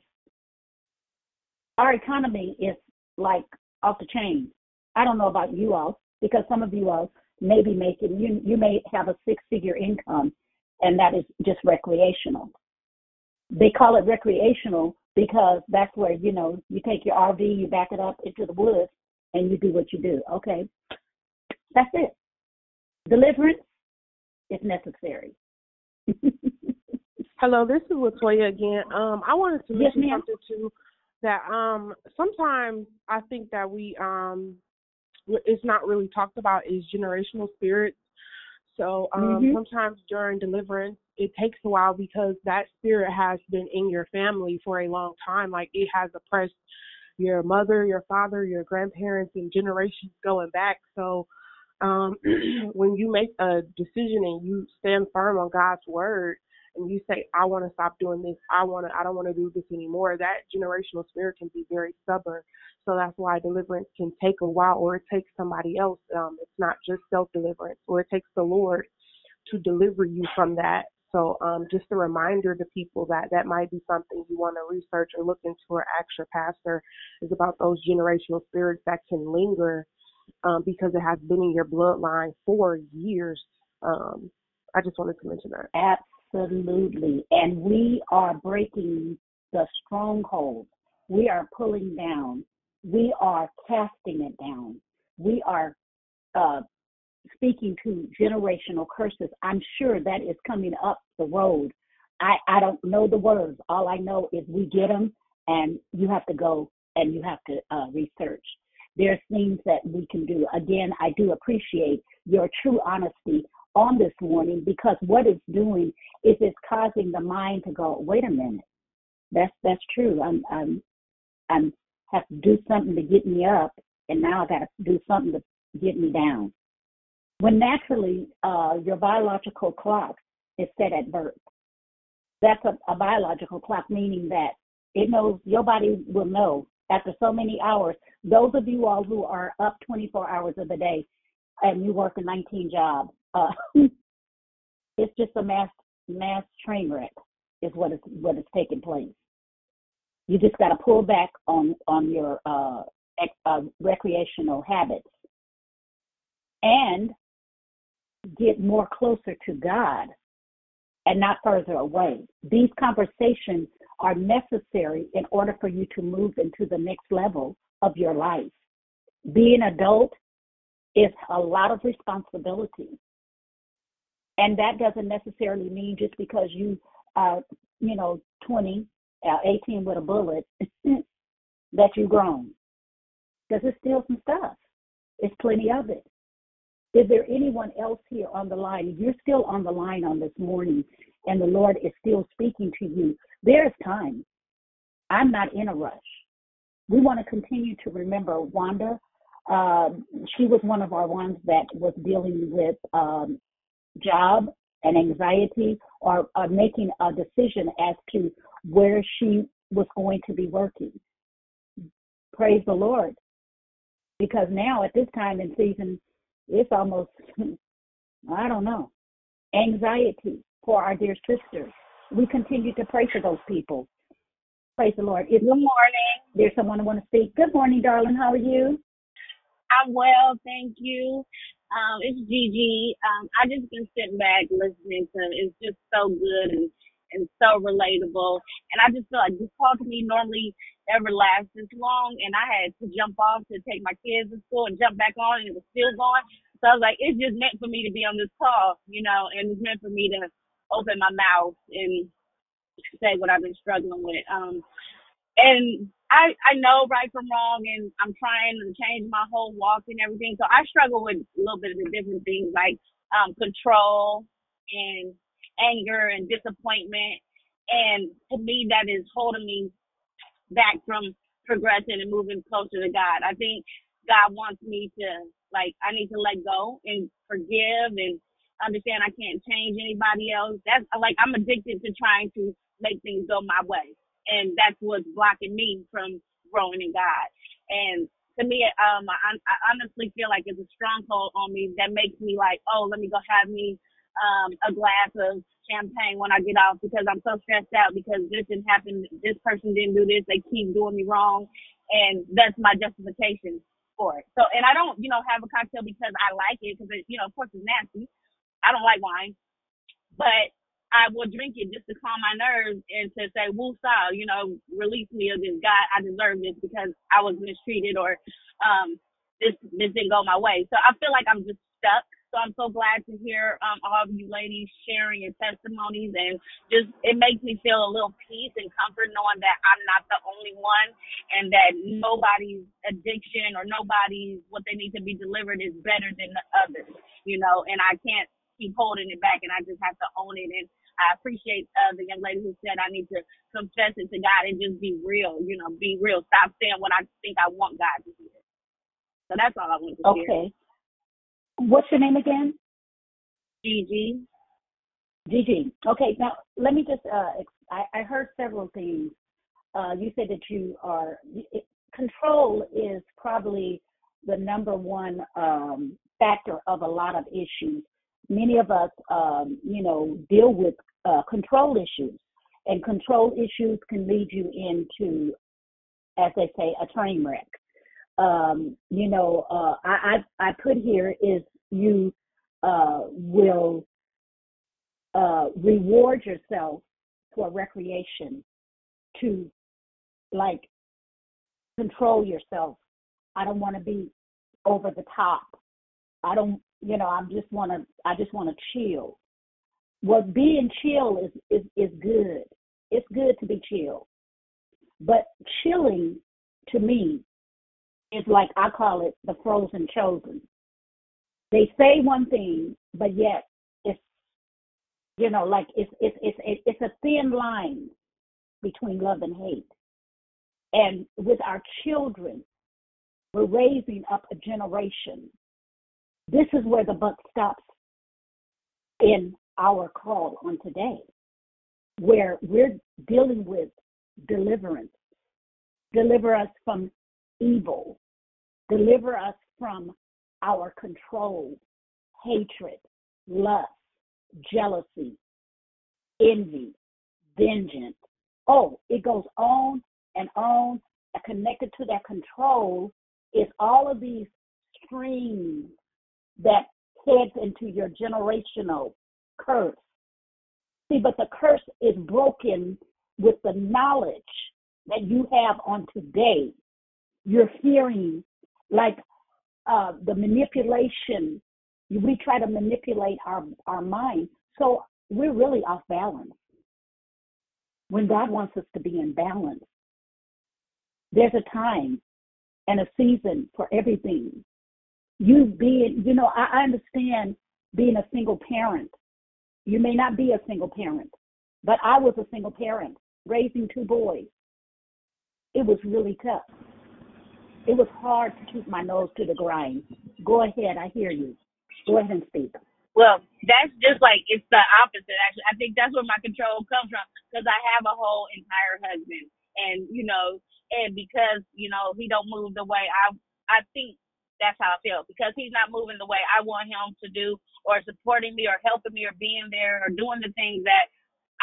Our economy is like off the chain. I don't know about you all because some of you all may be making you you may have a six figure income and that is just recreational. They call it recreational because that's where you know you take your RV, you back it up into the woods, and you do what you do. Okay, that's it. Deliverance is necessary. *laughs* Hello, this is Latoya again. Um, I wanted to Yes, mention ma'am. something too that um sometimes I think that we um it's not really talked about is generational spirits. So um Mhm. sometimes during deliverance it takes a while because that spirit has been in your family for a long time. Like it has oppressed your mother, your father, your grandparents and generations going back. So um *clears throat* when you make a decision and you stand firm on God's word and you say, I want to stop doing this, I want to, I don't want to do this anymore, that generational spirit can be very stubborn. So that's why deliverance can take a while, or it takes somebody else. Um, it's not just self deliverance, or it takes the Lord to deliver you from that. So um, just a reminder to people that that might be something you want to research or look into or ask your pastor is about those generational spirits that can linger um, because it has been in your bloodline for years. Um, I just wanted to mention that. Absolutely. And we are breaking the stronghold. We are pulling down. We are casting it down. We are uh, speaking to generational curses. I'm sure that is coming up the road. I, I don't know the words. All I know is we get them and you have to go and you have to uh, research. There's things that we can do. Again, I do appreciate your true honesty on this morning because what it's doing is it's causing the mind to go, wait a minute, that's that's true. I'm I'm I'm have to do something to get me up, and now I got to do something to get me down. When naturally uh, your biological clock is set at birth, that's a, a biological clock, meaning that It knows your body will know after so many hours. Those of you all who are up 24 hours of the day and you work a 19 job, uh, *laughs* it's just a mass mass train wreck is what is what is taking place. You just got to pull back on on your uh, ex, uh, recreational habits and get more closer to God and not further away. These conversations are necessary in order for you to move into the next level of your life. Being adult is a lot of responsibility. And that doesn't necessarily mean just because you are, you know, 20, uh, 18 with a bullet, *laughs* that you've grown. Because there's still some stuff. It's plenty of it. Is there anyone else here on the line? You're still on the line on this morning and the Lord is still speaking to you, there's time. I'm not in a rush. We want to continue to remember Wanda. Um, she was one of our ones that was dealing with um, job and anxiety or, or making a decision as to where she was going to be working. Praise the Lord. Because now at this time in season, it's almost, *laughs* I don't know, anxiety for our dear sisters. We continue to pray for those people. Praise the Lord. Good morning. There's someone who want to speak. Good morning, darling. How are you? I'm well, thank you. Um, it's Gigi. Um, I just been sitting back listening to it's just so good and and so relatable. And I just feel like this call to me normally ever lasts this long and I had to jump off to take my kids to school and jump back on and it was still going. So I was like, it's just meant for me to be on this call, you know, and it's meant for me to open my mouth and say what I've been struggling with. Um and I I know right from wrong and I'm trying to change my whole walk and everything. So I struggle with a little bit of the different things like um control and anger and disappointment. And to me, that is holding me back from progressing and moving closer to God. I think God wants me to, like, I need to let go and forgive and understand I can't change anybody else. That's like, I'm addicted to trying to make things go my way. And that's what's blocking me from growing in God. And to me, um, I, I honestly feel like it's a stronghold on me that makes me like, oh, let me go have me um, a glass of champagne when I get off because I'm so stressed out because this didn't happen, this person didn't do this, they keep doing me wrong, and that's my justification for it. So, and I don't, you know, have a cocktail because I like it because it, you know, of course it's nasty. I don't like wine, but I will drink it just to calm my nerves and to say, "Woo saw, you know, release me of this. God, I deserve this because I was mistreated or um this this didn't go my way." So I feel like I'm just stuck so I'm so glad to hear um, all of you ladies sharing your testimonies and just it makes me feel a little peace and comfort knowing that I'm not the only one and that nobody's addiction or nobody's what they need to be delivered is better than the others, you know, and I can't keep holding it back and I just have to own it and I appreciate uh, the young lady who said I need to confess it to God and just be real, you know, be real. Stop saying what I think I want God to hear. So that's all I want to okay. Okay. What's your name again? Gigi. Gigi. Okay, now let me just, uh, I, I heard several things. Uh, you said that you are, it, control is probably the number one um, factor of a lot of issues. Many of us, um, you know, deal with uh, control issues, and control issues can lead you into, as they say, a train wreck um, you know, uh, I, I, I put here is you uh, will uh, reward yourself for recreation to like control yourself. I don't want to be over the top. I don't, you know, I just want to, I just want to chill. Well, being chill is, is, is good. It's good to be chill. But chilling to me is like I call it the frozen chosen. They say one thing, but yet it's you know like it's it's it's it's a thin line between love and hate. And with our children, we're raising up a generation. This is where the buck stops in our call on today, where we're dealing with deliverance. Deliver us from evil. Deliver us from our control, hatred, lust, jealousy, envy, vengeance. Oh, it goes on and on. And connected to that control is all of these streams that heads into your generational curse. See, but the curse is broken with the knowledge that you have on today. You're hearing like uh, the manipulation. We try to manipulate our, our mind. So we're really off balance when God wants us to be in balance. There's a time and a season for everything. You being, you know, I, I understand being a single parent. You may not be a single parent, but I was a single parent raising two boys. It was really tough. It was hard to keep my nose to the grind. Go ahead, I hear you. Go ahead and speak. Well, that's just like it's the opposite. Actually, I think that's where my control comes from because I have a whole entire husband, and you know, and because you know he don't move the way I I think that's how I feel because he's not moving the way I want him to do, or supporting me, or helping me, or being there, or doing the things that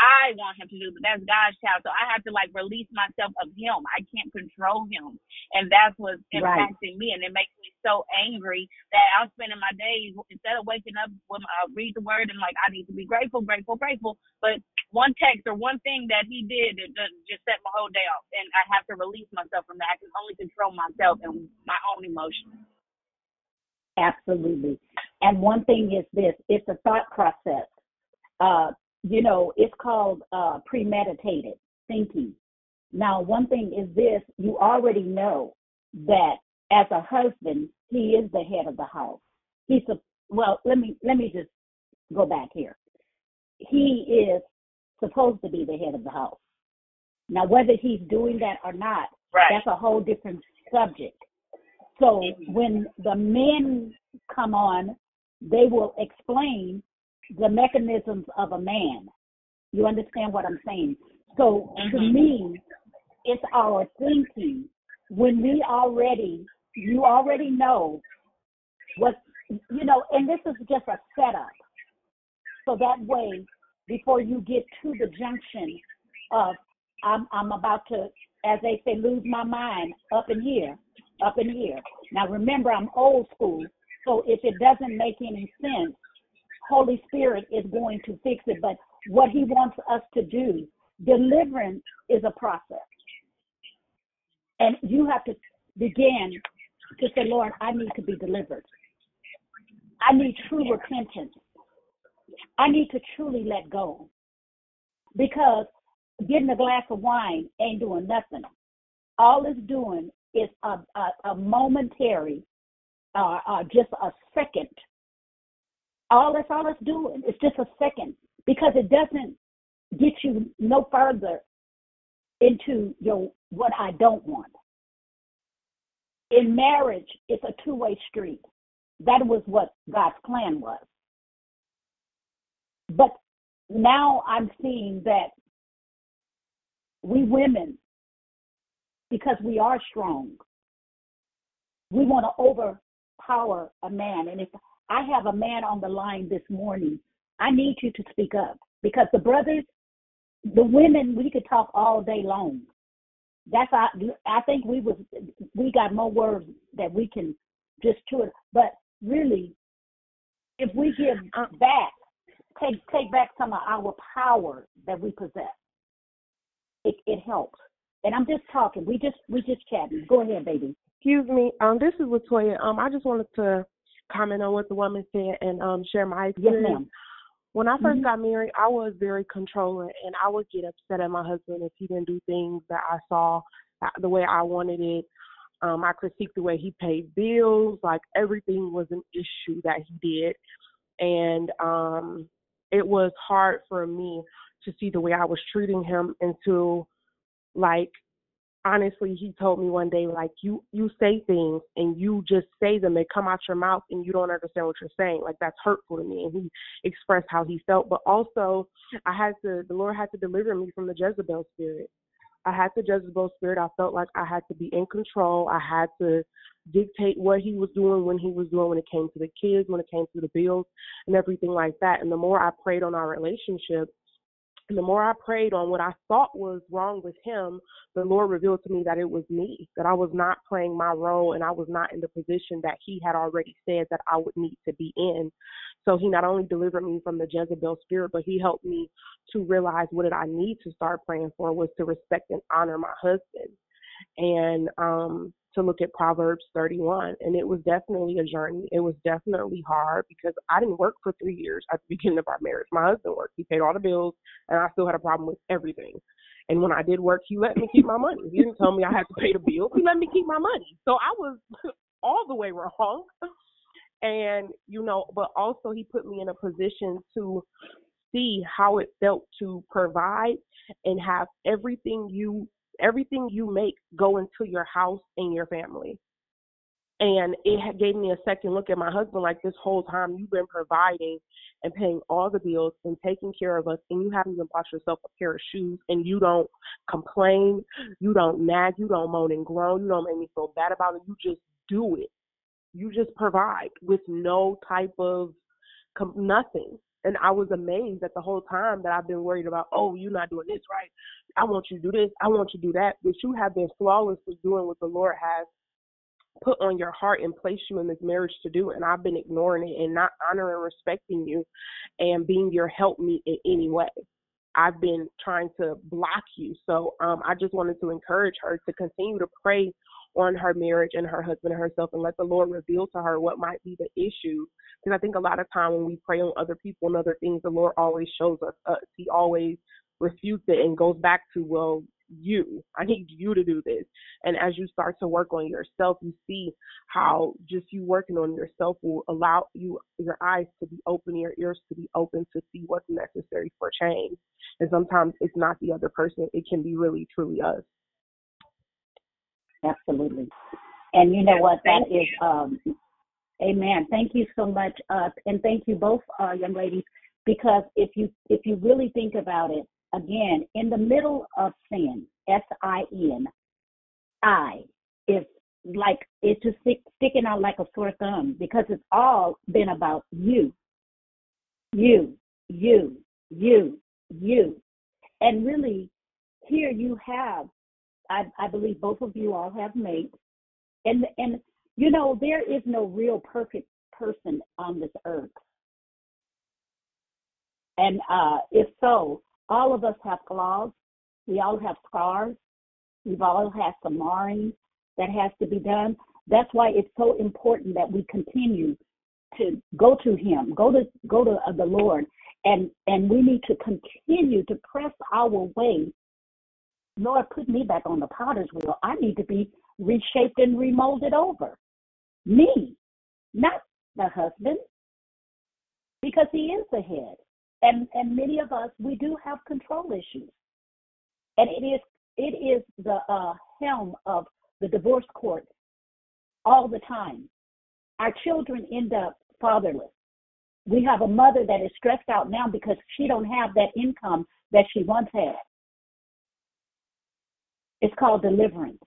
I want him to do, but that's God's child. So I have to like release myself of him. I can't control him. And that's what's impacting right. me. And it makes me so angry that I'm spending my days instead of waking up when I uh, read the word and like I need to be grateful, grateful, grateful. But one text or one thing that he did it just set my whole day off. And I have to release myself from that. I can only control myself and my own emotions. Absolutely. And one thing is this it's a thought process. Uh, you know, it's called uh, premeditated thinking. Now, one thing is this you already know that as a husband, he is the head of the house. He's a, well, let me let me just go back here. He is supposed to be the head of the house. Now, whether he's doing that or not, right. that's a whole different subject. So when the men come on, they will explain the mechanisms of a man. You understand what I'm saying? So mm-hmm. to me, it's our thinking. When we already, you already know what, you know, and this is just a setup. So that way, before you get to the junction of, I'm, I'm about to, as they say, lose my mind up in here, up in here. Now remember, I'm old school. So if it doesn't make any sense, Holy Spirit is going to fix it. But what He wants us to do, deliverance is a process. And you have to begin to say, Lord, I need to be delivered. I need true repentance. I need to truly let go. Because getting a glass of wine ain't doing nothing. All it's doing is a, a, a momentary, uh, uh, just a second all that's all it's doing. It's just a second because it doesn't get you no further into your what I don't want. In marriage, it's a two-way street. That was what God's plan was. But now I'm seeing that we women, because we are strong, we want to overpower a man. And if I have a man on the line this morning. I need you to speak up because the brothers, the women, we could talk all day long. That's I. I think we was we got more words that we can just to it. But really, if we give uh, uh, back, take take back some of our power that we possess, it it helps. And I'm just talking. We just we just chatting. Go ahead, baby. Excuse me. Um, this is Latoya. Um, I just wanted to comment on what the woman said and um share my experience. Yes, ma'am. When I 1st Mhm. got married, I was very controlling, and I would get upset at my husband if he didn't do things that I saw uh, the way I wanted it. Um, I critiqued the way he paid bills, like everything was an issue that he did, and um, it was hard for me to see the way I was treating him until, like, honestly he told me one day like you you say things and you just say them they come out your mouth and you don't understand what you're saying like that's hurtful to me and he expressed how he felt but also i had to the lord had to deliver me from the jezebel spirit I had the Jezebel spirit. I felt like I had to be in control. I had to dictate what he was doing when he was doing when it came to the kids, when it came to the bills and everything like that. And the more I prayed on our relationship, and the more I prayed on what I thought was wrong with him, the Lord revealed to me that it was me, that I was not playing my role and I was not in the position that he had already said that I would need to be in. So he not only delivered me from the Jezebel spirit, but he helped me to realize what did I need to start praying for was to respect and honor my husband. And um to look at Proverbs 31. And it was definitely a journey. It was definitely hard because I didn't work for three years at the beginning of our marriage. My husband worked. He paid all the bills, and I still had a problem with everything. And when I did work, he let me keep my money. He didn't tell me I had to pay the bills. He let me keep my money. So I was *laughs* all the way wrong. And, you know, but also he put me in a position to see how it felt to provide and have everything you everything you make go into your house and your family. And it gave me a second look at my husband like this whole time you've been providing and paying all the bills and taking care of us and you haven't even bought yourself a pair of shoes and you don't complain, you don't nag, you don't moan and groan, you don't make me feel bad about it. You just do it. You just provide with no type of nothing. And I was amazed that the whole time that I've been worried about, oh, you're not doing this right. I want you to do this. I want you to do that. But you have been flawlessly doing what the Lord has put on your heart and placed you in this marriage to do. And I've been ignoring it and not honoring respecting you and being your helpmeet in any way. I've been trying to block you. So um, I just wanted to encourage her to continue to pray on her marriage and her husband and herself and let the Lord reveal to her what might be the issue. Because I think a lot of time when we pray on other people and other things, the Lord always shows us us. He always refutes it and goes back to, well, you. I need you to do this. And as you start to work on yourself, you see how just you working on yourself will allow you your eyes to be open, your ears to be open to see what's necessary for change. And sometimes it's not the other person, it can be really truly us. Absolutely. And you know what? That is, um, amen. Thank you so much. Uh, and thank you both, uh, young ladies, because if you, if you really think about it, again, in the middle of sin, S I N, I, is like it's just stick, sticking out like a sore thumb because it's all been about you, you, you, you, you. And really, here you have, I, I believe both of you all have mates, and and you know there is no real perfect person on this earth. And uh, if so, all of us have flaws. We all have scars. We've all had some marring that has to be done. That's why it's so important that we continue to go to Him, go to go to uh, the Lord, and and we need to continue to press our way. Lord, put me back on the potter's wheel. I need to be reshaped and remolded over. Me, not the husband, because he is the head. And and many of us we do have control issues. And it is it is the uh, helm of the divorce court all the time. Our children end up fatherless. We have a mother that is stressed out now because she don't have that income that she once had. It's called deliverance.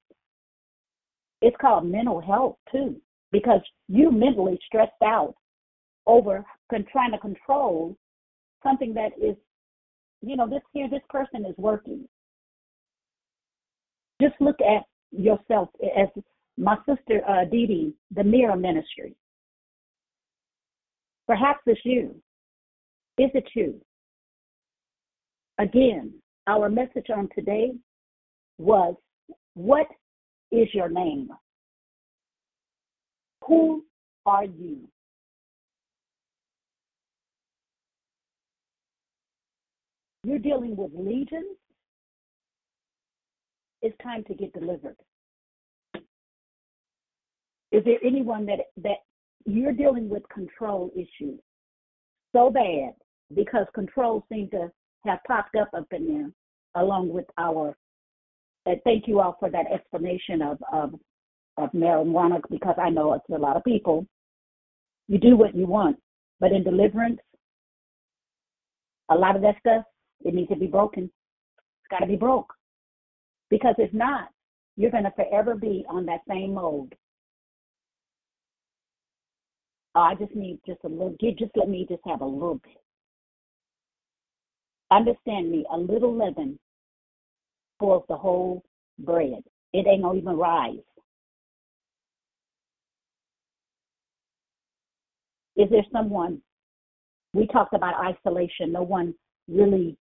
It's called mental health too, because you mentally stressed out over trying to control something that is, you know, this here, this person is working. Just look at yourself as my sister uh, Dee Dee, the Mirror Ministry. Perhaps it's you. Is it you? Again, our message on today was What is your name? Who are you? You're dealing with legions. It's time to get delivered. Is there anyone that that you're dealing with control issues so bad because control seems to have popped up up in there along with our and thank you all for that explanation of of of marijuana because I know it's a lot of people. You do what you want, but in deliverance, a lot of that stuff it needs to be broken. It's got to be broke Because if not, you're going to forever be on that same mode. Oh, I just need just a little, just let me just have a little bit. Understand me, a little leaven spoils the whole bread. It ain't gonna even rise. Is there someone, we talked about isolation. No one really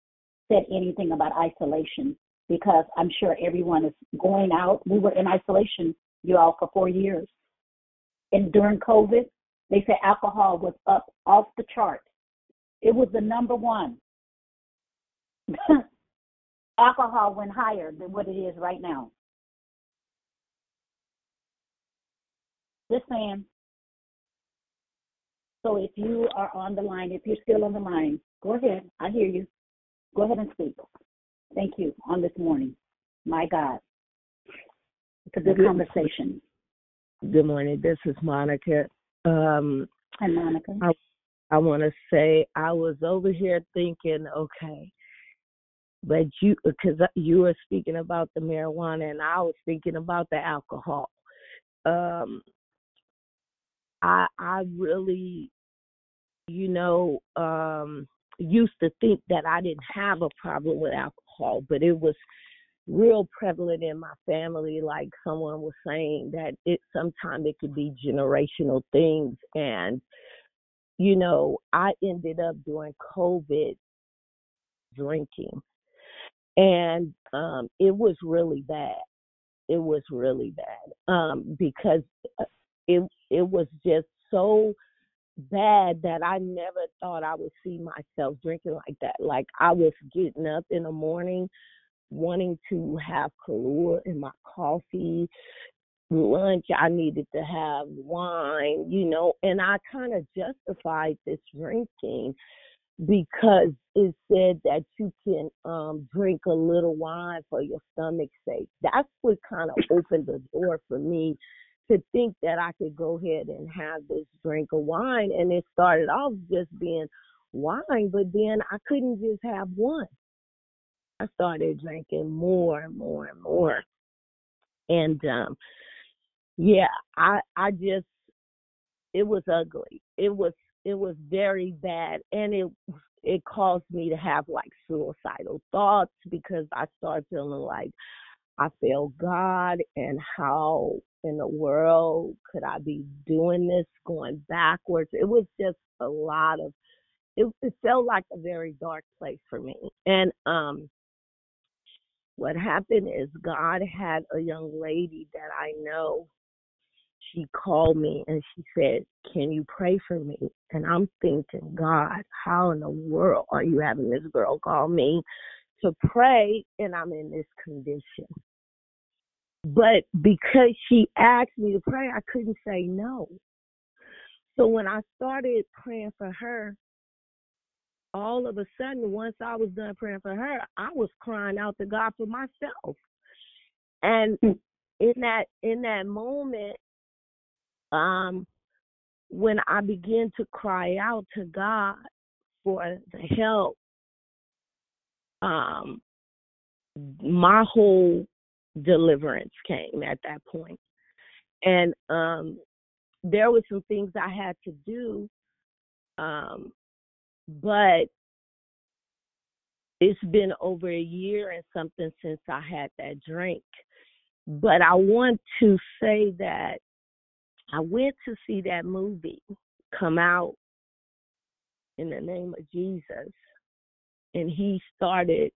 said anything about isolation because I'm sure everyone is going out. We were in isolation, you all, for four years. And during COVID, they said alcohol was up off the chart. It was the number one. *laughs* alcohol went higher than what it is right now. Just saying. So if you are on the line, if you're still on the line, go ahead. I hear you. Go ahead and speak. Thank you on this morning. My God. It's a good Good- conversation. Good morning. This is Monica. Um, Hi, Monica. I I want to say I was over here thinking, okay, but you because you were speaking about the marijuana and I was thinking about the alcohol. Um, I I really, you know, um, used to think that I didn't have a problem with alcohol, but it was real prevalent in my family like someone was saying that it sometimes it could be generational things and you know i ended up during covid drinking and um it was really bad it was really bad um because uh, it it was just so bad that I never thought I would see myself drinking like that. Like I was getting up in the morning wanting to have Kahlua in my coffee. Lunch, I needed to have wine, you know, and I kind of justified this drinking because it said that you can um drink a little wine for your stomach's sake. That's what kind of opened the door for me to think that I could go ahead and have this drink of wine. And it started off just being wine, but then I couldn't just have one. I started drinking more and more and more. And um yeah, I I just it was ugly. It was it was very bad and it it caused me to have like suicidal thoughts because I started feeling like I failed God and how in the world could I be doing this going backwards? It was just a lot of it, it felt like a very dark place for me. And um what happened is God had a young lady that I know. She called me and she said, Can you pray for me? And I'm thinking, God, how in the world are you having this girl call me to pray and I'm in this condition? But because she asked me to pray, I couldn't say no. So when I started praying for her, all of a sudden, once I was done praying for her, I was crying out to God for myself. And hmm. in that in that moment, um, when I began to cry out to God for the help, um, my whole deliverance came at that point. And um there were some things I had to do, um, but it's been over a year and something since I had that drink. But I want to say that I went to see that movie come out in the name of Jesus, and he started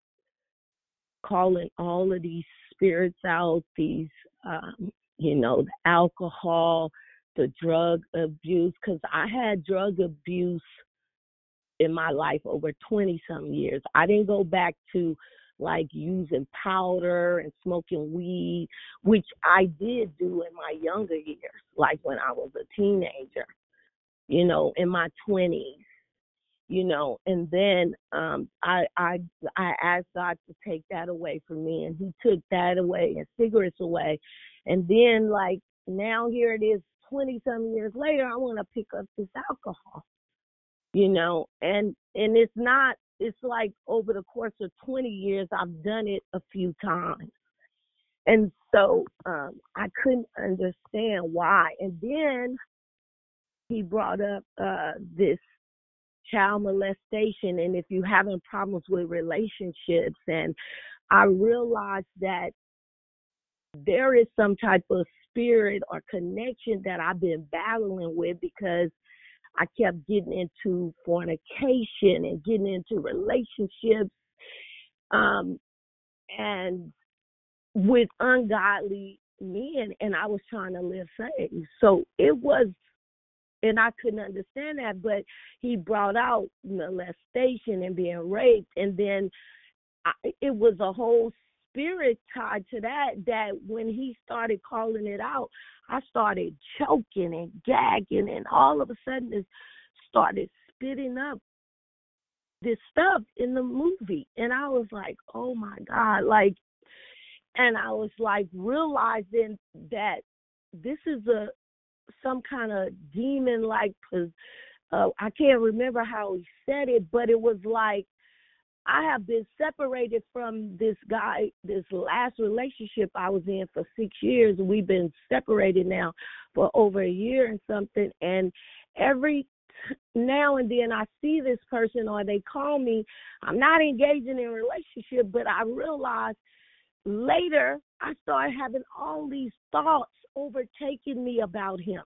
calling all of these spirits out, these, um, you know, the alcohol, the drug abuse, because I had drug abuse in my life over 20 some years. I didn't go back to like using powder and smoking weed, which I did do in my younger years, like when I was a teenager, you know, in my 20s you know and then um i i i asked god to take that away from me and he took that away and cigarettes away and then like now here it is 20 some years later i want to pick up this alcohol you know and and it's not it's like over the course of 20 years i've done it a few times And so um I couldn't understand why. And then he brought up uh this child molestation and if you're having problems with relationships and I realized that there is some type of spirit or connection that I've been battling with because I kept getting into fornication and getting into relationships um and with ungodly men and I was trying to live saved. So it was and I couldn't understand that, but he brought out molestation and being raped and then I, it was a whole spirit tied to that that when he started calling it out i started choking and gagging and all of a sudden it started spitting up this stuff in the movie. And i was like oh my god like and i was like realizing that this is a some kind of demon like uh, i can't remember how he said it but it was like I have been separated from this guy, this last relationship I was in for six years. We've been separated now for over a year and something. And every now and then I see this person or they call me. I'm not engaging in a relationship, but I realize later I started having all these thoughts overtaking me about him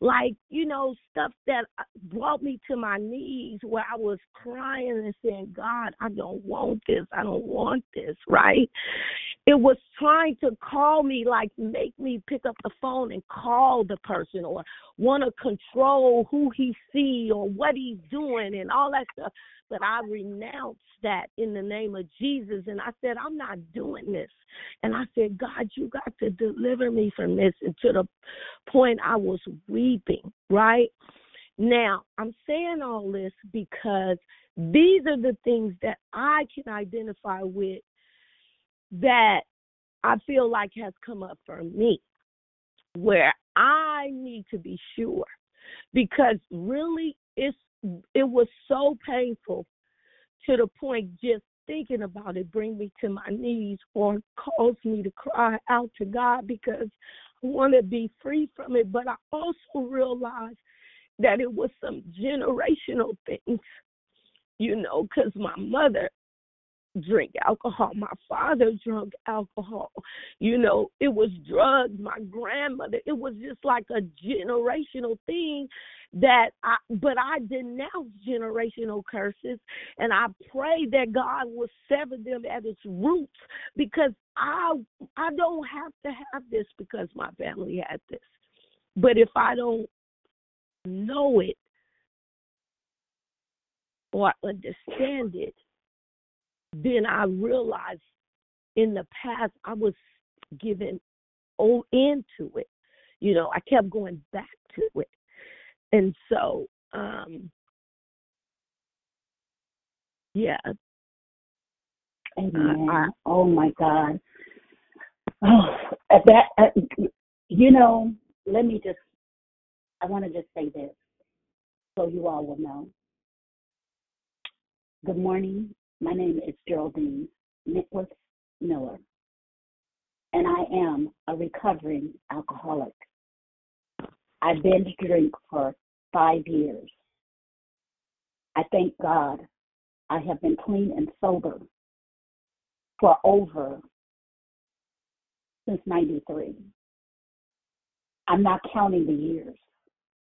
like you know stuff that uh, brought me to my knees where i was crying and saying god i don't want this. I don't want this right? It was trying to call me like make me pick up the phone and call the person or want to control who he see or what he's doing and all that stuff but i renounced that in the name of jesus. And i said i'm not doing this. And i said god you got to deliver me from this. And to the point i was weeping right? Now i'm saying all this because these are the things that i can identify with that I feel like has come up for me where I need to be sure. Because really it's it was so painful to the point just thinking about it bring me to my knees or cause me to cry out to God because I want to be free from it. But I also realized that it was some generational things you know cuz my mother drink alcohol. My father drank alcohol. You know, it was drugs. My grandmother. It was just like a generational thing that I but I denounce generational curses and I pray that God will sever them at its roots because I I don't have to have this because my family had this. But if I don't know it or understand it, then I realized in the past I was given oh into it. You know, I kept going back to it. And so, um yeah. Amen. I, oh my God. Oh, at that uh, you know. Let me just. I want to just say this, so you all will know. Good morning. My name is Geraldine Nickolas Miller, and I am a recovering alcoholic. I've been drink for five years. I thank God I have been clean and sober for over since 93. I'm not counting the years.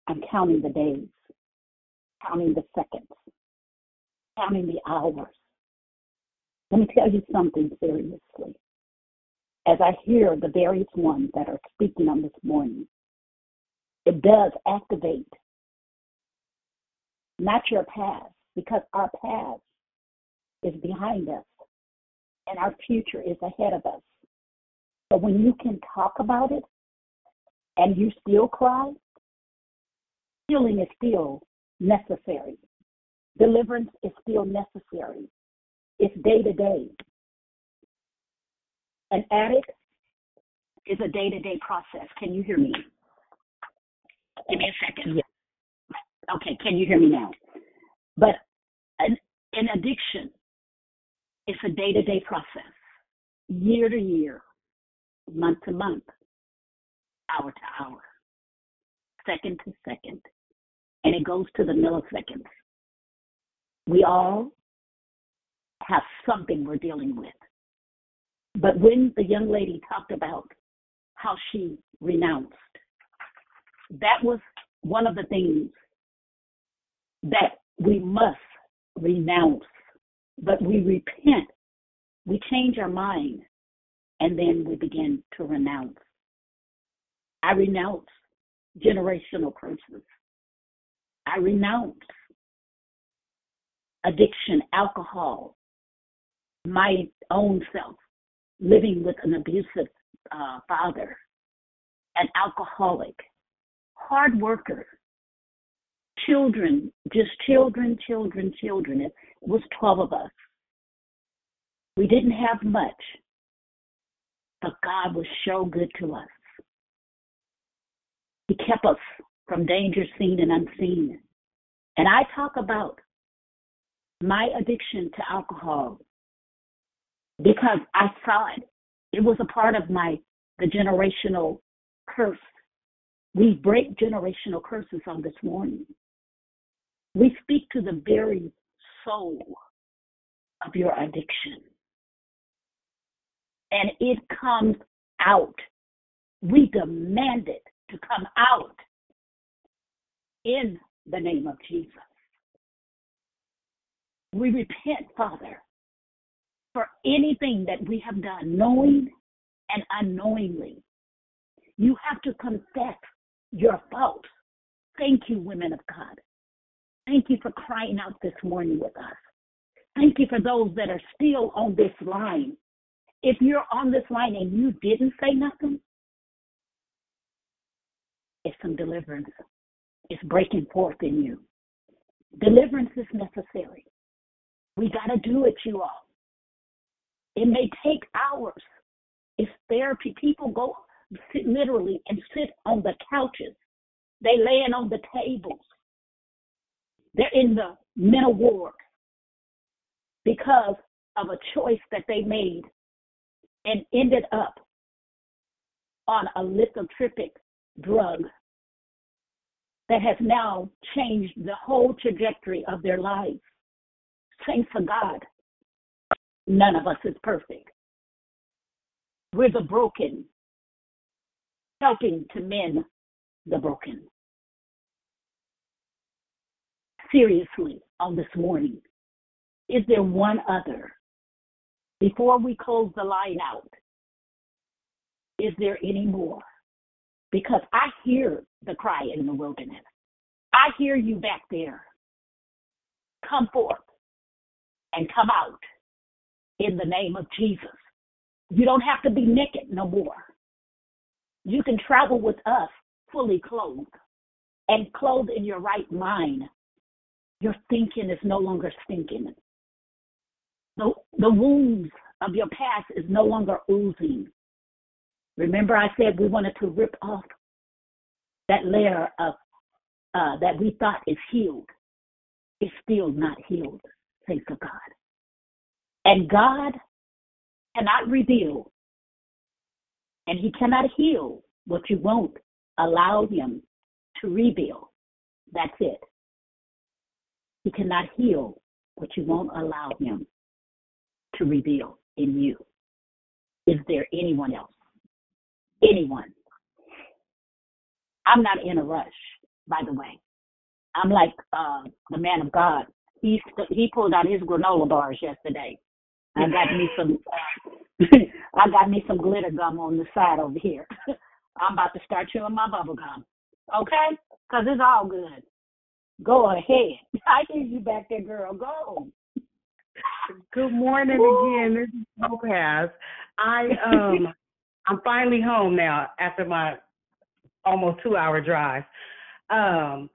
I'm counting the days, counting the seconds, counting the hours, let me tell you something seriously. As I hear the various ones that are speaking on this morning, it does activate not your past, because our past is behind us and our future is ahead of us. But when you can talk about it and you still cry, healing is still necessary. Deliverance is still necessary. It's day to day. An addict is a day to day process. Can you hear me? Give me a second. Yeah. Okay, can you hear me now? But an, an addiction is a day to day process, year to year, month to month, hour to hour, second to second, and it goes to the milliseconds. We all have something we're dealing with. But when the young lady talked about how she renounced, that was one of the things that we must renounce. But we repent, we change our mind, and then we begin to renounce. I renounce generational curses. I renounce addiction, alcohol, my own self, living with an abusive uh, father, an alcoholic, hard worker, children, just children, children, children. It was 12 of us. We didn't have much, but God was so good to us. He kept us from danger seen and unseen. And I talk about my addiction to alcohol because I saw it. It was a part of my the generational curse. We break generational curses on this morning. We speak to the very soul of your addiction. And it comes out. We demand it to come out in the name of Jesus. We repent, Father, for anything that we have done, knowing and unknowingly. You have to confess your faults. Thank you, women of God. Thank you for crying out this morning with us. Thank you for those that are still on this line. If you're on this line and you didn't say nothing, it's some deliverance. It's breaking forth in you. Deliverance is necessary. We got to do it, you all. It may take hours. It's therapy. People go sit literally and sit on the couches. They laying on the tables. They're in the mental ward because of a choice that they made and ended up on a lithotropic drug that has now changed the whole trajectory of their lives. Thanks to God, none of us is perfect. We're the broken, helping to mend the broken. Seriously, on this morning, is there one other? Before we close the line out, is there any more? Because I hear the cry in the wilderness. I hear you back there. Come forth and come out in the name of Jesus. You don't have to be naked no more. You can travel with us fully clothed and clothed in your right mind. Your thinking is no longer stinking. The, the wounds of your past is no longer oozing. Remember, I said we wanted to rip off that layer of uh, that we thought is healed. It's still not healed, thanks to God. And God cannot reveal, and He cannot heal what you won't allow Him to reveal. That's it. He cannot heal what you won't allow Him to reveal in you. Is there anyone else? anyone. I'm not in a rush, by the way. I'm like uh, the man of God. He he pulled out his granola bars yesterday. I got me some. *laughs* I got me some glitter gum on the side over here. *laughs* I'm about to start chewing my bubble gum. Okay, because it's all good. Go ahead. *laughs* I hear you back there, girl. Go. Good morning again. This is Topaz. I um I'm finally home now after my almost two hour drive. Um,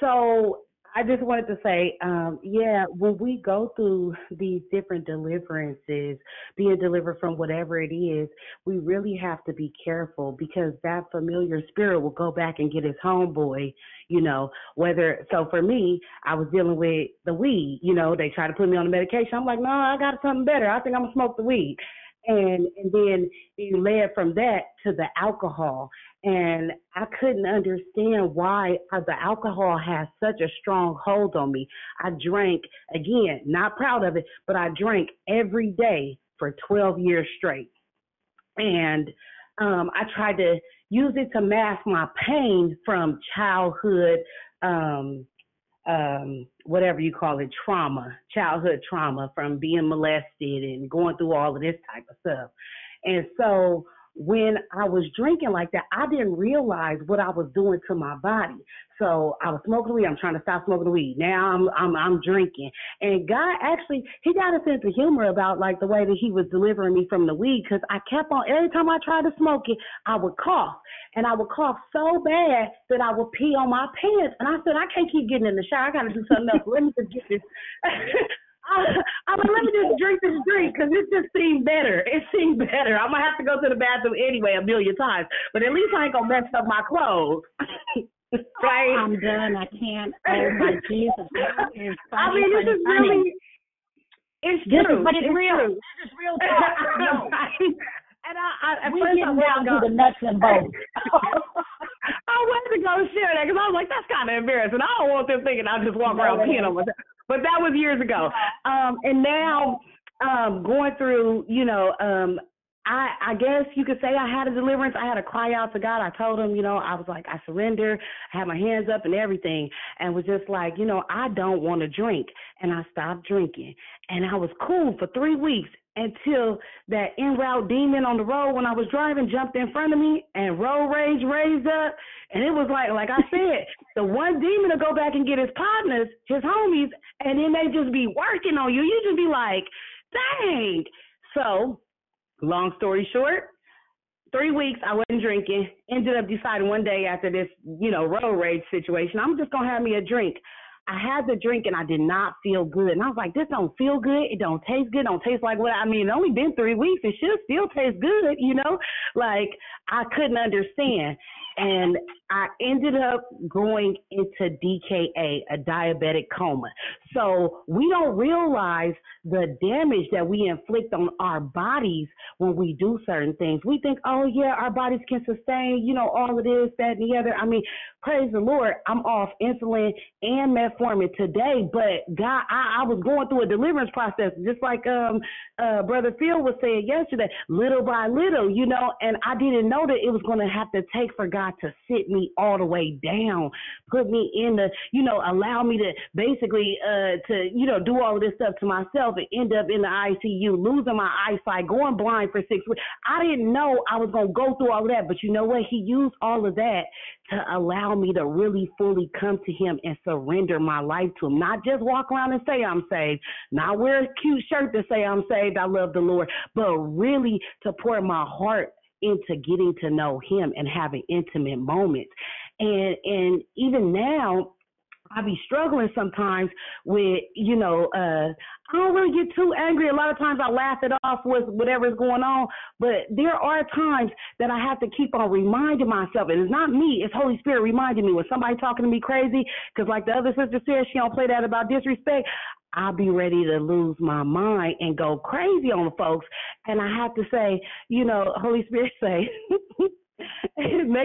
so I just wanted to say, um, yeah, when we go through these different deliverances, being delivered from whatever it is, we really have to be careful because that familiar spirit will go back and get his homeboy, you know, whether, so for me, I was dealing with the weed, you know, they try to put me on the medication. I'm like, no, I got something better. I think I'm gonna smoke the weed and and then it led from that to the alcohol and I couldn't understand why uh, the alcohol has such a strong hold on me. I drank again, not proud of it, but I drank every day for 12 years straight. And um, I tried to use it to mask my pain from childhood, um, um, whatever you call it, trauma, childhood trauma from being molested and going through all of this type of stuff. And so when I was drinking like that, I didn't realize what I was doing to my body. So I was smoking weed. I'm trying to stop smoking weed. Now I'm I'm I'm drinking. And God actually he got a sense of humor about like the way that he was delivering me from the weed because I kept on every time I tried to smoke it, I would cough. And I would cough so bad that I would pee on my pants. And I said, I can't keep getting in the shower. I gotta do something else. Let me just get this *laughs* I, I'm like, let me just drink this drink because it just seemed better. It seemed better. I'm gonna have to go to the bathroom anyway a million times, but at least I ain't gonna mess up my clothes. *laughs* right? I'm done. I can't. Oh my *laughs* Jesus! Funny, I mean, this funny, is funny. really. It's This is- true. but it's real. True. This is real talk. *laughs* No. And I, I at We first I down to the nuts and bolts. *laughs* I wasn't gonna share that because I was like, that's kind of embarrassing. I don't want them thinking I just walk around peeing on myself. But that was years ago. Um, and now, um, going through, you know, um, I I guess you could say I had a deliverance. I had to cry out to God. I told him, you know, I was like, I surrender. I had my hands up and everything, and was just like, you know, I don't want to drink, and I stopped drinking, and I was cool for three weeks until that en route demon on the road when I was driving jumped in front of me and road rage raised up, and it was like, like I *laughs* said, the one demon to go back and get his partners, his homies, and then they just be working on you. You just be like, dang. So long story short, three weeks I wasn't drinking. Ended up deciding one day after this, you know, road rage situation, I'm just gonna have me a drink. I had the drink and I did not feel good. And I was like, this don't feel good. It don't taste good. It Don't taste like what I mean, it only been three weeks. It should still taste good, you know? Like I couldn't understand. And I ended up going into DKA, a diabetic coma. So we don't realize the damage that we inflict on our bodies when we do certain things. We think, oh yeah, our bodies can sustain, you know, all of this, that, and the other. I mean, praise the Lord, I'm off insulin and metformin today, but God, I, I was going through a deliverance process, just like um uh Brother Phil was saying yesterday, little by little, you know, and I didn't know that it was gonna have to take for God to sit me all the way down, put me in the, you know, allow me to basically uh to, you know, do all of this stuff to myself and end up in the ICU, losing my eyesight, going blind for six weeks. I didn't know I was gonna go through all of that, but you know what? He used all of that to allow me to really fully come to him and surrender my life to him. Not just walk around and say I'm saved, not wear a cute shirt to say I'm saved, I love the Lord, but really to pour my heart into getting to know him and having intimate moments. And and even now I be struggling sometimes with, you know, uh, I don't really get too angry. A lot of times I laugh it off with whatever's going on, but there are times that I have to keep on reminding myself, and it's not me, it's Holy Spirit reminding me when somebody talking to me crazy, because like the other sister said, she don't play that about disrespect. I'll be ready to lose my mind and go crazy on the folks. And I have to say, you know, Holy Spirit *laughs* say,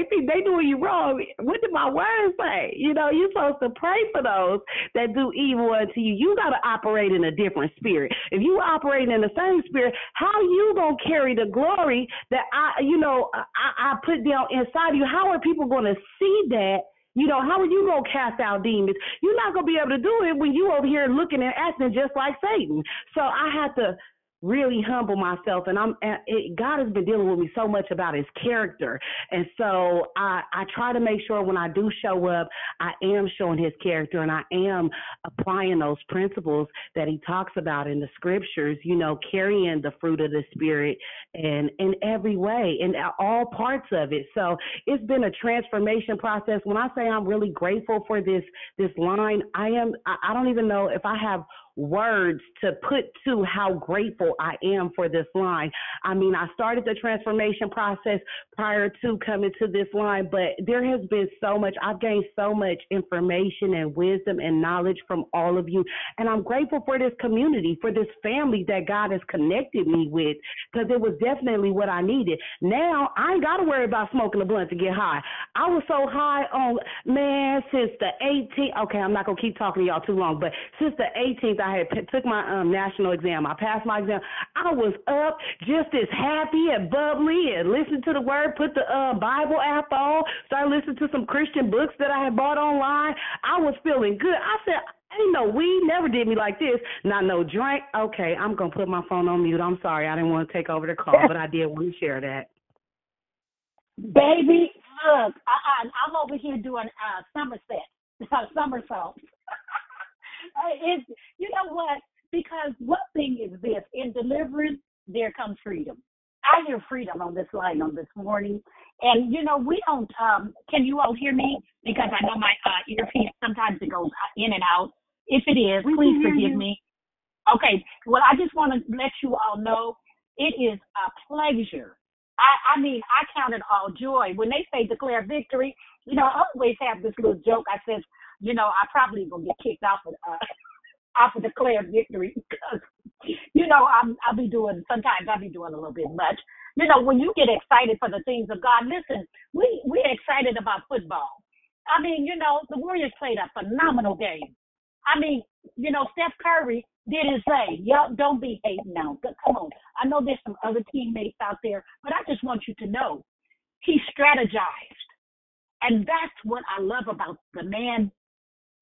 think they doing you wrong. What did my words say? You know, you're supposed to pray for those that do evil unto you. You got to operate in a different spirit. If you operate in the same spirit, how you gonna carry the glory that I, you know, I, I put down inside you? How are people gonna see that? You know, how are you going to cast out demons? You're not going to be able to do it when you over here looking and acting just like Satan. So I had to really humble myself and I'm it, God has been dealing with me so much about his character. And so I I try to make sure when I do show up I am showing his character and I am applying those principles that he talks about in the scriptures you know carrying the fruit of the spirit and in every way in all parts of it. So it's been a transformation process. When I say I'm really grateful for this this line I am I, I don't even know if I have words to put to how grateful I am for this line. I mean, I started the transformation process prior to coming to this line, but there has been so much. I've gained so much information and wisdom and knowledge from all of you. And I'm grateful for this community, for this family that God has connected me with, because it was definitely what I needed. Now I ain't got to worry about smoking a blunt to get high. I was so high on, man, since the 18th. Okay, I'm not going to keep talking to y'all too long, but since the 18th, I had p- took my um, national exam. I passed my exam. I was up just as happy and bubbly and listened to the word, put the uh, Bible app on, started listening to some Christian books that I had bought online. I was feeling good. I said, Ain't no weed never did me like this. Not no drink. Okay, I'm gonna put my phone on mute. I'm sorry, I didn't want to take over the call, but I did want to share that. Baby, look, I, I, I'm over here doing uh, somerset, *laughs* somersaults. It's, you know what? Because one thing is this: in deliverance, there comes freedom. I hear freedom on this line on this morning, and you know we don't. Um, can you all hear me? Because I know my uh, earpiece sometimes it goes in and out. If it is, We please forgive you. me. Okay. Well, I just want to let you all know it is a pleasure. I, I mean, I count it all joy. When they say declare victory, you know, I always have this little joke. I says, you know, I probably gonna get kicked off of uh, *laughs* off of declare victory *laughs* because, you know, I'm I'll be doing sometimes I'll be doing a little bit much. You know, when you get excited for the things of God, listen, we we're excited about football. I mean, you know, the Warriors played a phenomenal game. I mean, you know, Steph Curry did his thing. Y'all don't be hating now. Come on. I know there's some other teammates out there, but I just want you to know he strategized. And that's what I love about the man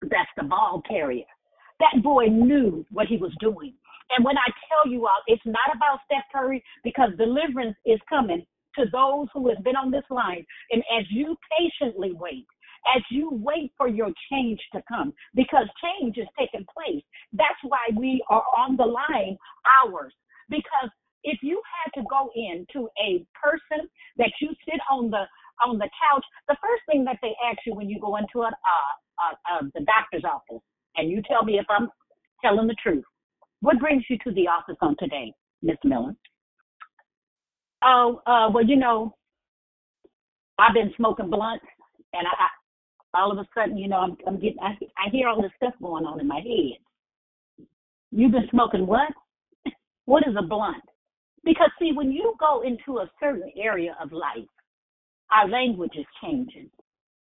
that's the ball carrier. That boy knew what he was doing. And when I tell you all, it's not about Steph Curry because deliverance is coming to those who have been on this line. And as you patiently wait, as you wait for your change to come, because change is taking place. That's why we are on the line hours. Because if you had to go into a person that you sit on the on the couch, the first thing that they ask you when you go into an uh, uh, uh, the doctor's office, and you tell me if I'm telling the truth, what brings you to the office on today, Miss Miller? Oh, uh, well, you know, I've been smoking blunts, and I, I all of a sudden, you know, I'm, I'm getting, I, I hear all this stuff going on in my head. You've been smoking what? What is a blunt? Because see, when you go into a certain area of life, our language is changing.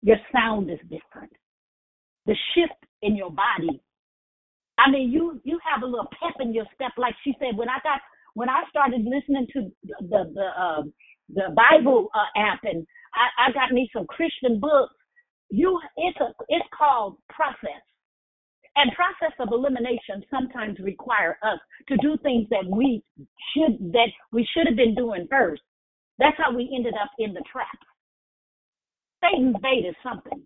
Your sound is different. The shift in your body. I mean, you you have a little pep in your step, like she said. When I got when I started listening to the the uh, the Bible uh, app, and I, I got me some Christian books. You, it's a it's called process. And process of elimination sometimes require us to do things that we should that we should have been doing first. That's how we ended up in the trap. Satan's bait is something.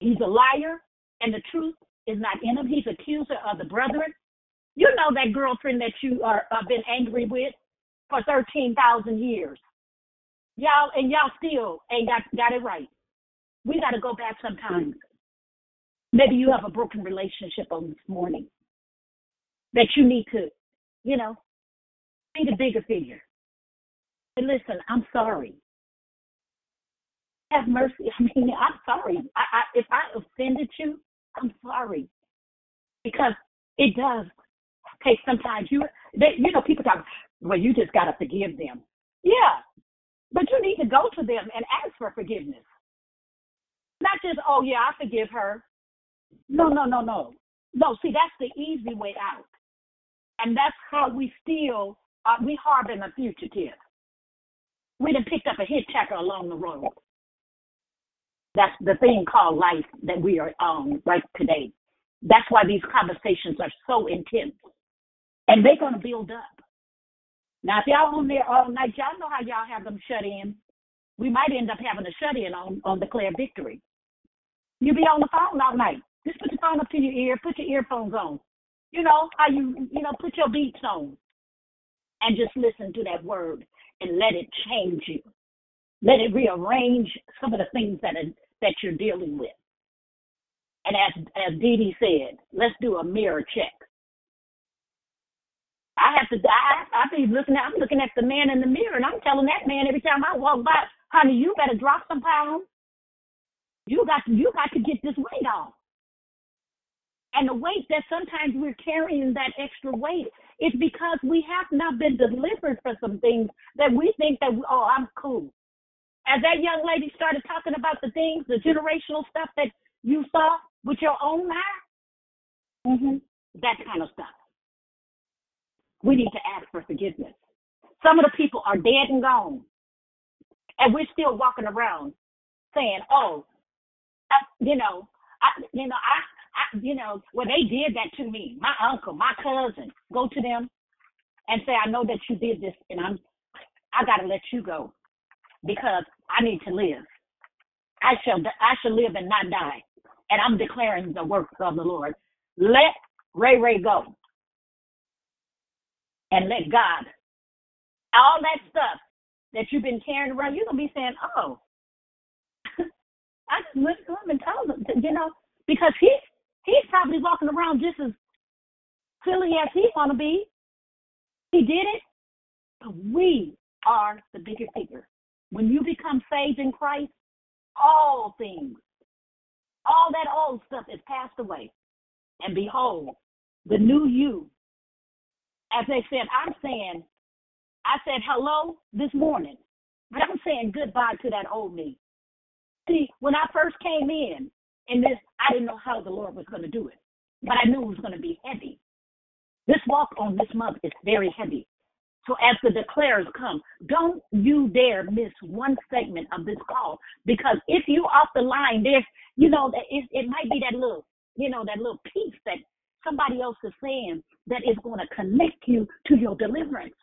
He's a liar, and the truth is not in him. He's accuser of the brethren. You know that girlfriend that you are uh, been angry with for thirteen thousand years. Y'all and y'all still ain't got got it right. We got to go back sometimes. Maybe you have a broken relationship on this morning that you need to, you know, be the bigger figure. And listen, I'm sorry. Have mercy. I mean, *laughs* I'm sorry. I, I, if I offended you, I'm sorry. Because it does take sometimes you, they, you know, people talk, well, you just got to forgive them. Yeah. But you need to go to them and ask for forgiveness. Not just, oh, yeah, I forgive her. No, no, no, no. No, see, that's the easy way out. And that's how we still, uh, we harbor a fugitive. We done picked up a hitchhiker along the road. That's the thing called life that we are on right today. That's why these conversations are so intense. And they're going to build up. Now, if y'all on there all night, y'all know how y'all have them shut in. We might end up having a shut in on, on Declare Victory. You be on the phone all night. Just put your phone up to your ear, put your earphones on. You know, how you, you know, put your beats on and just listen to that word and let it change you. Let it rearrange some of the things that are, that you're dealing with. And as as Dee Dee said, let's do a mirror check. I have to. I I be looking at. I'm looking at the man in the mirror, and I'm telling that man every time I walk by, honey, you better drop some pounds. You got. You got to get this weight off. And the weight that sometimes we're carrying that extra weight is because we have not been delivered for some things that we think that oh I'm cool. As that young lady started talking about the things, the generational stuff that you saw with your own eye, mm-hmm. that kind of stuff. We need to ask for forgiveness. Some of the people are dead and gone, and we're still walking around saying, "Oh, I, you know, I, you know, I, I, you know, well, they did that to me. My uncle, my cousin, go to them and say, I know that you did this, and I'm, I got to let you go because I need to live. I shall, I shall live and not die, and I'm declaring the works of the Lord. Let Ray Ray go, and let God. All that stuff that you've been carrying around, you're gonna be saying, "Oh, *laughs* I just went to him and told him, you know, because he he's probably walking around just as silly as he want to be. He did it, but we are the bigger figure. When you become saved in Christ, all things, all that old stuff is passed away. And behold, the new you. As they said, I'm saying, I said hello this morning, but I'm saying goodbye to that old me. See, when I first came in, in this, I didn't know how the Lord was going to do it, but I knew it was going to be heavy. This walk on this month is very heavy. So as the declares come, don't you dare miss one segment of this call because if you off the line, there's you know it, it might be that little you know that little piece that somebody else is saying that is going to connect you to your deliverance,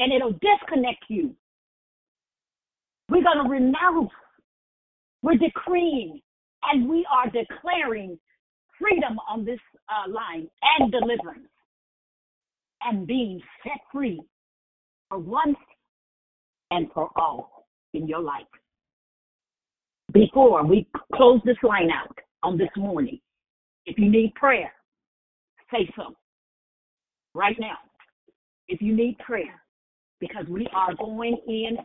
and it'll disconnect you. We're going to renounce. We're decreeing, and we are declaring freedom on this uh, line and deliverance and being set free for once and for all in your life. Before we close this line out on this morning, if you need prayer, say so right now. If you need prayer, because we are going in.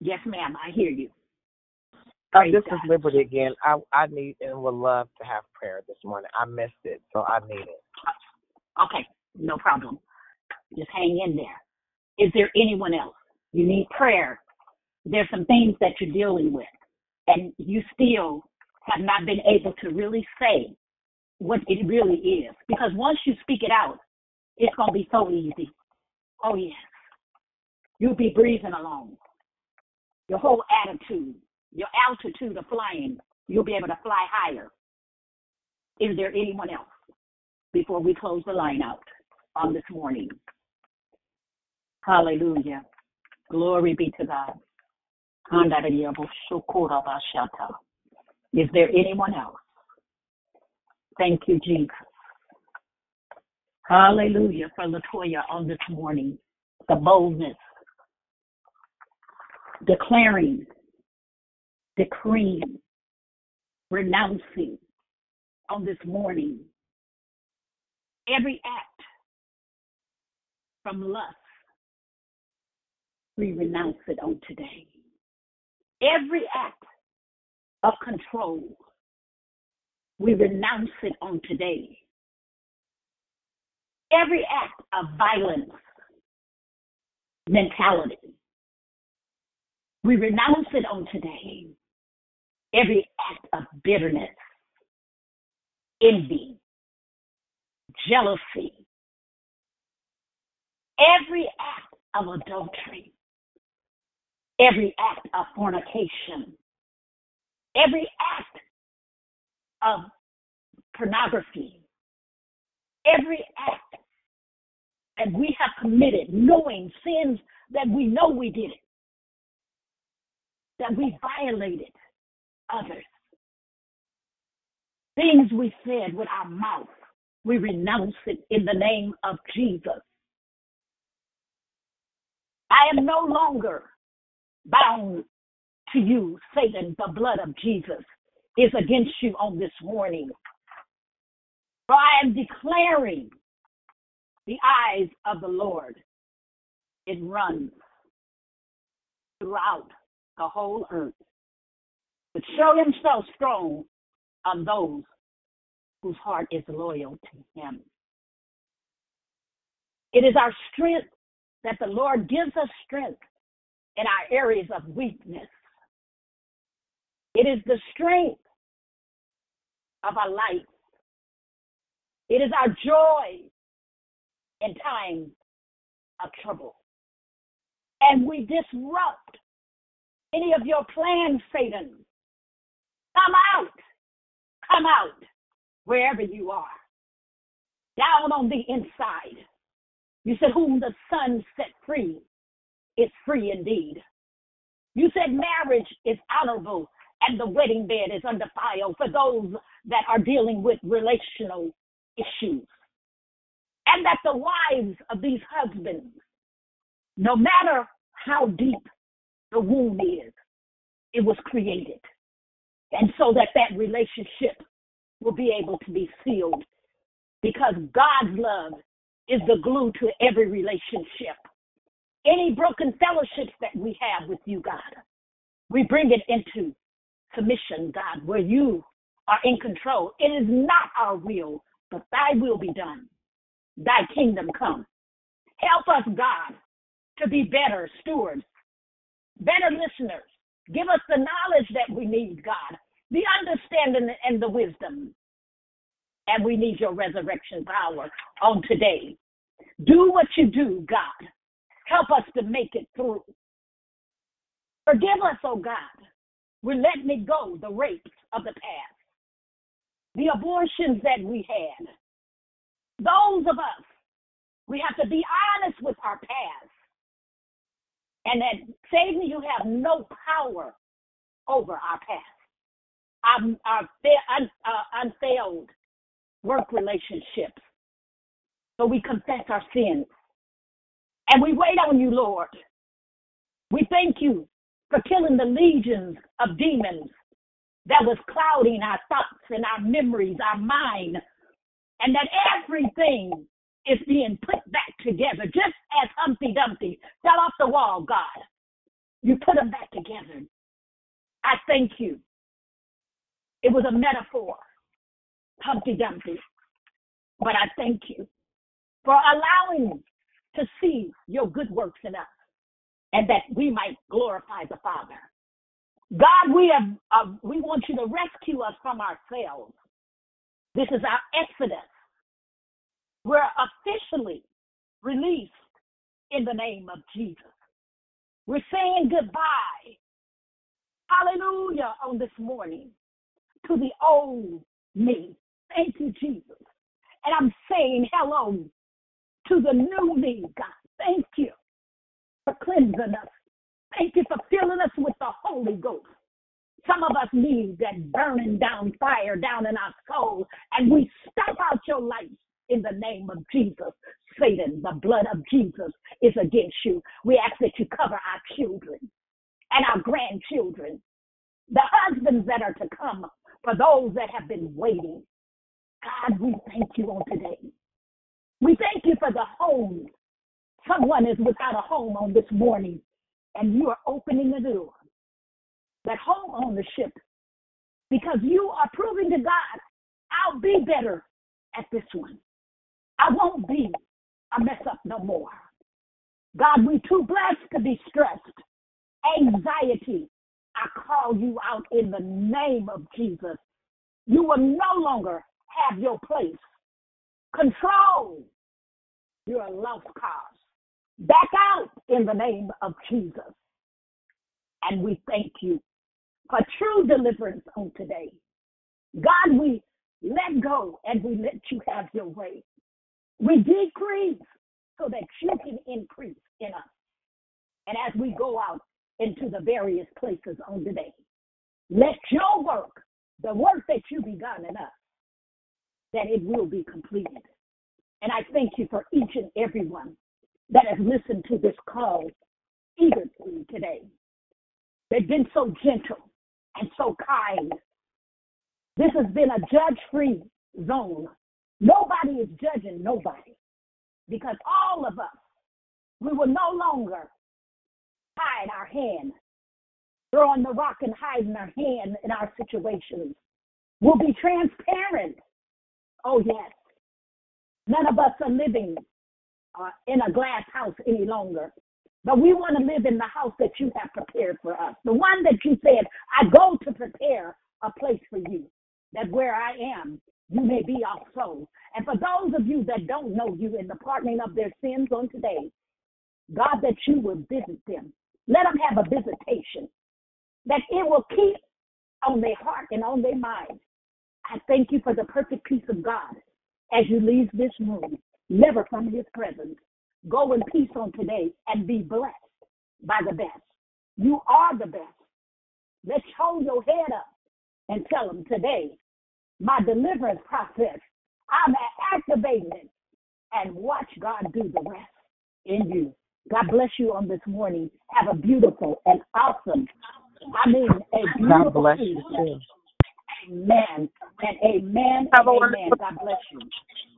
Yes, ma'am, I hear you. Uh, this God. is Liberty again. I I need and would love to have prayer this morning. I missed it, so I need it. Okay, no problem. Just hang in there. Is there anyone else? You need prayer. There's some things that you're dealing with, and you still have not been able to really say what it really is. Because once you speak it out, it's going to be so easy. Oh, yes. You'll be breathing along. Your whole attitude, your altitude of flying, you'll be able to fly higher. Is there anyone else before we close the line out? on this morning. Hallelujah. Glory be to God. Is there anyone else? Thank you, Jesus. Hallelujah for Latoya on this morning. The boldness, declaring, decreeing, renouncing on this morning every act from lust, we renounce it on today. Every act of control, we renounce it on today. Every act of violence mentality, we renounce it on today. Every act of bitterness, envy, jealousy, every act of adultery, every act of fornication, every act of pornography, every act that we have committed, knowing sins that we know we did that we violated others, things we said with our mouth, we renounce it in the name of Jesus. I am no longer bound to you, Satan, the blood of Jesus. is against you on this morning. For I am declaring the eyes of the Lord. It runs throughout the whole earth to show himself strong on those whose heart is loyal to him. It is our strength that the Lord gives us strength in our areas of weakness. It is the strength of our life. It is our joy in times of trouble. And we disrupt any of your plans, Satan. Come out. Come out wherever you are. Down on the inside. You said, Whom the Son set free is free indeed. You said marriage is honorable and the wedding bed is undefiled for those that are dealing with relational issues. And that the wives of these husbands, no matter how deep the wound is, it was created. And so that that relationship will be able to be sealed because God's love is the glue to every relationship. Any broken fellowships that we have with you, God, we bring it into submission, God, where you are in control. It is not our will, but thy will be done. Thy kingdom come. Help us, God, to be better stewards, better listeners. Give us the knowledge that we need, God, the understanding and the wisdom. And we need your resurrection power on today. Do what you do, God. Help us to make it through. Forgive us, oh God. We're letting it go the rapes of the past, the abortions that we had. Those of us, we have to be honest with our past. And that Satan, you have no power over our past, our, our un, uh, unfailed work relationships. So we confess our sins. And we wait on you, Lord. We thank you for killing the legions of demons that was clouding our thoughts and our memories, our mind, and that everything is being put back together, just as Humpty Dumpty fell off the wall, God. You put them back together. I thank you. It was a metaphor, Humpty Dumpty. But I thank you for allowing me to see your good works in us and that we might glorify the Father. God, we have uh, we want you to rescue us from ourselves. This is our exodus. We're officially released in the name of Jesus. We're saying goodbye, hallelujah, on this morning to the old me. Thank you, Jesus. And I'm saying hello to the new me, God. Thank you for cleansing us. Thank you for filling us with the Holy Ghost. Some of us need that burning down fire down in our soul, and we stamp out your light in the name of Jesus. Satan, the blood of Jesus is against you. We ask that you cover our children and our grandchildren, the husbands that are to come, for those that have been waiting. God, we thank you on today. We thank you for the homes Someone is without a home on this morning, and you are opening the door. That home ownership, because you are proving to God, I'll be better at this one. I won't be a mess up no more. God, we too blessed to be stressed. Anxiety, I call you out in the name of Jesus. You will no longer have your place. Control. You're a lost cause back out in the name of Jesus. And we thank you for true deliverance on today. God, we let go and we let you have your way. We decrease so that you can increase in us. And as we go out into the various places on today, let your work, the work that you begun in us, that it will be completed. And I thank you for each and every one that has listened to this call eagerly today. They've been so gentle and so kind This has been a judge free zone. Nobody is judging nobody because all of us, we will no longer hide our hand, throwing the rock and hiding our hand in our situations. We'll be transparent. Oh, yes. None of us are living uh, in a glass house any longer. But we want to live in the house that you have prepared for us. The one that you said, I go to prepare a place for you, that where I am, you may be our also. And for those of you that don't know you in the pardoning of their sins on today, God, that you will visit them. Let them have a visitation, that it will keep on their heart and on their mind. I thank you for the perfect peace of God as you leave this room, never from his presence. Go in peace on today and be blessed by the best. You are the best. Let's hold your head up and tell them today, my deliverance process, I'm activating it and watch God do the rest in you. God bless you on this morning. Have a beautiful and awesome, I mean, a beautiful God bless you too. Amen and amen Have a and wonderful amen. God bless you.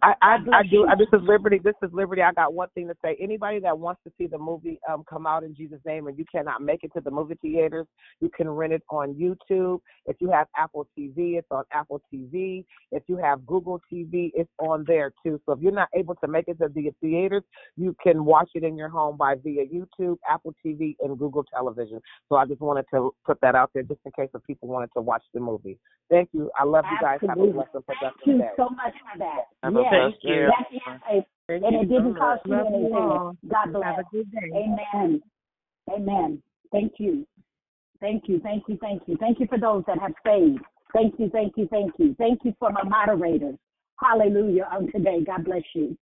I, I, I do. I, this is Liberty. This is Liberty. I got one thing to say. Anybody that wants to see the movie um, come out in Jesus' name and you cannot make it to the movie theaters, you can rent it on YouTube. If you have Apple TV, it's on Apple TV. If you have Google TV, it's on there too. So if you're not able to make it to the theaters, you can watch it in your home by via YouTube, Apple TV, and Google Television. So I just wanted to put that out there just in case if people wanted to watch the movie. Thank you. I love you guys. Have a blessed and Thank you day. so much for that. Have a yes, blessed that is a, Thank and you it didn't much. cost you Love you anything. God bless. Have a good day. Amen. Amen. Thank you. Thank you. Thank you. Thank you. Thank you for those that have stayed. Thank you. Thank you. Thank you. Thank you for my moderators. Hallelujah on today. God bless you.